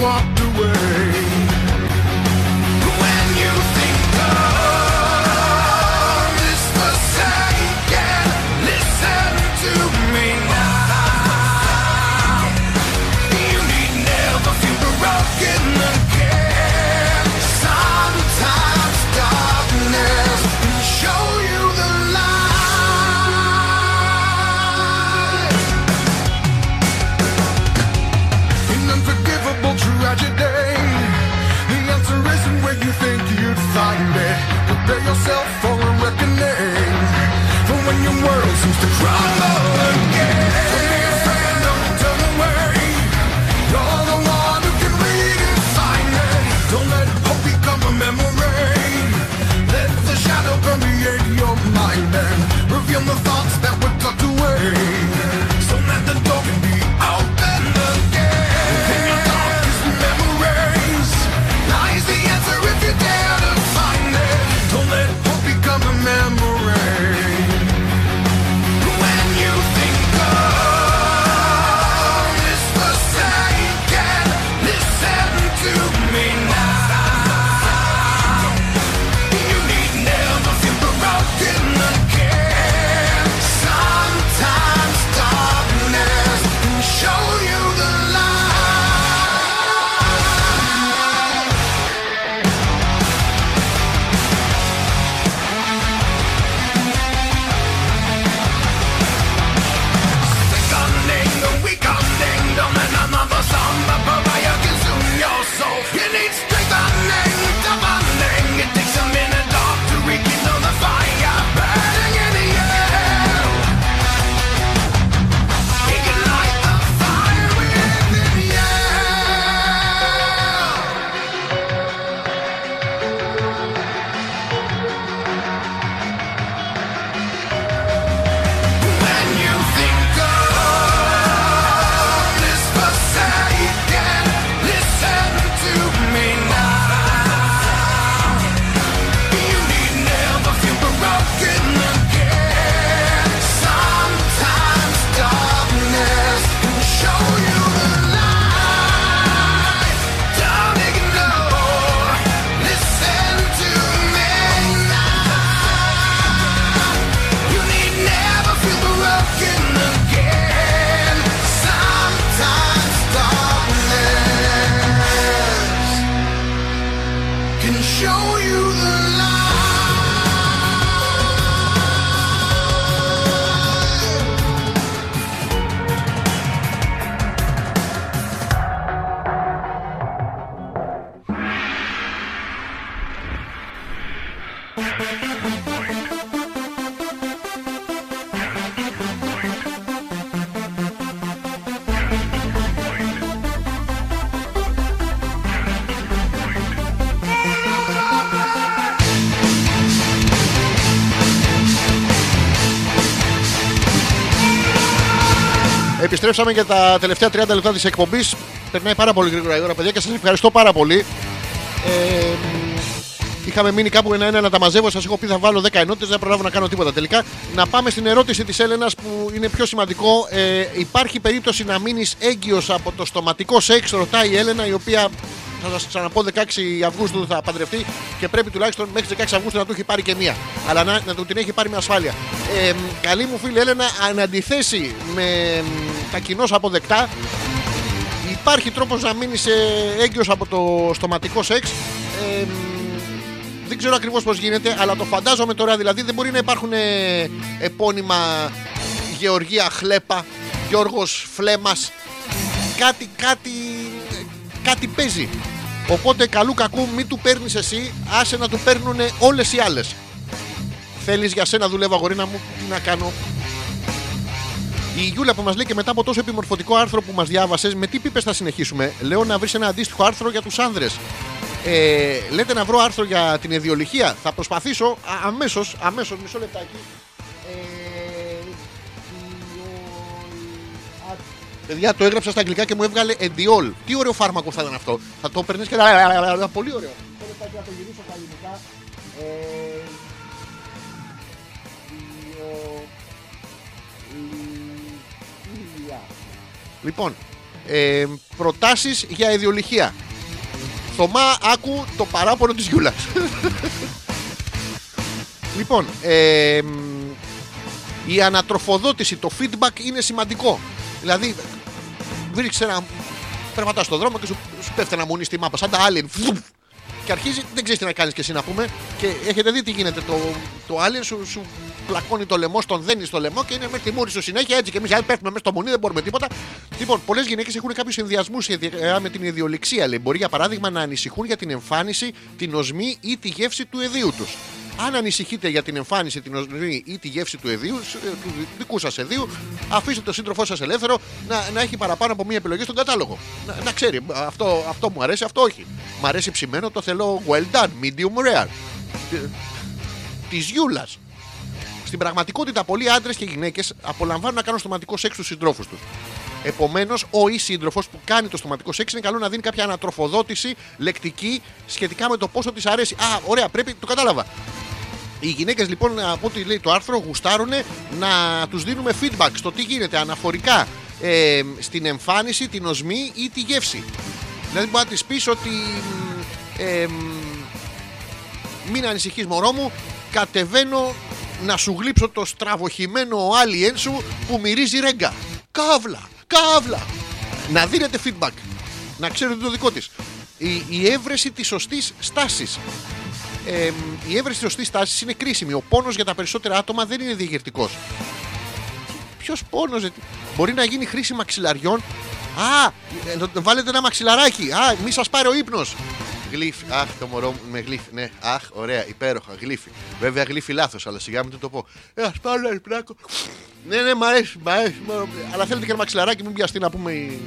walk yourself for a reckoning. For when your world seems to crumble. Επιστρέψαμε για τα τελευταία 30 λεπτά της εκπομπής. Περνάει πάρα πολύ γρήγορα η ώρα, παιδιά, και σας ευχαριστώ πάρα πολύ. Ε, είχαμε μείνει κάπου ένα-ένα να τα μαζεύω. Σας έχω πει θα βάλω 10 ενότητες, δεν προλάβω να κάνω τίποτα τελικά. Να πάμε στην ερώτηση της Έλενας που είναι πιο σημαντικό. Ε, υπάρχει περίπτωση να μείνεις έγκυος από το στοματικό σεξ, ρωτάει η Έλενα, η οποία θα σας ξαναπώ 16 Αυγούστου θα παντρευτεί και πρέπει τουλάχιστον μέχρι 16 Αυγούστου να του έχει πάρει και μία. Αλλά να, να του την έχει πάρει με ασφάλεια. Ε, καλή μου φίλη Έλενα, αν αντιθέσει με μ, τα κοινώς αποδεκτά, υπάρχει τρόπος να μείνεις ε, έγκυος από το στοματικό σεξ. Ε, μ, δεν ξέρω ακριβώς πώς γίνεται, αλλά το φαντάζομαι τώρα. Δηλαδή δεν μπορεί να υπάρχουν ε, επώνυμα Γεωργία Χλέπα, Γιώργος Φλέμας. Κάτι, κάτι, κάτι παίζει. Οπότε καλού κακού μην του παίρνεις εσύ, άσε να του παίρνουν όλες οι άλλες. Θέλεις για σένα δουλεύω αγορίνα μου, τι να κάνω. Η Γιούλα που μας λέει και μετά από τόσο επιμορφωτικό άρθρο που μας διάβασες, με τι πίπες θα συνεχίσουμε; Λέω να βρεις ένα αντίστοιχο άρθρο για τους άνδρες. Ε, λέτε να βρω άρθρο για την ιδιολυχία. Θα προσπαθήσω αμέσως, αμέσως, μισό λεπτάκι. Ε, Παιδιά, το έγραψα στα αγγλικά και μου έβγαλε εντιόλ. Τι ωραίο φάρμακο θα ήταν αυτό. Θα το παίρνει και. Πολύ ωραίο. Μισό λεπτάκι να το γυρίσω στα ελληνικά. Ε, ιο- Λυκία. Λοιπόν, ε, προτάσεις για ιδιολυχία. Θωμά, άκου το παράπονο της Γιούλας. λοιπόν, ε, μ, η ανατροφοδότηση, το feedback είναι σημαντικό. Δηλαδή, βρίσκεις ένα... Περπατάς στον δρόμο και σου, σου πέφτει ένα μουνί στη μάπα, σαν τα alien. Φουμ. Και αρχίζει, δεν ξέρεις τι να κάνεις και εσύ να πούμε. Και έχετε δει τι γίνεται. Το, το alien σου, σου πλακώνει το λαιμό, στον δένει στο λαιμό και είναι με τη μούρη σου συνέχεια έτσι. Και εμείς πέφτουμε μέσα στο μουνί, δεν μπορούμε τίποτα. Λοιπόν, πολλές γυναίκες έχουν κάποιους ενδιασμούς με την ιδιολεξία. Λέει. Μπορεί για παράδειγμα να ανησυχούν για την εμφάνιση, την οσμή ή τη γεύση του εδίου τους. Αν ανησυχείτε για την εμφάνιση, την οσμή ή τη γεύση του εδίου, σ- ε, του δικού σας εδίου, αφήστε τον σύντροφό σας ελεύθερο να, να έχει παραπάνω από μία επιλογή στον κατάλογο. Να, να ξέρει, αυτό, αυτό μου αρέσει, αυτό όχι. Μ' αρέσει ψημένο, το θέλω well done, medium rare. Της Γιούλας. Στην πραγματικότητα, πολλοί άντρες και γυναίκες απολαμβάνουν να κάνουν στοματικό σεξ στους συντρόφους τους. Επομένως, ο ή σύντροφος που κάνει το στοματικό σεξ είναι καλό να δίνει κάποια ανατροφοδότηση λεκτική σχετικά με το πόσο της αρέσει. Α, ωραία, πρέπει, το κατάλαβα. Οι γυναίκες λοιπόν, από ό,τι λέει το άρθρο, γουστάρουν να τους δίνουμε feedback στο τι γίνεται αναφορικά ε, στην εμφάνιση, την οσμή ή τη γεύση. Δηλαδή, μπορεί να της πεις ότι. μ, ε, μ, μην ανησυχείς μωρό μου, κατεβαίνω να σου γλύψω το στραβοχημένο alien σου που μυρίζει ρέγγα. Καύλα, καύλα. Να δίνετε feedback. Να ξέρετε το δικό της. Η, η έβρεση της σωστής στάσης. Ε, η έβρεση της σωστής στάσης είναι κρίσιμη. Ο πόνος για τα περισσότερα άτομα δεν είναι διαγερτικός. Ποιος πόνος, μπορεί να γίνει χρήση μαξιλαριών; Α, ε, να βάλετε ένα μαξιλαράκι. Α, μη σας πάρει ο ύπνος. Γλύφι. Αχ, το μωρό μου με γλύφι. Ναι, αχ, ωραία, υπέροχα. Γλύφι. Βέβαια, γλύφι λάθος, αλλά σιγά μην το πω. Ε, ας πάρω ένα πλάκο. Ναι, ναι, μ' αρέσει, μ' αρέσει. μ' Αλλά θέλετε και ένα μαξιλαράκι, μην πιαστεί να πούμε η-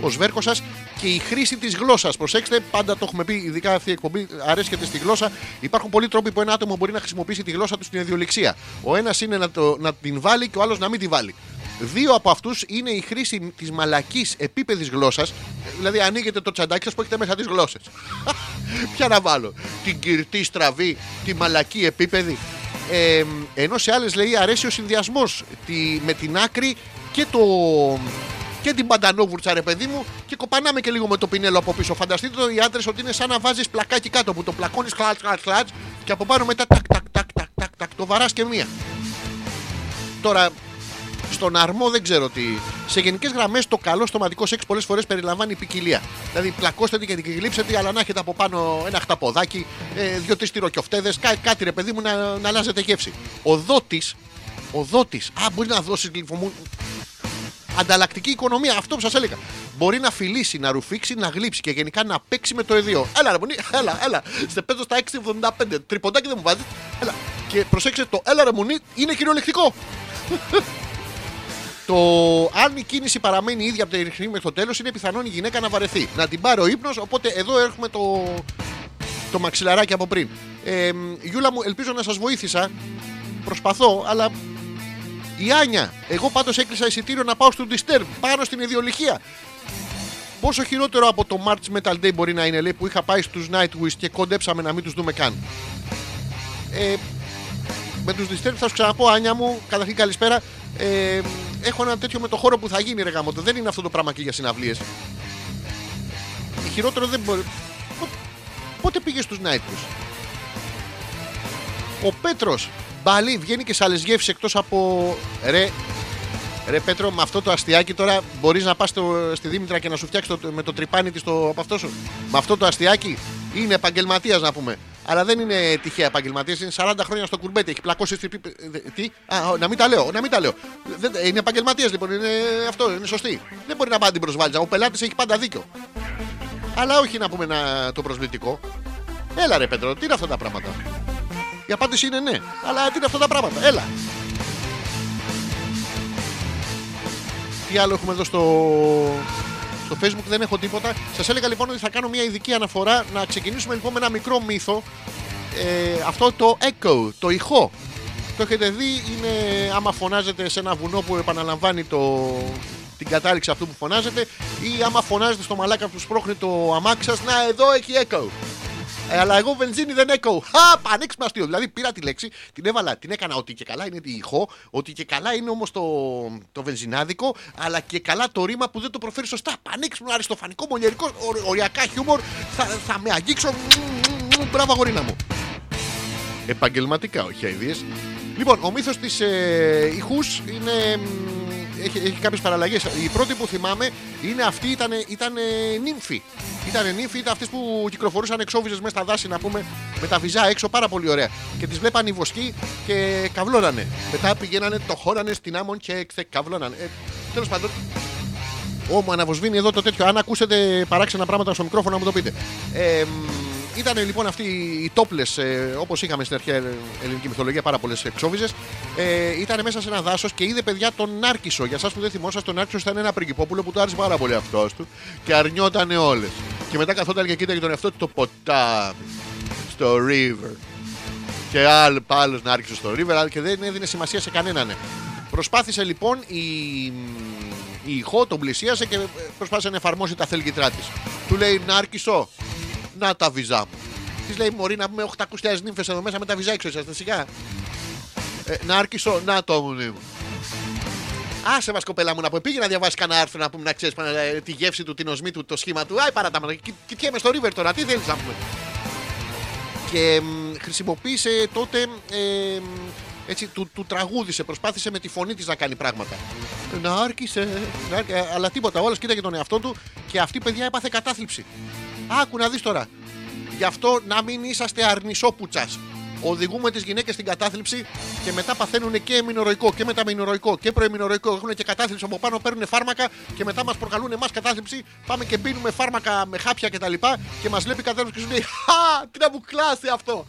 ο σβέρκος σας και η χρήση της γλώσσας. Προσέξτε, πάντα το έχουμε πει, ειδικά αυτή η εκπομπή αρέσκεται στη γλώσσα. Υπάρχουν πολλοί τρόποι που ένα άτομο μπορεί να χρησιμοποιήσει τη γλώσσα του στην ιδιολεξία. Ο ένας είναι να, το, να την βάλει και ο άλλος να μην τη βάλει. Δύο από αυτούς είναι η χρήση της μαλακής επίπεδης γλώσσας. Δηλαδή, ανοίγετε το τσαντάκι σας που έχετε μέσα τις γλώσσες. Ποια να βάλω, την κυρτή στραβή, τη μαλακή επίπεδη. Ε, ενώ σε άλλες λέει αρέσει ο συνδυασμός με την άκρη και το, και την παντανόβουρτσα, ρε παιδί μου, και κοπανάμε και λίγο με το πινέλο από πίσω. Φανταστείτε το οι άντρες ότι είναι σαν να βάζεις πλακάκι κάτω που το πλακώνεις χλατ, χλατ, χλατ και από πάνω μετά τάκ, τάκ, τάκ, τάκ, τάκ, τάκ, το βαράς και μία. Τώρα, στον αρμό δεν ξέρω τι. Σε γενικές γραμμές, το καλό στοματικό σεξ πολλές φορές περιλαμβάνει ποικιλία. Δηλαδή, πλακώστε την και την γλύψετε, τη, αλλά να έχετε από πάνω ένα χταποδάκι, ε, δύο-τρεις τυροκιοφτέδες, κά, κάτι ρε παιδί μου να, να αλλάζετε γεύση. Ο δότης, ο δότης, α, μπορεί να δώσεις γλυφομού. Ανταλλακτική οικονομία, αυτό που σας έλεγα. Μπορεί να φιλήσει, να ρουφήξει, να γλύψει και γενικά να παίξει με το εδίο. Έλα, ρε, μονή, έλα, έλα. Σε παίζω στα 6,75. Τριποντάκι δεν μου βάζεις. Έλα. Και προσέξτε το, έλα, ρε, μονή, είναι κυριολεκτικό. Το αν η κίνηση παραμένει ίδια από την αρχή μέχρι το τέλος, είναι πιθανόν η γυναίκα να βαρεθεί. Να την πάρει ο ύπνος, οπότε εδώ έχουμε το, το μαξιλαράκι από πριν. Ε, Γιούλα μου, ελπίζω να σας βοήθησα. Προσπαθώ, αλλά Η Άνια. Εγώ πάντως έκλεισα εισιτήριο να πάω στο Disturb πάνω στην ιδιολυχία. Πόσο χειρότερο από το March Metal Day μπορεί να είναι, λέει, που είχα πάει στους Nightwish και κοντέψαμε να μην τους δούμε καν. Ε, με τους Disturb θα σου ξαναπώ, Άνια μου, καταρχήν καλησπέρα. Ε, έχω ένα τέτοιο με το χώρο που θα γίνει, ρε γάμο. Δεν είναι αυτό το πράγμα και για συναυλίες. Χειρότερο δεν μπορεί. Πο- Πότε πήγες στους Nightwish; Ο Πέτρος Μπαλί βγαίνει και σε άλλες γεύσεις εκτός από. Ρε, ρε Πέτρο, με αυτό το αστιάκι τώρα μπορείς να πας στη Δήμητρα και να σου φτιάξει το, με το τρυπάνι της το από αυτός σου. Με αυτό το αστιάκι είναι επαγγελματίας να πούμε. Αλλά δεν είναι τυχαία επαγγελματίας, είναι 40 χρόνια στο κουρμπέτι. Έχει πλακώσει. Τι, τι, α, να μην τα λέω, να μην τα λέω. Δεν, είναι επαγγελματίας λοιπόν, είναι αυτό, είναι σωστή. Δεν μπορεί να πάει να την προσβάλλει. Ο πελάτης έχει πάντα δίκιο. Αλλά όχι να πούμε να, το προσβλητικό. Έλα ρε Πέτρο, τι είναι αυτά τα πράγματα; Η απάντηση είναι ναι. Αλλά τι είναι αυτά τα πράγματα. Έλα. Τι άλλο έχουμε εδώ στο, στο facebook δεν έχω τίποτα. Σας έλεγα λοιπόν ότι θα κάνω μια ειδική αναφορά να ξεκινήσουμε λοιπόν με ένα μικρό μύθο. Ε, αυτό το echo, το ηχό. Το έχετε δει, είναι άμα φωνάζετε σε ένα βουνό που επαναλαμβάνει το, την κατάληξη αυτού που φωνάζετε ή άμα φωνάζετε στο μαλάκα που σπρώχνει το αμάξι σας, να εδώ έχει echo. Ε, αλλά εγώ βενζίνη δεν έχω. Χα, πανέξυπνο αστείο. Δηλαδή πήρα τη λέξη, την έβαλα, την έκανα ότι και καλά είναι τη ηχό, ότι και καλά είναι όμως το, το βενζινάδικο, αλλά και καλά το ρήμα που δεν το προφέρει σωστά. Πανέξυπνο, αριστοφανικό, μολιερικό, ω- οριακά χιούμορ. Θα, θα με αγγίξω. Μμμ, μμμ, Μπράβο, αγορίνα μου. Επαγγελματικά, όχι αειδίες. Λοιπόν, ο μύθος της ε, ηχούς είναι. Μ, Έχει, έχει κάποιες παραλλαγές. Η πρώτη που θυμάμαι είναι αυτή ήταν, ήταν νύμφη. Ήταν νύμφη, ήταν αυτές που κυκλοφορούσαν εξόβιζε μέσα στα δάση, να πούμε, με τα βυζά έξω, πάρα πολύ ωραία. Και τις βλέπαν οι βοσκοί και καβλώνανε. Μετά πηγαίνανε, το χώρανε στην άμμον και ξεκαβλώνανε. Ε, Τέλος πάντων, Ω, μου αναβοσβήνει εδώ το τέτοιο. Αν ακούσετε παράξενα πράγματα στο μικρόφωνο, να μου το πείτε. Ε, ήταν λοιπόν αυτοί οι τόπλε, ε, όπως είχαμε στην αρχαία ελληνική μυθολογία, πάρα πολλές εξόβιζες. Ε, ήταν μέσα σε ένα δάσος και είδε παιδιά τον Νάρκισο. Για εσάς που δεν θυμόσαστε, τον Νάρκισο ήταν ένα πριγκυπόπουλο που του άρεσε πάρα πολύ αυτός του και αρνιόταν όλες. Και μετά καθόταν και κοίταγε τον εαυτό του το ποτάμι στο river. Και άλλο άλλο Νάρκισο στο river, αλλά και δεν έδινε σημασία σε κανέναν. Προσπάθησε λοιπόν η, η ηχό, τον πλησίασε και προσπάθησε να εφαρμόσει τα θέλγητρά της. Του λέει Νάρκισο, να τα βυζά μου. Της λέει Μωρή να πούμε 800.000 νύμφες εδώ μέσα με τα βυζά έξω, είσαστε σιγά. Ε, Νάρκισο, να το μουνί μου. Άσε μας κοπέλα μου να πούμε, πήγε να διαβάσει κανένα άρθρο να πούμε να ξέρεις τη γεύση του, την οσμή του, το σχήμα του. Άι παρά τα μάτια. Κι- Κοιτιέμαι στο river τώρα, τι θέλεις να πούμε. Και μ, χρησιμοποίησε τότε ε, μ, έτσι, του, του τραγούδισε, προσπάθησε με τη φωνή της να κάνει πράγματα. Να άρχισε, να άρχισε, ε, αλλά τίποτα, όλος κοίταγε τον εαυτό του και αυτή παιδιά έπαθε κατάθλιψη. Άκου να δεις τώρα. Γι' αυτό να μην είσαστε αρνησόπουτσας. Οδηγούμε τις γυναίκες στην κατάθλιψη και μετά παθαίνουν και εμινοροϊκό και μεταμινοροϊκό και προεμινοροϊκό. Έχουν και κατάθλιψη από πάνω, παίρνουν φάρμακα και μετά μας προκαλούν εμάς κατάθλιψη. Πάμε και πίνουμε φάρμακα με χάπια κτλ. Και, και μας βλέπει κατάθλιψη και σου λέει Χα! Τι να μου κλάσει αυτό.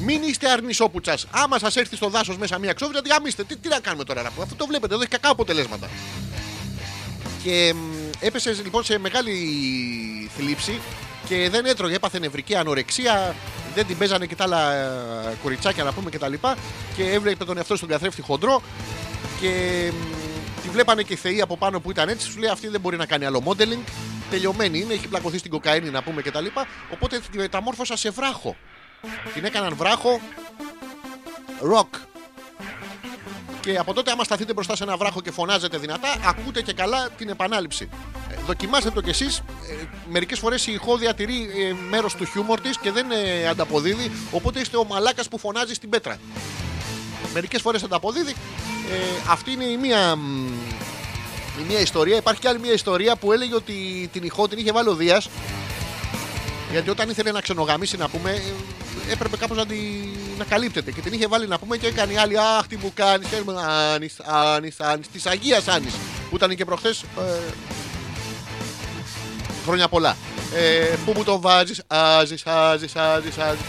Μην είστε αρνησόπουτσας. Άμα σας έρθει στο δάσος μέσα μία ξόβια, τι γαμίστε. Τι, τι να κάνουμε τώρα να πούμε. Αυτό το βλέπετε, εδώ έχει κακά αποτελέσματα. Και μ, έπεσε λοιπόν σε μεγάλη θλίψη και δεν έτρωγε, έπαθε νευρική ανορεξία, δεν την παίζανε και τα άλλα ε, κοριτσάκια να πούμε και τα λοιπά και έβλεπε τον εαυτό στον καθρέφτη χοντρό και μ, τη βλέπανε και οι θεοί από πάνω που ήταν έτσι, σου λέει αυτή δεν μπορεί να κάνει άλλο modeling, τελειωμένη είναι, έχει πλακωθεί στην κοκαίνη να πούμε και τα λοιπά, οπότε τη μεταμόρφωσα σε βράχο. Την έκαναν βράχο rock. Και από τότε, άμα σταθείτε μπροστά σε ένα βράχο και φωνάζετε δυνατά, ακούτε και καλά την επανάληψη. Ε, δοκιμάστε το κι εσείς. Ε, Μερικές φορές η ηχό διατηρεί ε, μέρος του χιούμορ της και δεν ε, ανταποδίδει. Οπότε είστε ο μαλάκας που φωνάζει στην πέτρα. Μερικές φορές ανταποδίδει. Ε, αυτή είναι η μία, μ, η μία ιστορία. Υπάρχει και άλλη μία ιστορία που έλεγε ότι την ηχό την είχε βάλει ο Δίας γιατί όταν ήθελε να ξενογαμίσει, να πούμε, ε, έπρεπε κάπως να, τη- να καλύπτεται. Και την είχε βάλει να πούμε και έκανε η άλλη. Αχ, τι μου κάνεις. Άννη, Άννη, Άννη. Της Αγίας Άννη. Που ήταν και προχθές. Ε, χρόνια πολλά. Ε, πού μου το βάζεις, Άζεις, άζεις, άζεις, άζεις.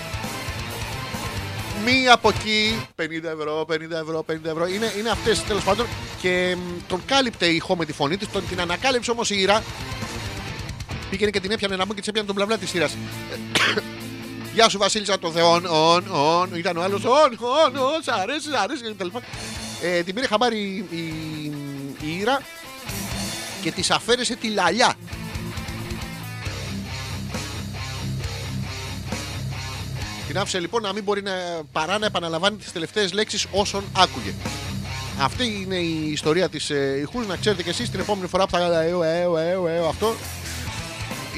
Μία από εκεί, 50 ευρώ, 50 ευρώ, 50 ευρώ. Είναι, είναι αυτές τέλος πάντων. Και μ, τον κάλυπτε η ηχό με τη φωνή της. Τον την ανακάλυψε όμως η Ήρα Πήγαινε και την έπιανε να μπουν και της έπιανε τον μπλαμπλά της σειρά. Γεια σου Βασίλισσα το Θεόν, ον, ον. Ήταν ο άλλος, ον, ον, ον, σ' αρέσει, σ' αρέσει κτλ. Ε, την πήρε χαμπάρι η, η, η Ήρα και της αφαίρεσε τη λαλιά. Την άφησε λοιπόν να μην μπορεί να, παρά να επαναλαμβάνει τις τελευταίες λέξεις όσων άκουγε. Αυτή είναι η ιστορία της ε, ηχούς. Να ξέρετε κι εσείς την επόμενη φορά που θα κάνετε «εω, εω, εω, εω», αυτό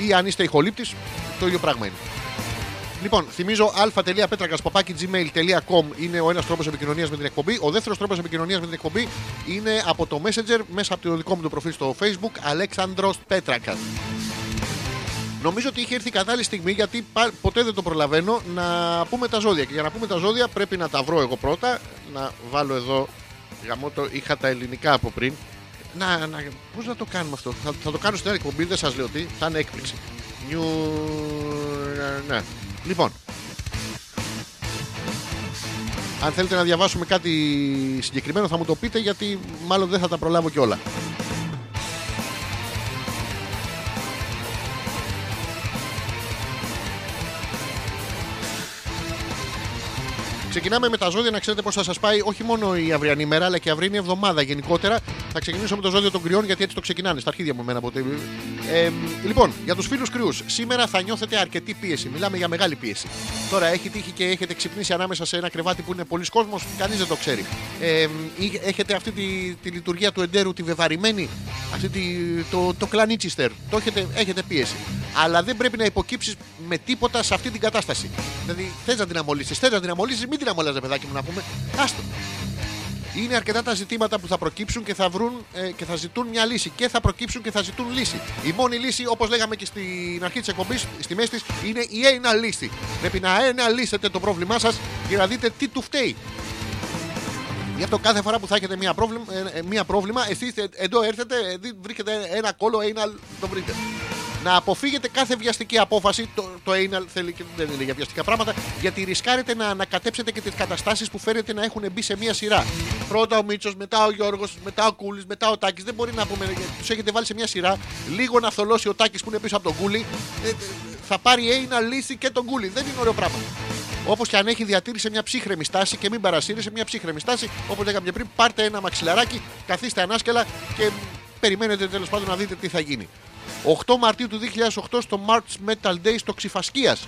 ή αν είστε ηχολήπτης, το ίδιο πράγμα είναι. Λοιπόν, θυμίζω α.πέτρακα.gmail.com είναι ο ένας τρόπος επικοινωνίας με την εκπομπή. Ο δεύτερος τρόπος επικοινωνίας με την εκπομπή είναι από το Messenger μέσα από το δικό μου το προφίλ στο Facebook Αλέξανδρος Πέτρακας. Νομίζω ότι είχε έρθει η κατάλληλη στιγμή γιατί πα- ποτέ δεν το προλαβαίνω να πούμε τα ζώδια. Και για να πούμε τα ζώδια πρέπει να τα βρω εγώ πρώτα. Να βάλω εδώ. Γαμώτο, είχα τα ελληνικά από πριν. Να, να, Πώς να το κάνουμε αυτό; Θα, θα το κάνω στην άλλη εκπομπή, δεν σας λέω τι. Θα είναι έκπληξη. Νιου... Ναι. Λοιπόν. Αν θέλετε να διαβάσουμε κάτι συγκεκριμένο θα μου το πείτε γιατί μάλλον δεν θα τα προλάβω κιόλα. Ξεκινάμε με τα ζώδια να ξέρετε πώς θα σας πάει όχι μόνο η αυριανή ημέρα αλλά και η αυριανή εβδομάδα γενικότερα. Θα ξεκινήσω με το ζώδιο των κρυών γιατί έτσι το ξεκινάνε. Στα αρχίδια μου εμένα ποτέ. Ε, λοιπόν, για τους φίλους κρυούς, σήμερα θα νιώθετε αρκετή πίεση. Μιλάμε για μεγάλη πίεση. Τώρα έχει τύχει και έχετε ξυπνήσει ανάμεσα σε ένα κρεβάτι που είναι πολλοί κόσμος, κανείς δεν το ξέρει. Ε, ή έχετε αυτή τη, τη λειτουργία του εντέρου, τη βεβαρημένη, αυτή τη, το, το κλανίτσιστερ. Το έχετε, έχετε πίεση. Αλλά δεν πρέπει να υποκύψεις με τίποτα σε αυτή την κατάσταση. Δηλαδή, θες να την αμολύσεις, θες να την αμολύσεις, μην την αμολάζει, παιδάκι μου να πούμε. Άστο. Είναι αρκετά τα ζητήματα που θα προκύψουν και θα βρουν ε, και θα ζητούν μια λύση. Και θα προκύψουν και θα ζητούν λύση. Η μόνη λύση, όπως λέγαμε και στην αρχή της εκπομπής, στη μέση της, είναι η ένα λύση. Πρέπει να αναλύσετε το πρόβλημά σας για να δείτε τι του φταίει. Γι' αυτό κάθε φορά που θα έχετε μία πρόβλημα, ε, ε, μία πρόβλημα εσείς εδώ έρθετε, ε, δι- βρίσκετε ένα κόλλο, ένα το βρείτε. Να αποφύγετε κάθε βιαστική απόφαση. Το, το anal θέλει και δεν είναι για βιαστικά πράγματα. Γιατί ρισκάρετε να ανακατέψετε και τις καταστάσεις που φέρετε να έχουν μπει σε μία σειρά. Πρώτα ο Μίτσος, μετά ο Γιώργος, μετά ο Κούλης, μετά ο Τάκης. Δεν μπορεί να πούμε. Τους έχετε βάλει σε μία σειρά. Λίγο να θολώσει ο Τάκης που είναι πίσω από τον Κούλη. ε, ε, θα πάρει ένα λύση και τον Κούλη. Δεν είναι ωραίο πράγμα. Όπως και αν έχει διατήρησε μια ψύχρεμη στάση και μην παρασύρει σε μια ψύχρεμη στάση, όπως λέγαμε και πριν, πάρτε ένα μαξιλαράκι, καθίστε ανάσκελα και περιμένετε τέλος πάντων να δείτε τι θα γίνει. 8 Μαρτίου του 2008 στο March Metal Day στο Ξυφασκίας.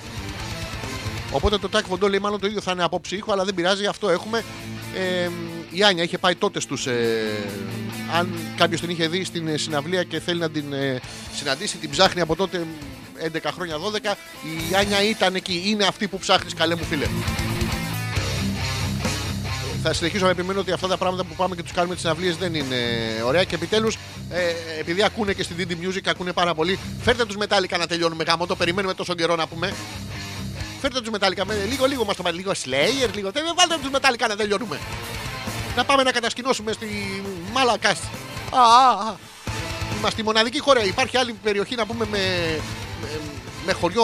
Οπότε το Τάκ Φοντό λέει μάλλον το ίδιο θα είναι απόψη ήχο, αλλά δεν πειράζει, αυτό έχουμε. Ε, η Άνια είχε πάει τότε στους... Ε, αν κάποιος την είχε δει στην ε, συναυλία και θέλει να την ε, συναντήσει, την ψάχνει από τότε 11 χρόνια 12. Η Άνια ήταν εκεί, είναι αυτή που ψάχνεις καλέ μου φίλε. Θα συνεχίσω να επιμένω ότι αυτά τα πράγματα που πάμε και τους κάνουμε τις συναυλίε δεν είναι ωραία. Και επιτέλους, ε, επειδή ακούνε και στην DD Music, ακούνε πάρα πολύ, φέρτε τους μετάλλικα να τελειώνουμε γάμο. Το περιμένουμε τόσο καιρό να πούμε. Φέρτε τους μετάλλικα. Με, λίγο, λίγο μας το βάλει. Λίγο Slayer, λίγο. τε- Βάλτε τους μετάλλικα να τελειώνουμε. Να πάμε να κατασκηνώσουμε στη Μάλακα. Α, α, α. Είμαστε η μοναδική χώρα. Υπάρχει άλλη περιοχή να πούμε με, με, με χωριό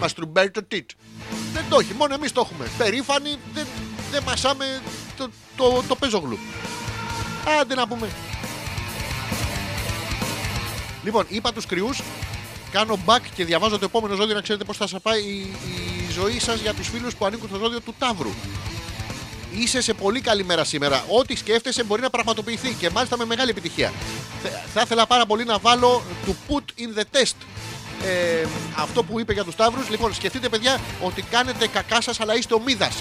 Μαστρουμπέρτο Τίτ. Δεν το έχει, μόνο εμείς το έχουμε. Περήφανοι, δεν, δεν μασάμε το, το, το πεζόγλου. Άντε να πούμε. Λοιπόν, είπα τους κρυούς. Κάνω back και διαβάζω το επόμενο ζώδιο να ξέρετε πώς θα σα πάει η, η ζωή σας για τους φίλους που ανήκουν στο ζώδιο του Ταύρου. Είσαι σε πολύ καλή μέρα σήμερα. Ό,τι σκέφτεσαι μπορεί να πραγματοποιηθεί και μάλιστα με μεγάλη επιτυχία. Θε- Θα ήθελα πάρα πολύ να βάλω to put in the test. Ε, αυτό που είπε για τους Ταύρους. Λοιπόν, σκεφτείτε, παιδιά, ότι κάνετε κακά σας, αλλά είστε ομίδας.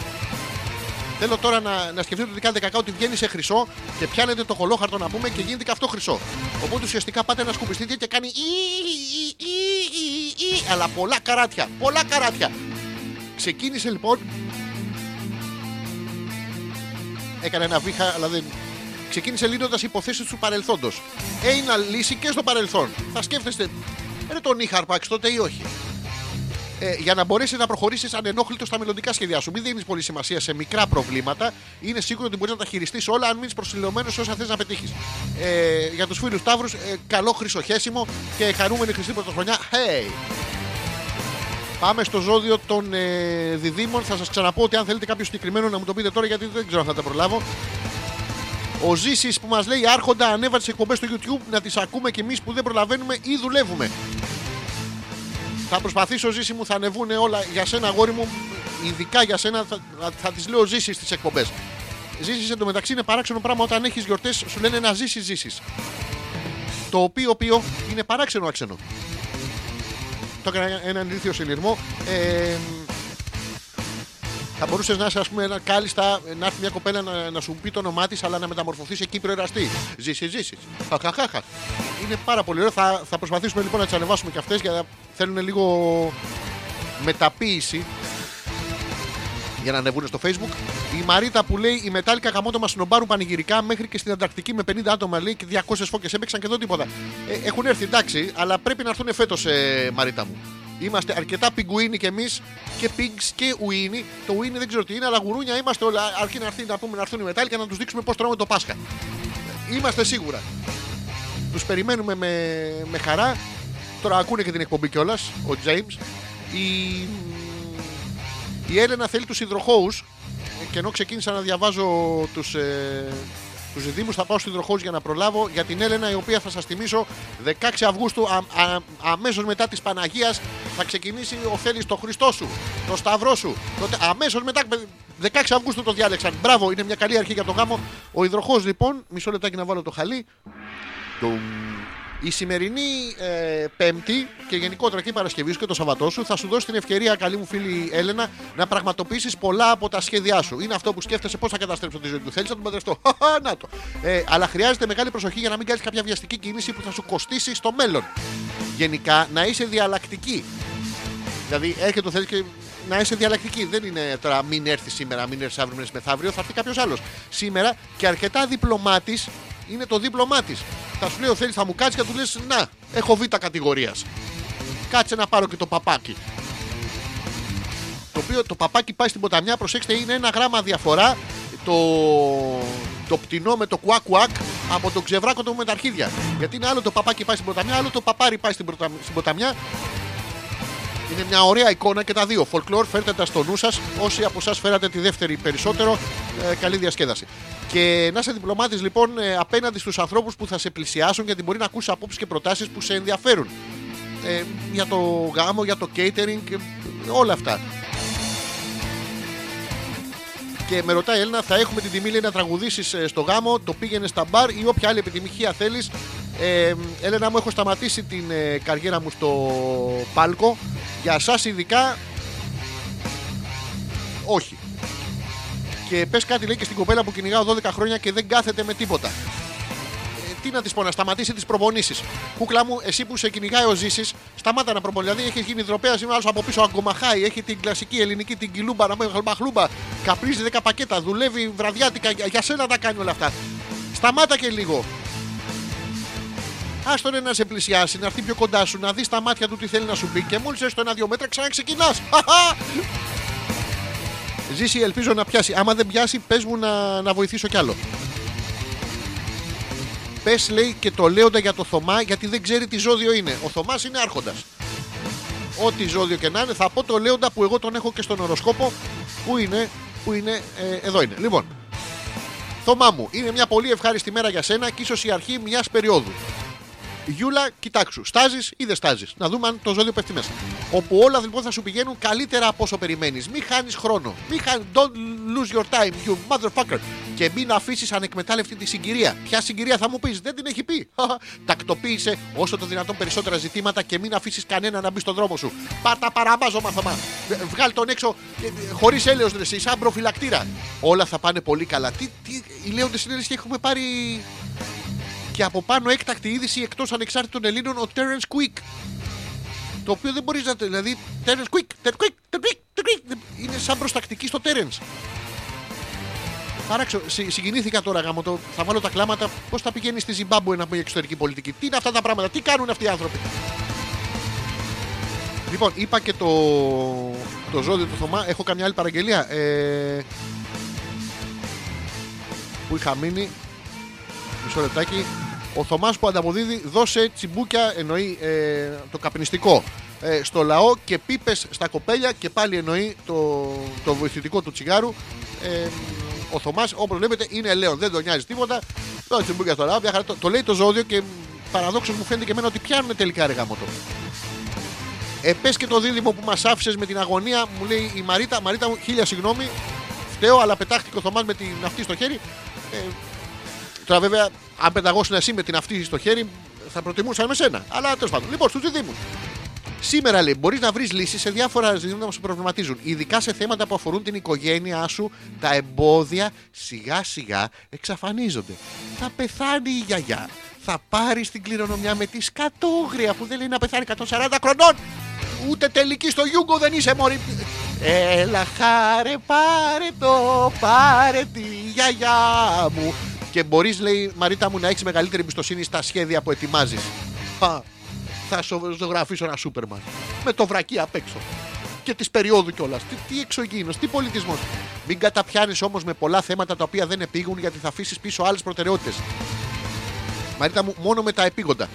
Θέλω τώρα να, να σκεφτείτε ότι κάνετε κακά, ότι βγαίνει σε χρυσό και πιάνετε το κολόχαρτο να πούμε και γίνεται και αυτό χρυσό. Οπότε ουσιαστικά πάτε να σκουπιστείτε και κάνει. «Ι, ι, ι, ι, ι», Αλλά πολλά καράτια. Πολλά καράτια. Ξεκίνησε λοιπόν. Έκανε ένα βήχα, αλλά δεν. Ξεκίνησε λύνοντας υποθέσεις του παρελθόντος. Ένα λύση και στο παρελθόν. Θα σκέφτεστε, ρε τον είχα αρπάξει τότε ή όχι. Ε, για να μπορέσει να προχωρήσεις ανενόχλητος στα μελλοντικά σχέδιά σου. Μην δίνεις πολύ σημασία σε μικρά προβλήματα. Είναι σίγουρο ότι μπορείς να τα χειριστείς όλα αν μείνεις προσιλωμένος σε όσα θες να πετύχεις. Ε, για τους φίλους Ταύρου, ε, καλό χρυσοχέσιμο και χαρούμενη χρυσή πρωτοχρονιά. Hey! Πάμε στο ζώδιο των ε, διδήμων. Θα σας ξαναπώ ότι αν θέλετε κάποιο συγκεκριμένο να μου το πείτε τώρα γιατί δεν ξέρω αν θα τα προλάβω. Ο Ζήσης που μας λέει Άρχοντα, ανέβασε τι εκπομπές στο YouTube να τις ακούμε κι εμείς που δεν προλαβαίνουμε ή δουλεύουμε. Θα προσπαθήσω, Ζήση μου, θα ανεβούν όλα για σένα, αγόρι μου. Ειδικά για σένα θα, θα, θα τις λέω Ζήσης στις εκπομπές. ζήσει εντωμεταξύ είναι παράξενο πράγμα όταν έχεις γιορτές, σου λένε να ζήσει, ζήσει. Το οποίο, οποίο είναι παράξενο άξενο. Το έκανα έναν ηλίθιο συνειρμό. Ε, θα μπορούσες να είσαι, ας πούμε, ένα κάλλιστα να έρθει μια κοπέλα να, να σου πει το όνομά της, αλλά να μεταμορφωθείς σε Κύπρο εραστή. Ζήσεις, ζήσει. Χαχαχάχα. Είναι πάρα πολύ ωραίο. Θα, θα προσπαθήσουμε λοιπόν να τις ανεβάσουμε και αυτές γιατί θέλουν λίγο μεταποίηση για να ανεβούν στο facebook. Η Μαρίτα που λέει: Η Μετάλλικα γαμότο μα συνομπάρουν πανηγυρικά μέχρι και στην Ανταρκτική με 50 άτομα λέει και 200 φώκες έπαιξαν και εδώ τίποτα. Ε, έχουν έρθει εντάξει, αλλά πρέπει να έρθουν φέτος, ε, Μαρίτα μου. Είμαστε αρκετά πιγκουίνοι κι εμείς και pigs και ουίνι. Το ουίνι δεν ξέρω τι είναι, αλλά γουρούνια είμαστε όλα. Αρκεί να έρθει να πούμε να έρθουν οι Μετάλλικα να τους δείξουμε πώς τρώμε το Πάσχα. Είμαστε σίγουρα. Τους περιμένουμε με, με χαρά. Τώρα ακούνε και την εκπομπή κιόλας, ο James. Η, η Έλενα θέλει τους υδροχώους και ενώ ξεκίνησα να διαβάζω τους ε, τους Δήμους θα πάω στους υδροχώους για να προλάβω για την Έλενα η οποία θα σας θυμίσω 16 Αυγούστου α, α, αμέσως μετά της Παναγίας θα ξεκινήσει ο Θέλεις το Χριστό σου το Σταυρό σου. Τότε, αμέσως μετά 16 Αυγούστου το διάλεξαν. Μπράβο είναι μια καλή αρχή για το γάμο. Ο υδροχός λοιπόν μισό λεπτάκι να βάλω το χαλί. Τουμ. Η σημερινή ε, Πέμπτη και γενικότερα και η Παρασκευή σου και το Σαββατό σου θα σου δώσει την ευκαιρία, καλή μου φίλη Έλενα, να πραγματοποιήσεις πολλά από τα σχέδιά σου. Είναι αυτό που σκέφτεσαι πώς θα καταστρέψω τη ζωή του. Θέλεις να τον παντρευτώ; Χαχα, να το. Ε, αλλά χρειάζεται μεγάλη προσοχή για να μην κάνεις κάποια βιαστική κίνηση που θα σου κοστίσει στο μέλλον. Γενικά να είσαι διαλλακτική. Δηλαδή έρχεται το θέλεις και να είσαι διαλλακτική. Δεν είναι τώρα μην έρθεις σήμερα, μην έρθεις αύριο, μην έρθει μεθαύριο, θα έρθει κάποιος άλλος. Σήμερα και αρκετά διπλωμάτης είναι το δίπλωμά της. Θα σου λέει ο θέλει θα μου κάτσεις και θα του λες Να, έχω β' κατηγορίας. Κάτσε να πάρω και το παπάκι. Το οποίο το παπάκι πάει στην ποταμιά, προσέξτε, είναι ένα γράμμα διαφορά. Το, το πτηνό με το κουακ κουακ από το ξεβράκωτο με τα αρχίδια. Γιατί είναι άλλο το παπάκι πάει στην ποταμιά, άλλο το παπάρι πάει στην, ποτα- στην ποταμιά. Είναι μια ωραία εικόνα και τα δύο. Folklore, φέρτε τα στο νου σας. Όσοι από εσά φέρατε τη δεύτερη περισσότερο, ε, καλή διασκέδαση. Και να είσαι διπλωμάτης λοιπόν ε, απέναντι στους ανθρώπους που θα σε πλησιάσουν γιατί μπορεί να ακούσεις απόψεις και προτάσεις που σε ενδιαφέρουν. Ε, για το γάμο, για το catering, και όλα αυτά. Και με ρωτάει η Έλληνα, θα έχουμε την τιμή λέει, να τραγουδήσεις στο γάμο, το πήγαινε στα μπαρ ή όποια άλλη επιτυχία θέλεις. Ε, Έλενα μου, έχω σταματήσει την ε, καριέρα μου στο πάλκο. Για εσά ειδικά, όχι. Και πες κάτι λέει και στην κοπέλα που κυνηγάω 12 χρόνια και δεν κάθεται με τίποτα. Ε, τι να της πω, να σταματήσει τις προπονήσεις. Κούκλα μου, εσύ που σε κυνηγάει ο Ζήσης, σταμάτα να προπονείς. Δηλαδή έχεις γίνει υδροπέα, είναι άλλος από πίσω αγκομαχάει, έχει την κλασική ελληνική την κιλούμπα, να μην χλούμπα, καπνίζει 10 πακέτα, δουλεύει βραδιάτικα. Για, για σένα τα κάνει όλα αυτά. Σταμάτα και λίγο. Άστον να σε πλησιάσει, να έρθει πιο κοντά σου, να δεις τα μάτια του τι θέλει να σου πει και μόλις έρθει στο ένα-δύο μέτρα ξαναξεκινάς. Ζήσει, ελπίζω να πιάσει. Άμα δεν πιάσει, πες μου να, να βοηθήσω κι άλλο. Πες, λέει, και το λέοντα για το Θωμά, γιατί δεν ξέρει τι ζώδιο είναι. Ο Θωμάς είναι άρχοντας. Ό,τι ζώδιο και να είναι, θα πω το λέοντα που εγώ τον έχω και στον οροσκόπο. Πού είναι, πού είναι, ε, εδώ είναι. Λοιπόν, Θωμά μου, είναι μια πολύ ευχάριστη μέρα για σένα και ίσως η αρχή μιας περίοδου. Γιούλα, κοιτάξου, στάζεις ή δεν στάζεις. Να δούμε αν το ζώδιο πέφτει μέσα. Όπου όλα λοιπόν θα σου πηγαίνουν καλύτερα από όσο περιμένεις. Μην χάνεις χρόνο. Μην χάνει. Don't lose your time, you motherfucker. Και μην αφήσεις ανεκμετάλλευτη τη συγκυρία. Ποια συγκυρία θα μου πεις, δεν την έχει πει. Τακτοποίησε όσο το δυνατόν περισσότερα ζητήματα και μην αφήσεις κανένα να μπει στον δρόμο σου. Πάρτα παραμάζωμα Θωμά. Βγάλ τον έξω χωρίς έλεος ρε, εσύ, σαν προφυλακτήρα. Όλα θα πάνε πολύ καλά. Τι, τι, οι λέοντες συνέντευξη και έχουμε πάρει και από πάνω έκτακτη είδηση εκτός ανεξάρτητων Ελλήνων ο Terence Quick. Το οποίο δεν μπορείς να. το- Δηλαδή, Terence Quick, Terence Quick, Terence Quick, Terence Quick. Είναι σαν προστακτική στο Terence. Παράξω, συ- συγκινήθηκα τώρα γάμο το. Θα βάλω τα κλάματα. Πώς θα πηγαίνει στη Ζιμπάμπουε να πει εξωτερική πολιτική; Τι είναι αυτά τα πράγματα, τι κάνουν αυτοί οι άνθρωποι; Λοιπόν, είπα και το, το ζώδιο του Θωμά. Έχω καμιά άλλη παραγγελία. Ε, που είχα μείνει. Μισό λεπτάκι. Ο Θωμάς που ανταποδίδει, δώσε τσιμπούκια, εννοεί ε, το καπνιστικό ε, στο λαό και πίπες στα κοπέλια και πάλι εννοεί το, το βοηθητικό του τσιγάρου. Ε, ο Θωμάς, όπως βλέπετε, είναι λέον, δεν τον νοιάζει τίποτα. Δώσε τσιμπούκια στο λαό, μια χαρά. το, το λέει το ζώδιο και παραδόξως μου φαίνεται και εμένα ότι πιάνουν τελικά ρε γάμο το. Ε, πες και το δίδυμο που μας άφησες με την αγωνία, μου λέει η Μαρίτα. Μαρίτα μου, χίλια συγγνώμη. φταίω, αλλά πετάχτηκε ο Θωμάς με την αυτή στο χέρι. Ε, τώρα βέβαια, αν πεταγώσουν εσύ με την αυτή στο χέρι, θα προτιμούσαν με σένα. Αλλά τέλος πάντων. Λοιπόν, στους διδήμου. Σήμερα λέει: Μπορείς να βρεις λύσεις σε διάφορα ζητήματα που σε προβληματίζουν. Ειδικά σε θέματα που αφορούν την οικογένειά σου, τα εμπόδια σιγά σιγά εξαφανίζονται. Θα πεθάνει η γιαγιά. Θα πάρεις την κληρονομιά με τη σκατόγρια που δεν λέει να πεθάνει 140 χρονών. Ούτε τελική στο Γιούγκο δεν είσαι μωρή. Έλα χάρε πάρε το, πάρε τη γιαγιά μου. Και μπορείς λέει Μαρίτα μου να έχεις μεγαλύτερη εμπιστοσύνη στα σχέδια που ετοιμάζεις. Πα, θα σου ζωγραφίσω ένα Σούπερμαν. Με το βρακί απ' έξω. Και τη περίοδου κιόλας. Τι, τι εξωγήινος, τι πολιτισμός. Μην καταπιάνεις όμως με πολλά θέματα τα οποία δεν επήγουν γιατί θα αφήσεις πίσω άλλες προτεραιότητες. Μαρίτα μου, μόνο με τα επίγοντα.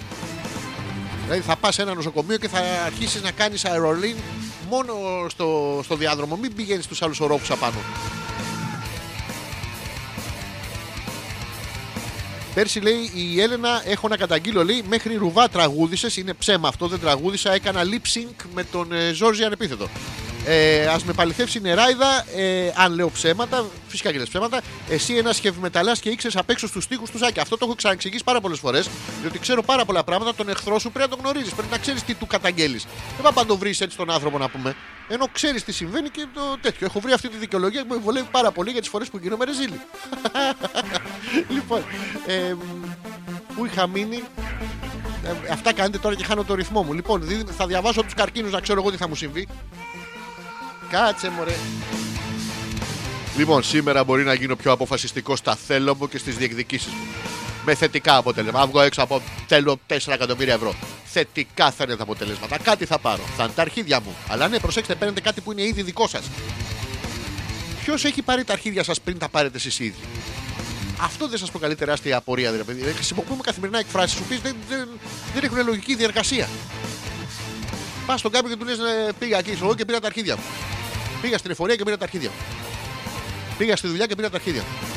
Δηλαδή θα πας σε ένα νοσοκομείο και θα αρχίσεις να κάνεις αερολίν μόνο στο, στο διάδρομο. Μην πηγαίνεις στους άλλους ορόφους απάνω. Πέρσι λέει η Έλενα έχω να καταγγείλω λέει μέχρι ρουβά τραγούδησε. Είναι ψέμα αυτό, δεν τραγούδισα. Έκανα lip sync με τον ε, Ζόρζι ανεπίθετο. Ε, Α με παληθεύσει η νεράιδα, ε, αν λέω ψέματα, φυσικά και λες ψέματα. Εσύ ένας χευμεταλλά και ήξερες απ' έξω στους τοίχου του Ζάκη. Αυτό το έχω ξαναεξηγήσει πάρα πολλές φορές. Διότι ξέρω πάρα πολλά πράγματα. Τον εχθρό σου πρέπει να τον γνωρίζεις. Πρέπει να ξέρεις τι του καταγγέλεις. Δεν πάει να τον βρεις έτσι τον άνθρωπο να πούμε. Ενώ ξέρεις τι συμβαίνει και το τέτοιο. Έχω βρει αυτή τη δικαιολογία που με βολεύει πάρα πολύ για τις φορές που γίνομαι ρεζίλη. λοιπόν, ε, πού είχα μείνει. Ε, αυτά κάνετε τώρα και χάνω το ρυθμό μου. Λοιπόν, δι- θα διαβάσω τους καρκίνους να ξέρω εγώ τι θα μου συμβεί. Κάτσε μωρέ. Λοιπόν, σήμερα μπορεί να γίνω πιο αποφασιστικός στα θέλω μου και στις διεκδικήσεις μου. Με θετικά αποτελέσματα. Αν βγω έξω από θέλω 4 εκατομμύρια ευρώ. Θετικά θα είναι τα αποτελέσματα. Κάτι θα πάρω. Θα είναι τα αρχίδια μου. Αλλά ναι, προσέξτε, παίρνετε κάτι που είναι ήδη δικό σας. Ποιος έχει πάρει τα αρχίδια σας πριν τα πάρετε εσείς ήδη; Αυτό δεν σας προκαλεί τεράστια απορία, δηλαδή. Δηλαδή, Χρησιμοποιούμε καθημερινά εκφράσεις που δεν, δεν, δεν έχουν λογική διεργασία. Πας στον κάποιο και του λες: Πήγα εκεί εγώ και πήρα τα αρχίδια μου. Πήγα στην εφορία και πήρα τα αρχίδια μου. Πήγα στη δουλειά και πήρα τα αρχίδια μου.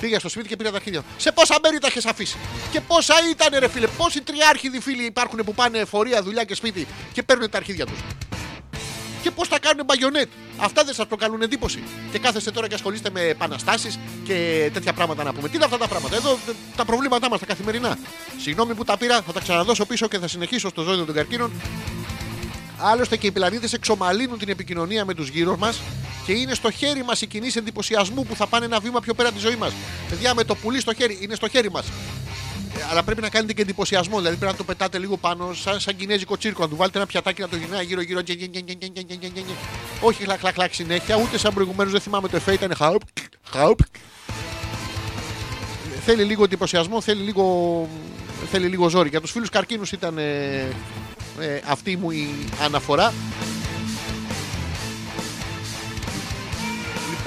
Πήγα στο σπίτι και πήρα τα αρχίδια μου. Σε πόσα μέρη τα έχει αφήσει; Και πόσα ήταν, ρε φίλε; Πόσοι τριάρχιδοι φίλοι υπάρχουν που πάνε εφορία, δουλειά και σπίτι και παίρνουν τα αρχίδια τους; Και πώς τα κάνουν μπαγιονέτ; Αυτά δεν σας προκαλούν εντύπωση. Και κάθεστε τώρα και ασχολείστε με επαναστάσεις και τέτοια πράγματα να πούμε. Τι είναι αυτά τα πράγματα; Εδώ ε, τα προβλήματά μας τα καθημερινά. Συγγνώμη που τα πήρα, θα τα ξαναδώσω πίσω και θα συνεχίσω στο ζώδιο των καρκίνων. Άλλωστε και οι πλανήτε εξομαλύνουν την επικοινωνία με τους γύρω μας και είναι στο χέρι μας οι κινήσεις εντυπωσιασμού που θα πάνε ένα βήμα πιο πέρα τη ζωή μας. Παιδιά, με το πουλί στο χέρι, είναι στο χέρι μας. Ε, αλλά πρέπει να κάνετε και εντυπωσιασμό, δηλαδή πρέπει να το πετάτε λίγο πάνω, σαν, σαν κινέζικο τσίρκο, να του βάλετε ένα πιατάκι να το γυρνάει γύρω-γύρω. Όχι χλακ-χλακ συνέχεια, ούτε σαν προηγουμένως δεν θυμάμαι το εφέ, ήταν χαουπ, χαουπ. Θέλει λίγο εντυπωσιασμό, θέλει λίγο, θέλει λίγο ζόρι. Για τους φίλους καρκίνους ήταν ε, ε, αυτή μου η αναφορά.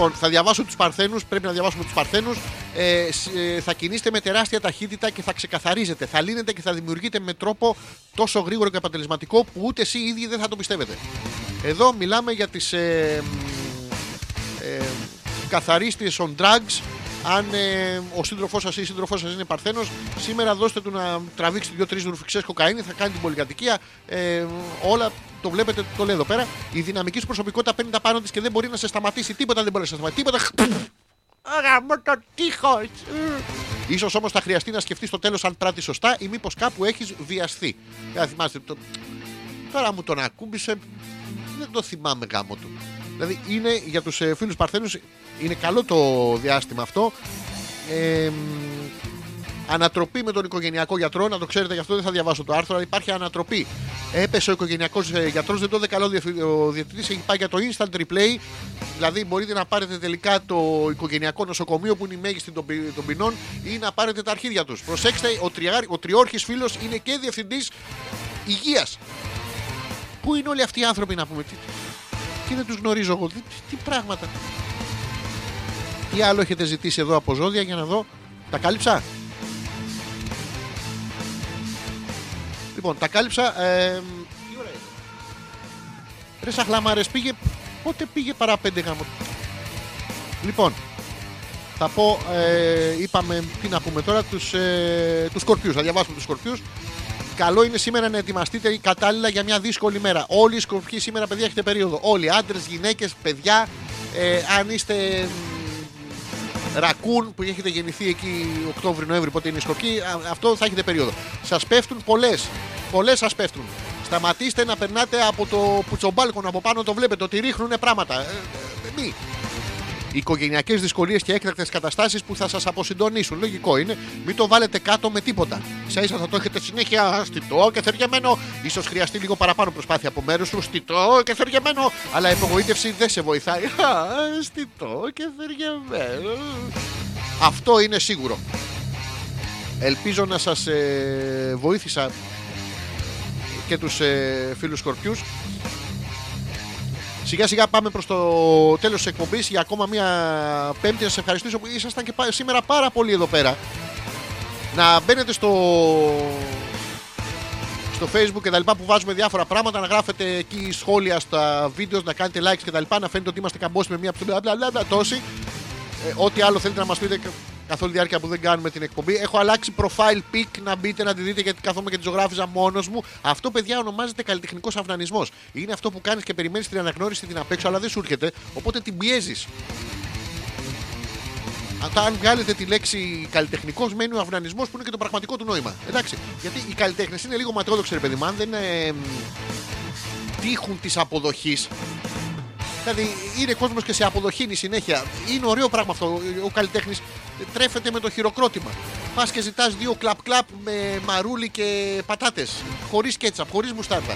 Λοιπόν, θα διαβάσω τους Παρθένους. Πρέπει να διαβάσουμε τους Παρθένους. Ε, σ- ε, θα κινείστε με τεράστια ταχύτητα και θα ξεκαθαρίζετε. Θα λύνετε και θα δημιουργείτε με τρόπο τόσο γρήγορο και αποτελεσματικό που ούτε εσεί οι ίδιοι δεν θα το πιστεύετε. Εδώ μιλάμε για τις ε, μ, ε, καθαρίστριες on drugs. Αν ε, ο σύντροφός σας ή η σύντροφός σας είναι Παρθένος, σήμερα δώστε του να τραβήξει δύο-τρει ρουφιξές κοκαίνη, θα κάνει την πολυκατοικία. Ε, όλα το βλέπετε, το λέω εδώ πέρα. Η δυναμική σου προσωπικότητα παίρνει τα πάνω της και δεν μπορεί να σε σταματήσει. Τίποτα δεν μπορεί να σε σταματήσει. Τίποτα. Αγαμώ το τείχος. σω όμως θα χρειαστεί να σκεφτείς στο τέλος αν πράττει σωστά ή μήπως κάπου έχεις βιαστεί. Δεν θυμάστε. Το... Τώρα μου τον ακούμπησε. Δεν το θυμάμαι γάμο του. Δηλαδή είναι για τους ε, φίλους Παρθένους είναι καλό το διάστημα αυτό. Ε, μ, ανατροπή με τον οικογενειακό γιατρό. Να το ξέρετε, γι' αυτό δεν θα διαβάσω το άρθρο, αλλά υπάρχει ανατροπή. Έπεσε ο οικογενειακός γιατρός, δεν το είδε καλό διευθυ- ο διευθυντή. Έχει πάει για το instant replay. Δηλαδή, μπορείτε να πάρετε τελικά το οικογενειακό νοσοκομείο που είναι η μέγιστη των, ποι- των ποινών ή να πάρετε τα αρχίδια τους. Προσέξτε, ο, τριάρ, ο τριόρχης φίλος είναι και διευθυντής υγείας. Πού είναι όλοι αυτοί οι άνθρωποι να πούμε, τι, τι δεν τους γνωρίζω εγώ, τι, τι, τι πράγματα. Τι άλλο έχετε ζητήσει εδώ από ζώδια για να δω; Τα κάλυψα; Λοιπόν, τα κάλυψα. Ε, τι ώρα είναι. Ρε Σαχλαμάρες, πήγε. Πότε πήγε παρά πέντε γάμο. Λοιπόν, θα πω, ε, είπαμε, τι να πούμε τώρα, τους, ε, τους σκορπιούς. Θα διαβάσουμε τους σκορπιούς. Καλό είναι σήμερα να ετοιμαστείτε κατάλληλα για μια δύσκολη μέρα. Όλοι οι σκορπιοί σήμερα, παιδιά, έχετε περίοδο. Όλοι, άντρες, γυναίκες, παιδιά. Ε, αν είστε μ, ρακούν που έχετε γεννηθεί εκεί Οκτώβρη-Νοέμβρη, πότε είναι η σκορκή, α- αυτό θα έχετε περίοδο. Σας πέφτουν πολλές. Πολλές σας πέφτουν. Σταματήστε να περνάτε από το πουτσομπάλκον από πάνω, το βλέπετε ότι ρίχνουν πράγματα. Ε, ε, μη. Οικογενειακές δυσκολίες και έκτακτες καταστάσεις που θα σας αποσυντονίσουν. Λογικό είναι. Μην το βάλετε κάτω με τίποτα. σας ίσα θα το έχετε συνέχεια στιτό και θεριαμένο. σω χρειαστεί λίγο παραπάνω προσπάθεια από μέρους σου. Στιτό και θεριαμένο. Αλλά η απογοήτευση δεν σε βοηθάει. Α, στιτό και θεριαμένο. Αυτό είναι σίγουρο. Ελπίζω να σας ε, βοήθησα και τους ε, φίλους Σκορπιούς Σιγά σιγά πάμε προς το τέλος της εκπομπής για ακόμα μια πέμπτη. Να σε ευχαριστήσω που ήσασταν και πά- σήμερα πάρα πολύ εδώ πέρα. Να μπαίνετε στο στο facebook και τα λοιπά που βάζουμε διάφορα πράγματα να γράφετε εκεί σχόλια στα βίντεος να κάνετε likes και τα λοιπά να φαίνεται ότι είμαστε καμπόσοι με μια μπλα μπλα μπλα, μπλα τόση ε, ό,τι άλλο θέλετε να μας πείτε καθ' όλη τη διάρκεια που δεν κάνουμε την εκπομπή. Έχω αλλάξει profile pic να μπείτε να τη δείτε γιατί καθόμαι και τη ζωγράφιζα μόνος μου. Αυτό, παιδιά, ονομάζεται καλλιτεχνικός αυνανισμός. Είναι αυτό που κάνεις και περιμένεις την αναγνώριση την απ' έξω, αλλά δεν σου έρχεται, οπότε την πιέζεις. Αν βγάλετε τη λέξη καλλιτεχνικός, μένει ο αυνανισμός που είναι και το πραγματικό του νόημα. Εντάξει. Γιατί οι καλλιτέχνες είναι λίγο ματαιόδοξοι, ρε παιδί μου. Αν δεν ε, μ, τύχουν της αποδοχής, Δηλαδή είναι κόσμος και σε αποδοχήνει συνέχεια. Είναι ωραίο πράγμα αυτό. Ο καλλιτέχνης τρέφεται με το χειροκρότημα. Πας και ζητάς δύο κλαπ-κλαπ με μαρούλι και πατάτες. Χωρίς κέτσαπ, χωρίς μουστάρδα.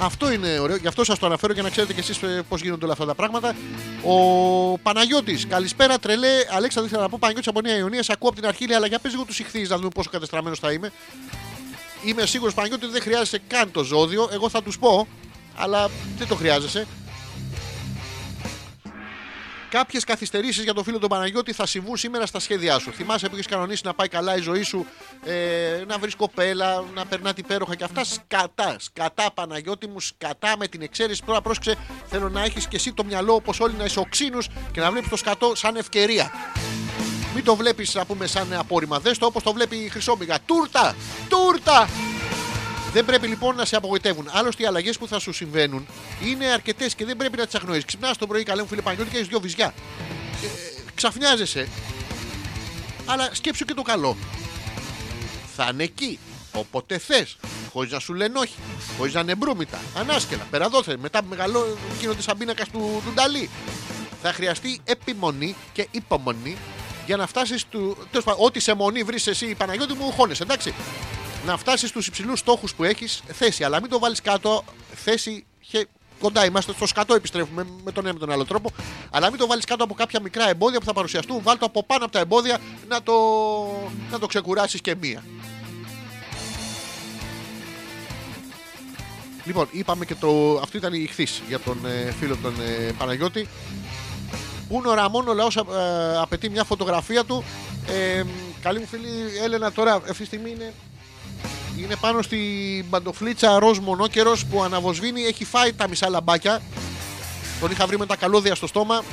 Αυτό είναι ωραίο, γι' αυτό σας το αναφέρω για να ξέρετε κι εσείς πώς γίνονται όλα αυτά τα πράγματα. Ο Παναγιώτης, καλησπέρα τρελέ. Αλέξανδρο, ήθελα να πω Παναγιώτης από Νέα Ιωνία. Σε ακούω από την αρχή, λέει, αλλά για πες λίγο τους ηχθείς να δούμε πόσο κατεστραμμένος θα είμαι. Είμαι σίγουρος Παναγιώτη ότι δεν χρειάζεσαι καν το ζώδιο. Εγώ θα τους πω, αλλά δεν το χρειάζεσαι. Κάποιες καθυστερήσεις για το φίλο τον Παναγιώτη θα συμβούν σήμερα στα σχέδιά σου. Θυμάσαι που έχεις κανονίσει να πάει καλά η ζωή σου, ε, να βρεις κοπέλα, να περνάτε υπέροχα και αυτά. Σκατά, σκατά Παναγιώτη μου, σκατά με την εξαίρεση. Τώρα πρόσεξε, θέλω να έχεις και εσύ το μυαλό όπως όλοι να είσαι οξύνου και να βλέπεις το σκατό σαν ευκαιρία. Μην το βλέπεις, να πούμε, σαν απόρριμα. Δες το όπως το βλέπει η Χρυσόμυγα. Τούρτα! Τούρτα! Δεν πρέπει λοιπόν να σε απογοητεύουν. Άλλωστε, οι αλλαγές που θα σου συμβαίνουν είναι αρκετές και δεν πρέπει να τις αγνοείς. Ξυπνάς το πρωί, καλέ μου φίλε Παναγιώτη και έχεις δύο βυζιά. Ε, ξαφνιάζεσαι. Αλλά σκέψου και το καλό. Θα είναι εκεί. Όποτε θες. Χωρίς να σου λένε όχι. Χωρίς να είναι μπρούμητα. Ανάσκελα. Περαδόθε. Μετά μεγαλό γίνονται σαν πίνακα του, του Νταλή. Θα χρειαστεί επιμονή και υπομονή για να φτάσεις του. τέλος πάντων, Ό,τι σε μονή βρεις εσύ, Παναγιώτη μου, χώνεσαι, εντάξει να φτάσεις στους υψηλούς στόχους που έχεις θέση. Αλλά μην το βάλεις κάτω θέση. χε- Κοντά είμαστε, στο σκατό επιστρέφουμε με τον ένα με τον άλλο τρόπο. Αλλά μην το βάλεις κάτω από κάποια μικρά εμπόδια που θα παρουσιαστούν. Βάλ το από πάνω από τα εμπόδια να το, να το ξεκουράσεις και μία. Λοιπόν, είπαμε και το. Αυτή ήταν η ηχθή για τον ε, φίλο τον ε, Παναγιώτη. Πού είναι ο Ραμόν, ο λαός απαιτεί μια φωτογραφία του. Ε, καλή μου φίλη Έλενα, τώρα αυτή τη στιγμή είναι είναι πάνω στην παντοφλίτσα ροζ μονόκερος που αναβοσβήνει. Έχει φάει τα μισά λαμπάκια. Τον είχα βρει με τα καλώδια στο στόμα.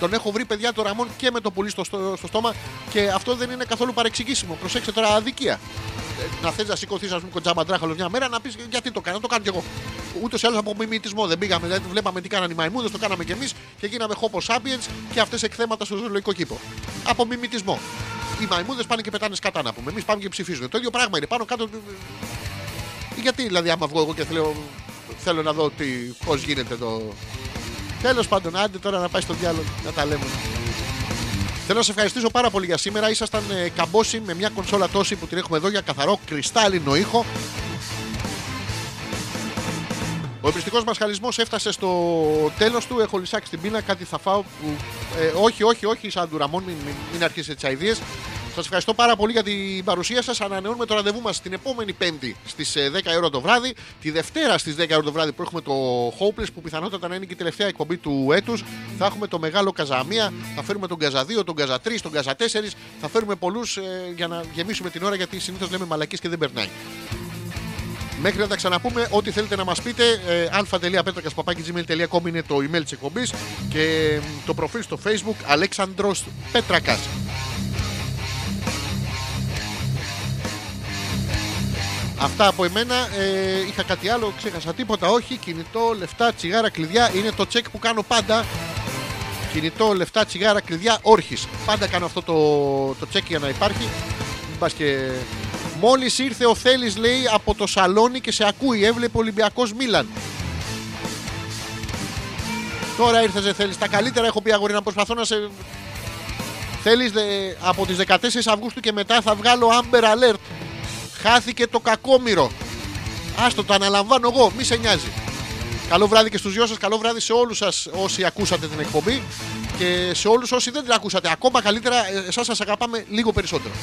Τον έχω βρει παιδιά το Ραμόν και με το πουλί στο, στο, στο στόμα. Και αυτό δεν είναι καθόλου παρεξηγήσιμο. Προσέξτε τώρα αδικία. Ε, να θες να σηκωθείς, ας πούμε, κοντζάμπαντράχαλο μια μέρα να πεις γιατί το κάνω. Το κάνω κι εγώ. Ούτως ή άλλως από μιμητισμό δεν πήγαμε. Δηλαδή βλέπαμε τι κάνανε οι μαϊμούδες, το κάναμε κι εμείς και γίναμε χόπο sapiens και αυτές εκθέματα στο ζωολογικό κήπο. Από μιμητισμό. Οι μαϊμούδες πάνε και πετάνε σκατά να πούμε. Εμείς πάμε και ψηφίζουμε. Το ίδιο πράγμα είναι πάνω κάτω. Γιατί δηλαδή, άμα βγω εγώ και θέλω, θέλω να δω πώς γίνεται το. Τέλος πάντων, άντε τώρα να πάει στο διάλογο να τα λέμε. Θέλω να σε ευχαριστήσω πάρα πολύ για σήμερα. Ήσασταν ε, καμπόσοι με μια κονσόλα τόση που την έχουμε εδώ για καθαρό κρυστάλλινο ήχο. Ο εμπριστικός μας χαλισμός έφτασε στο τέλος του. Έχω λυσάξει την πείνα, κάτι θα φάω. Που, ε, όχι, όχι, όχι, σαν του Ραμόν, μην, μην, μην αρχίσετε τις αειδίε. Σας ευχαριστώ πάρα πολύ για την παρουσία σας. Ανανεώνουμε το ραντεβού μας την επόμενη Πέμπτη στις 10 ώρα το βράδυ. Τη Δευτέρα στις 10 ώρα το βράδυ που έχουμε το Hopeless που πιθανότατα να είναι και η τελευταία εκπομπή του έτους. Θα έχουμε το μεγάλο Καζαμία. Θα φέρουμε τον Καζα 2, τον Καζα 3, τον Καζα 4. Θα φέρουμε πολλούς ε, για να γεμίσουμε την ώρα γιατί συνήθως λέμε μαλακή και δεν περνάει. Μέχρι να τα ξαναπούμε, ό,τι θέλετε να μας πείτε, ε, αλφα.πέτρακα.gmail.com είναι το email της εκπομπής και ε, το προφίλ στο facebook Αλέξανδρος Πέτρακας. Αυτά από εμένα. Ε, είχα κάτι άλλο, ξέχασα τίποτα. Όχι, κινητό, λεφτά, τσιγάρα, κλειδιά. Είναι το τσεκ που κάνω πάντα. Κινητό, λεφτά, τσιγάρα, κλειδιά, όρχης. Πάντα κάνω αυτό το, το check για να υπάρχει. Μην πας και. Μόλις ήρθε ο Θέλει, λέει, από το σαλόνι και σε ακούει. Έβλεπε Ολυμπιακός Μίλαν. Τώρα ήρθες, δεν θέλει. Τα καλύτερα έχω πει αγόρι να προσπαθώ να σε. Θέλει από τις 14 Αυγούστου και μετά θα βγάλω Amber Alert. Χάθηκε το κακόμοιρο. Άστο, το αναλαμβάνω εγώ, μη σε νοιάζει. Καλό βράδυ και στους δυο σας, καλό βράδυ σε όλους σας όσοι ακούσατε την εκπομπή και σε όλους όσοι δεν την ακούσατε. Ακόμα καλύτερα, ε, εσάς σας αγαπάμε λίγο περισσότερο.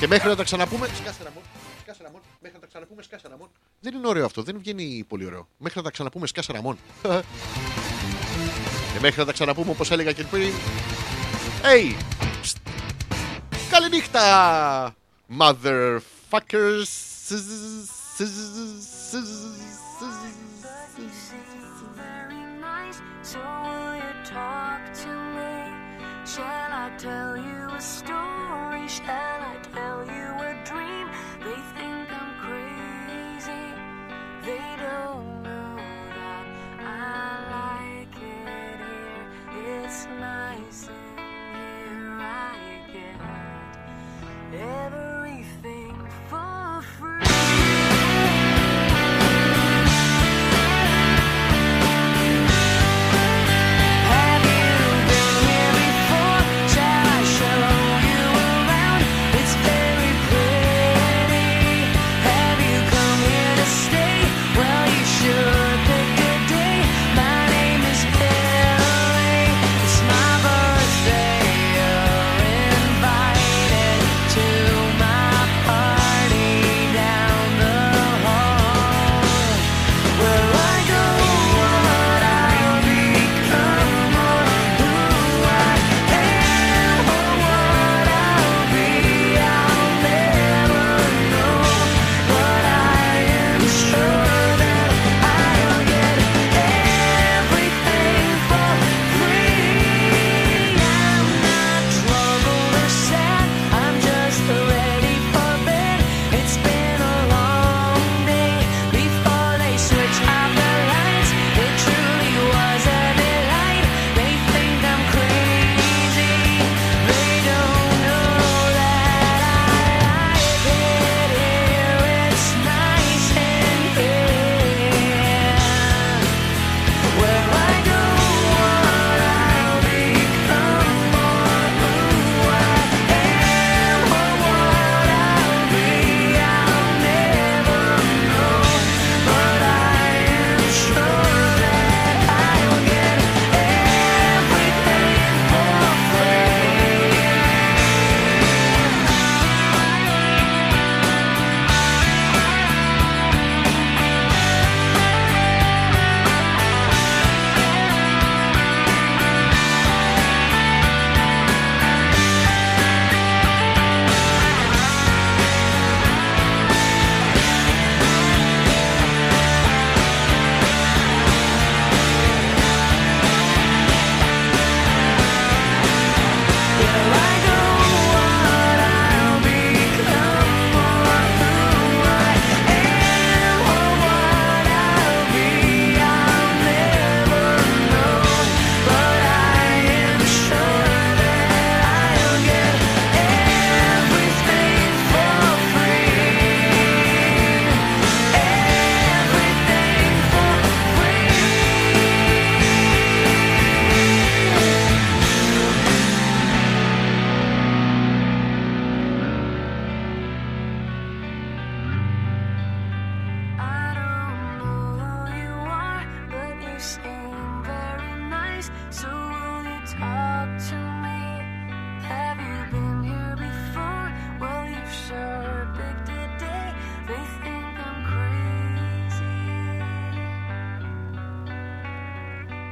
Και μέχρι να τα ξαναπούμε. Σκάσε Ραμόν. Σκάσε Ραμόν. Μέχρι να τα ξαναπούμε, σκάσε Ραμόν. Δεν είναι ωραίο αυτό, δεν βγαίνει πολύ ωραίο. Μέχρι να τα ξαναπούμε, σκάσε Ραμόν. και μέχρι να τα ξαναπούμε, όπως έλεγα και πριν. Hey! Ψτ. Καληνύχτα! Motherfuckers! You seem very Shall I tell you a story? Shall I tell you a dream? They think I'm crazy. They don't know that I like it here. It's nice in here. I get every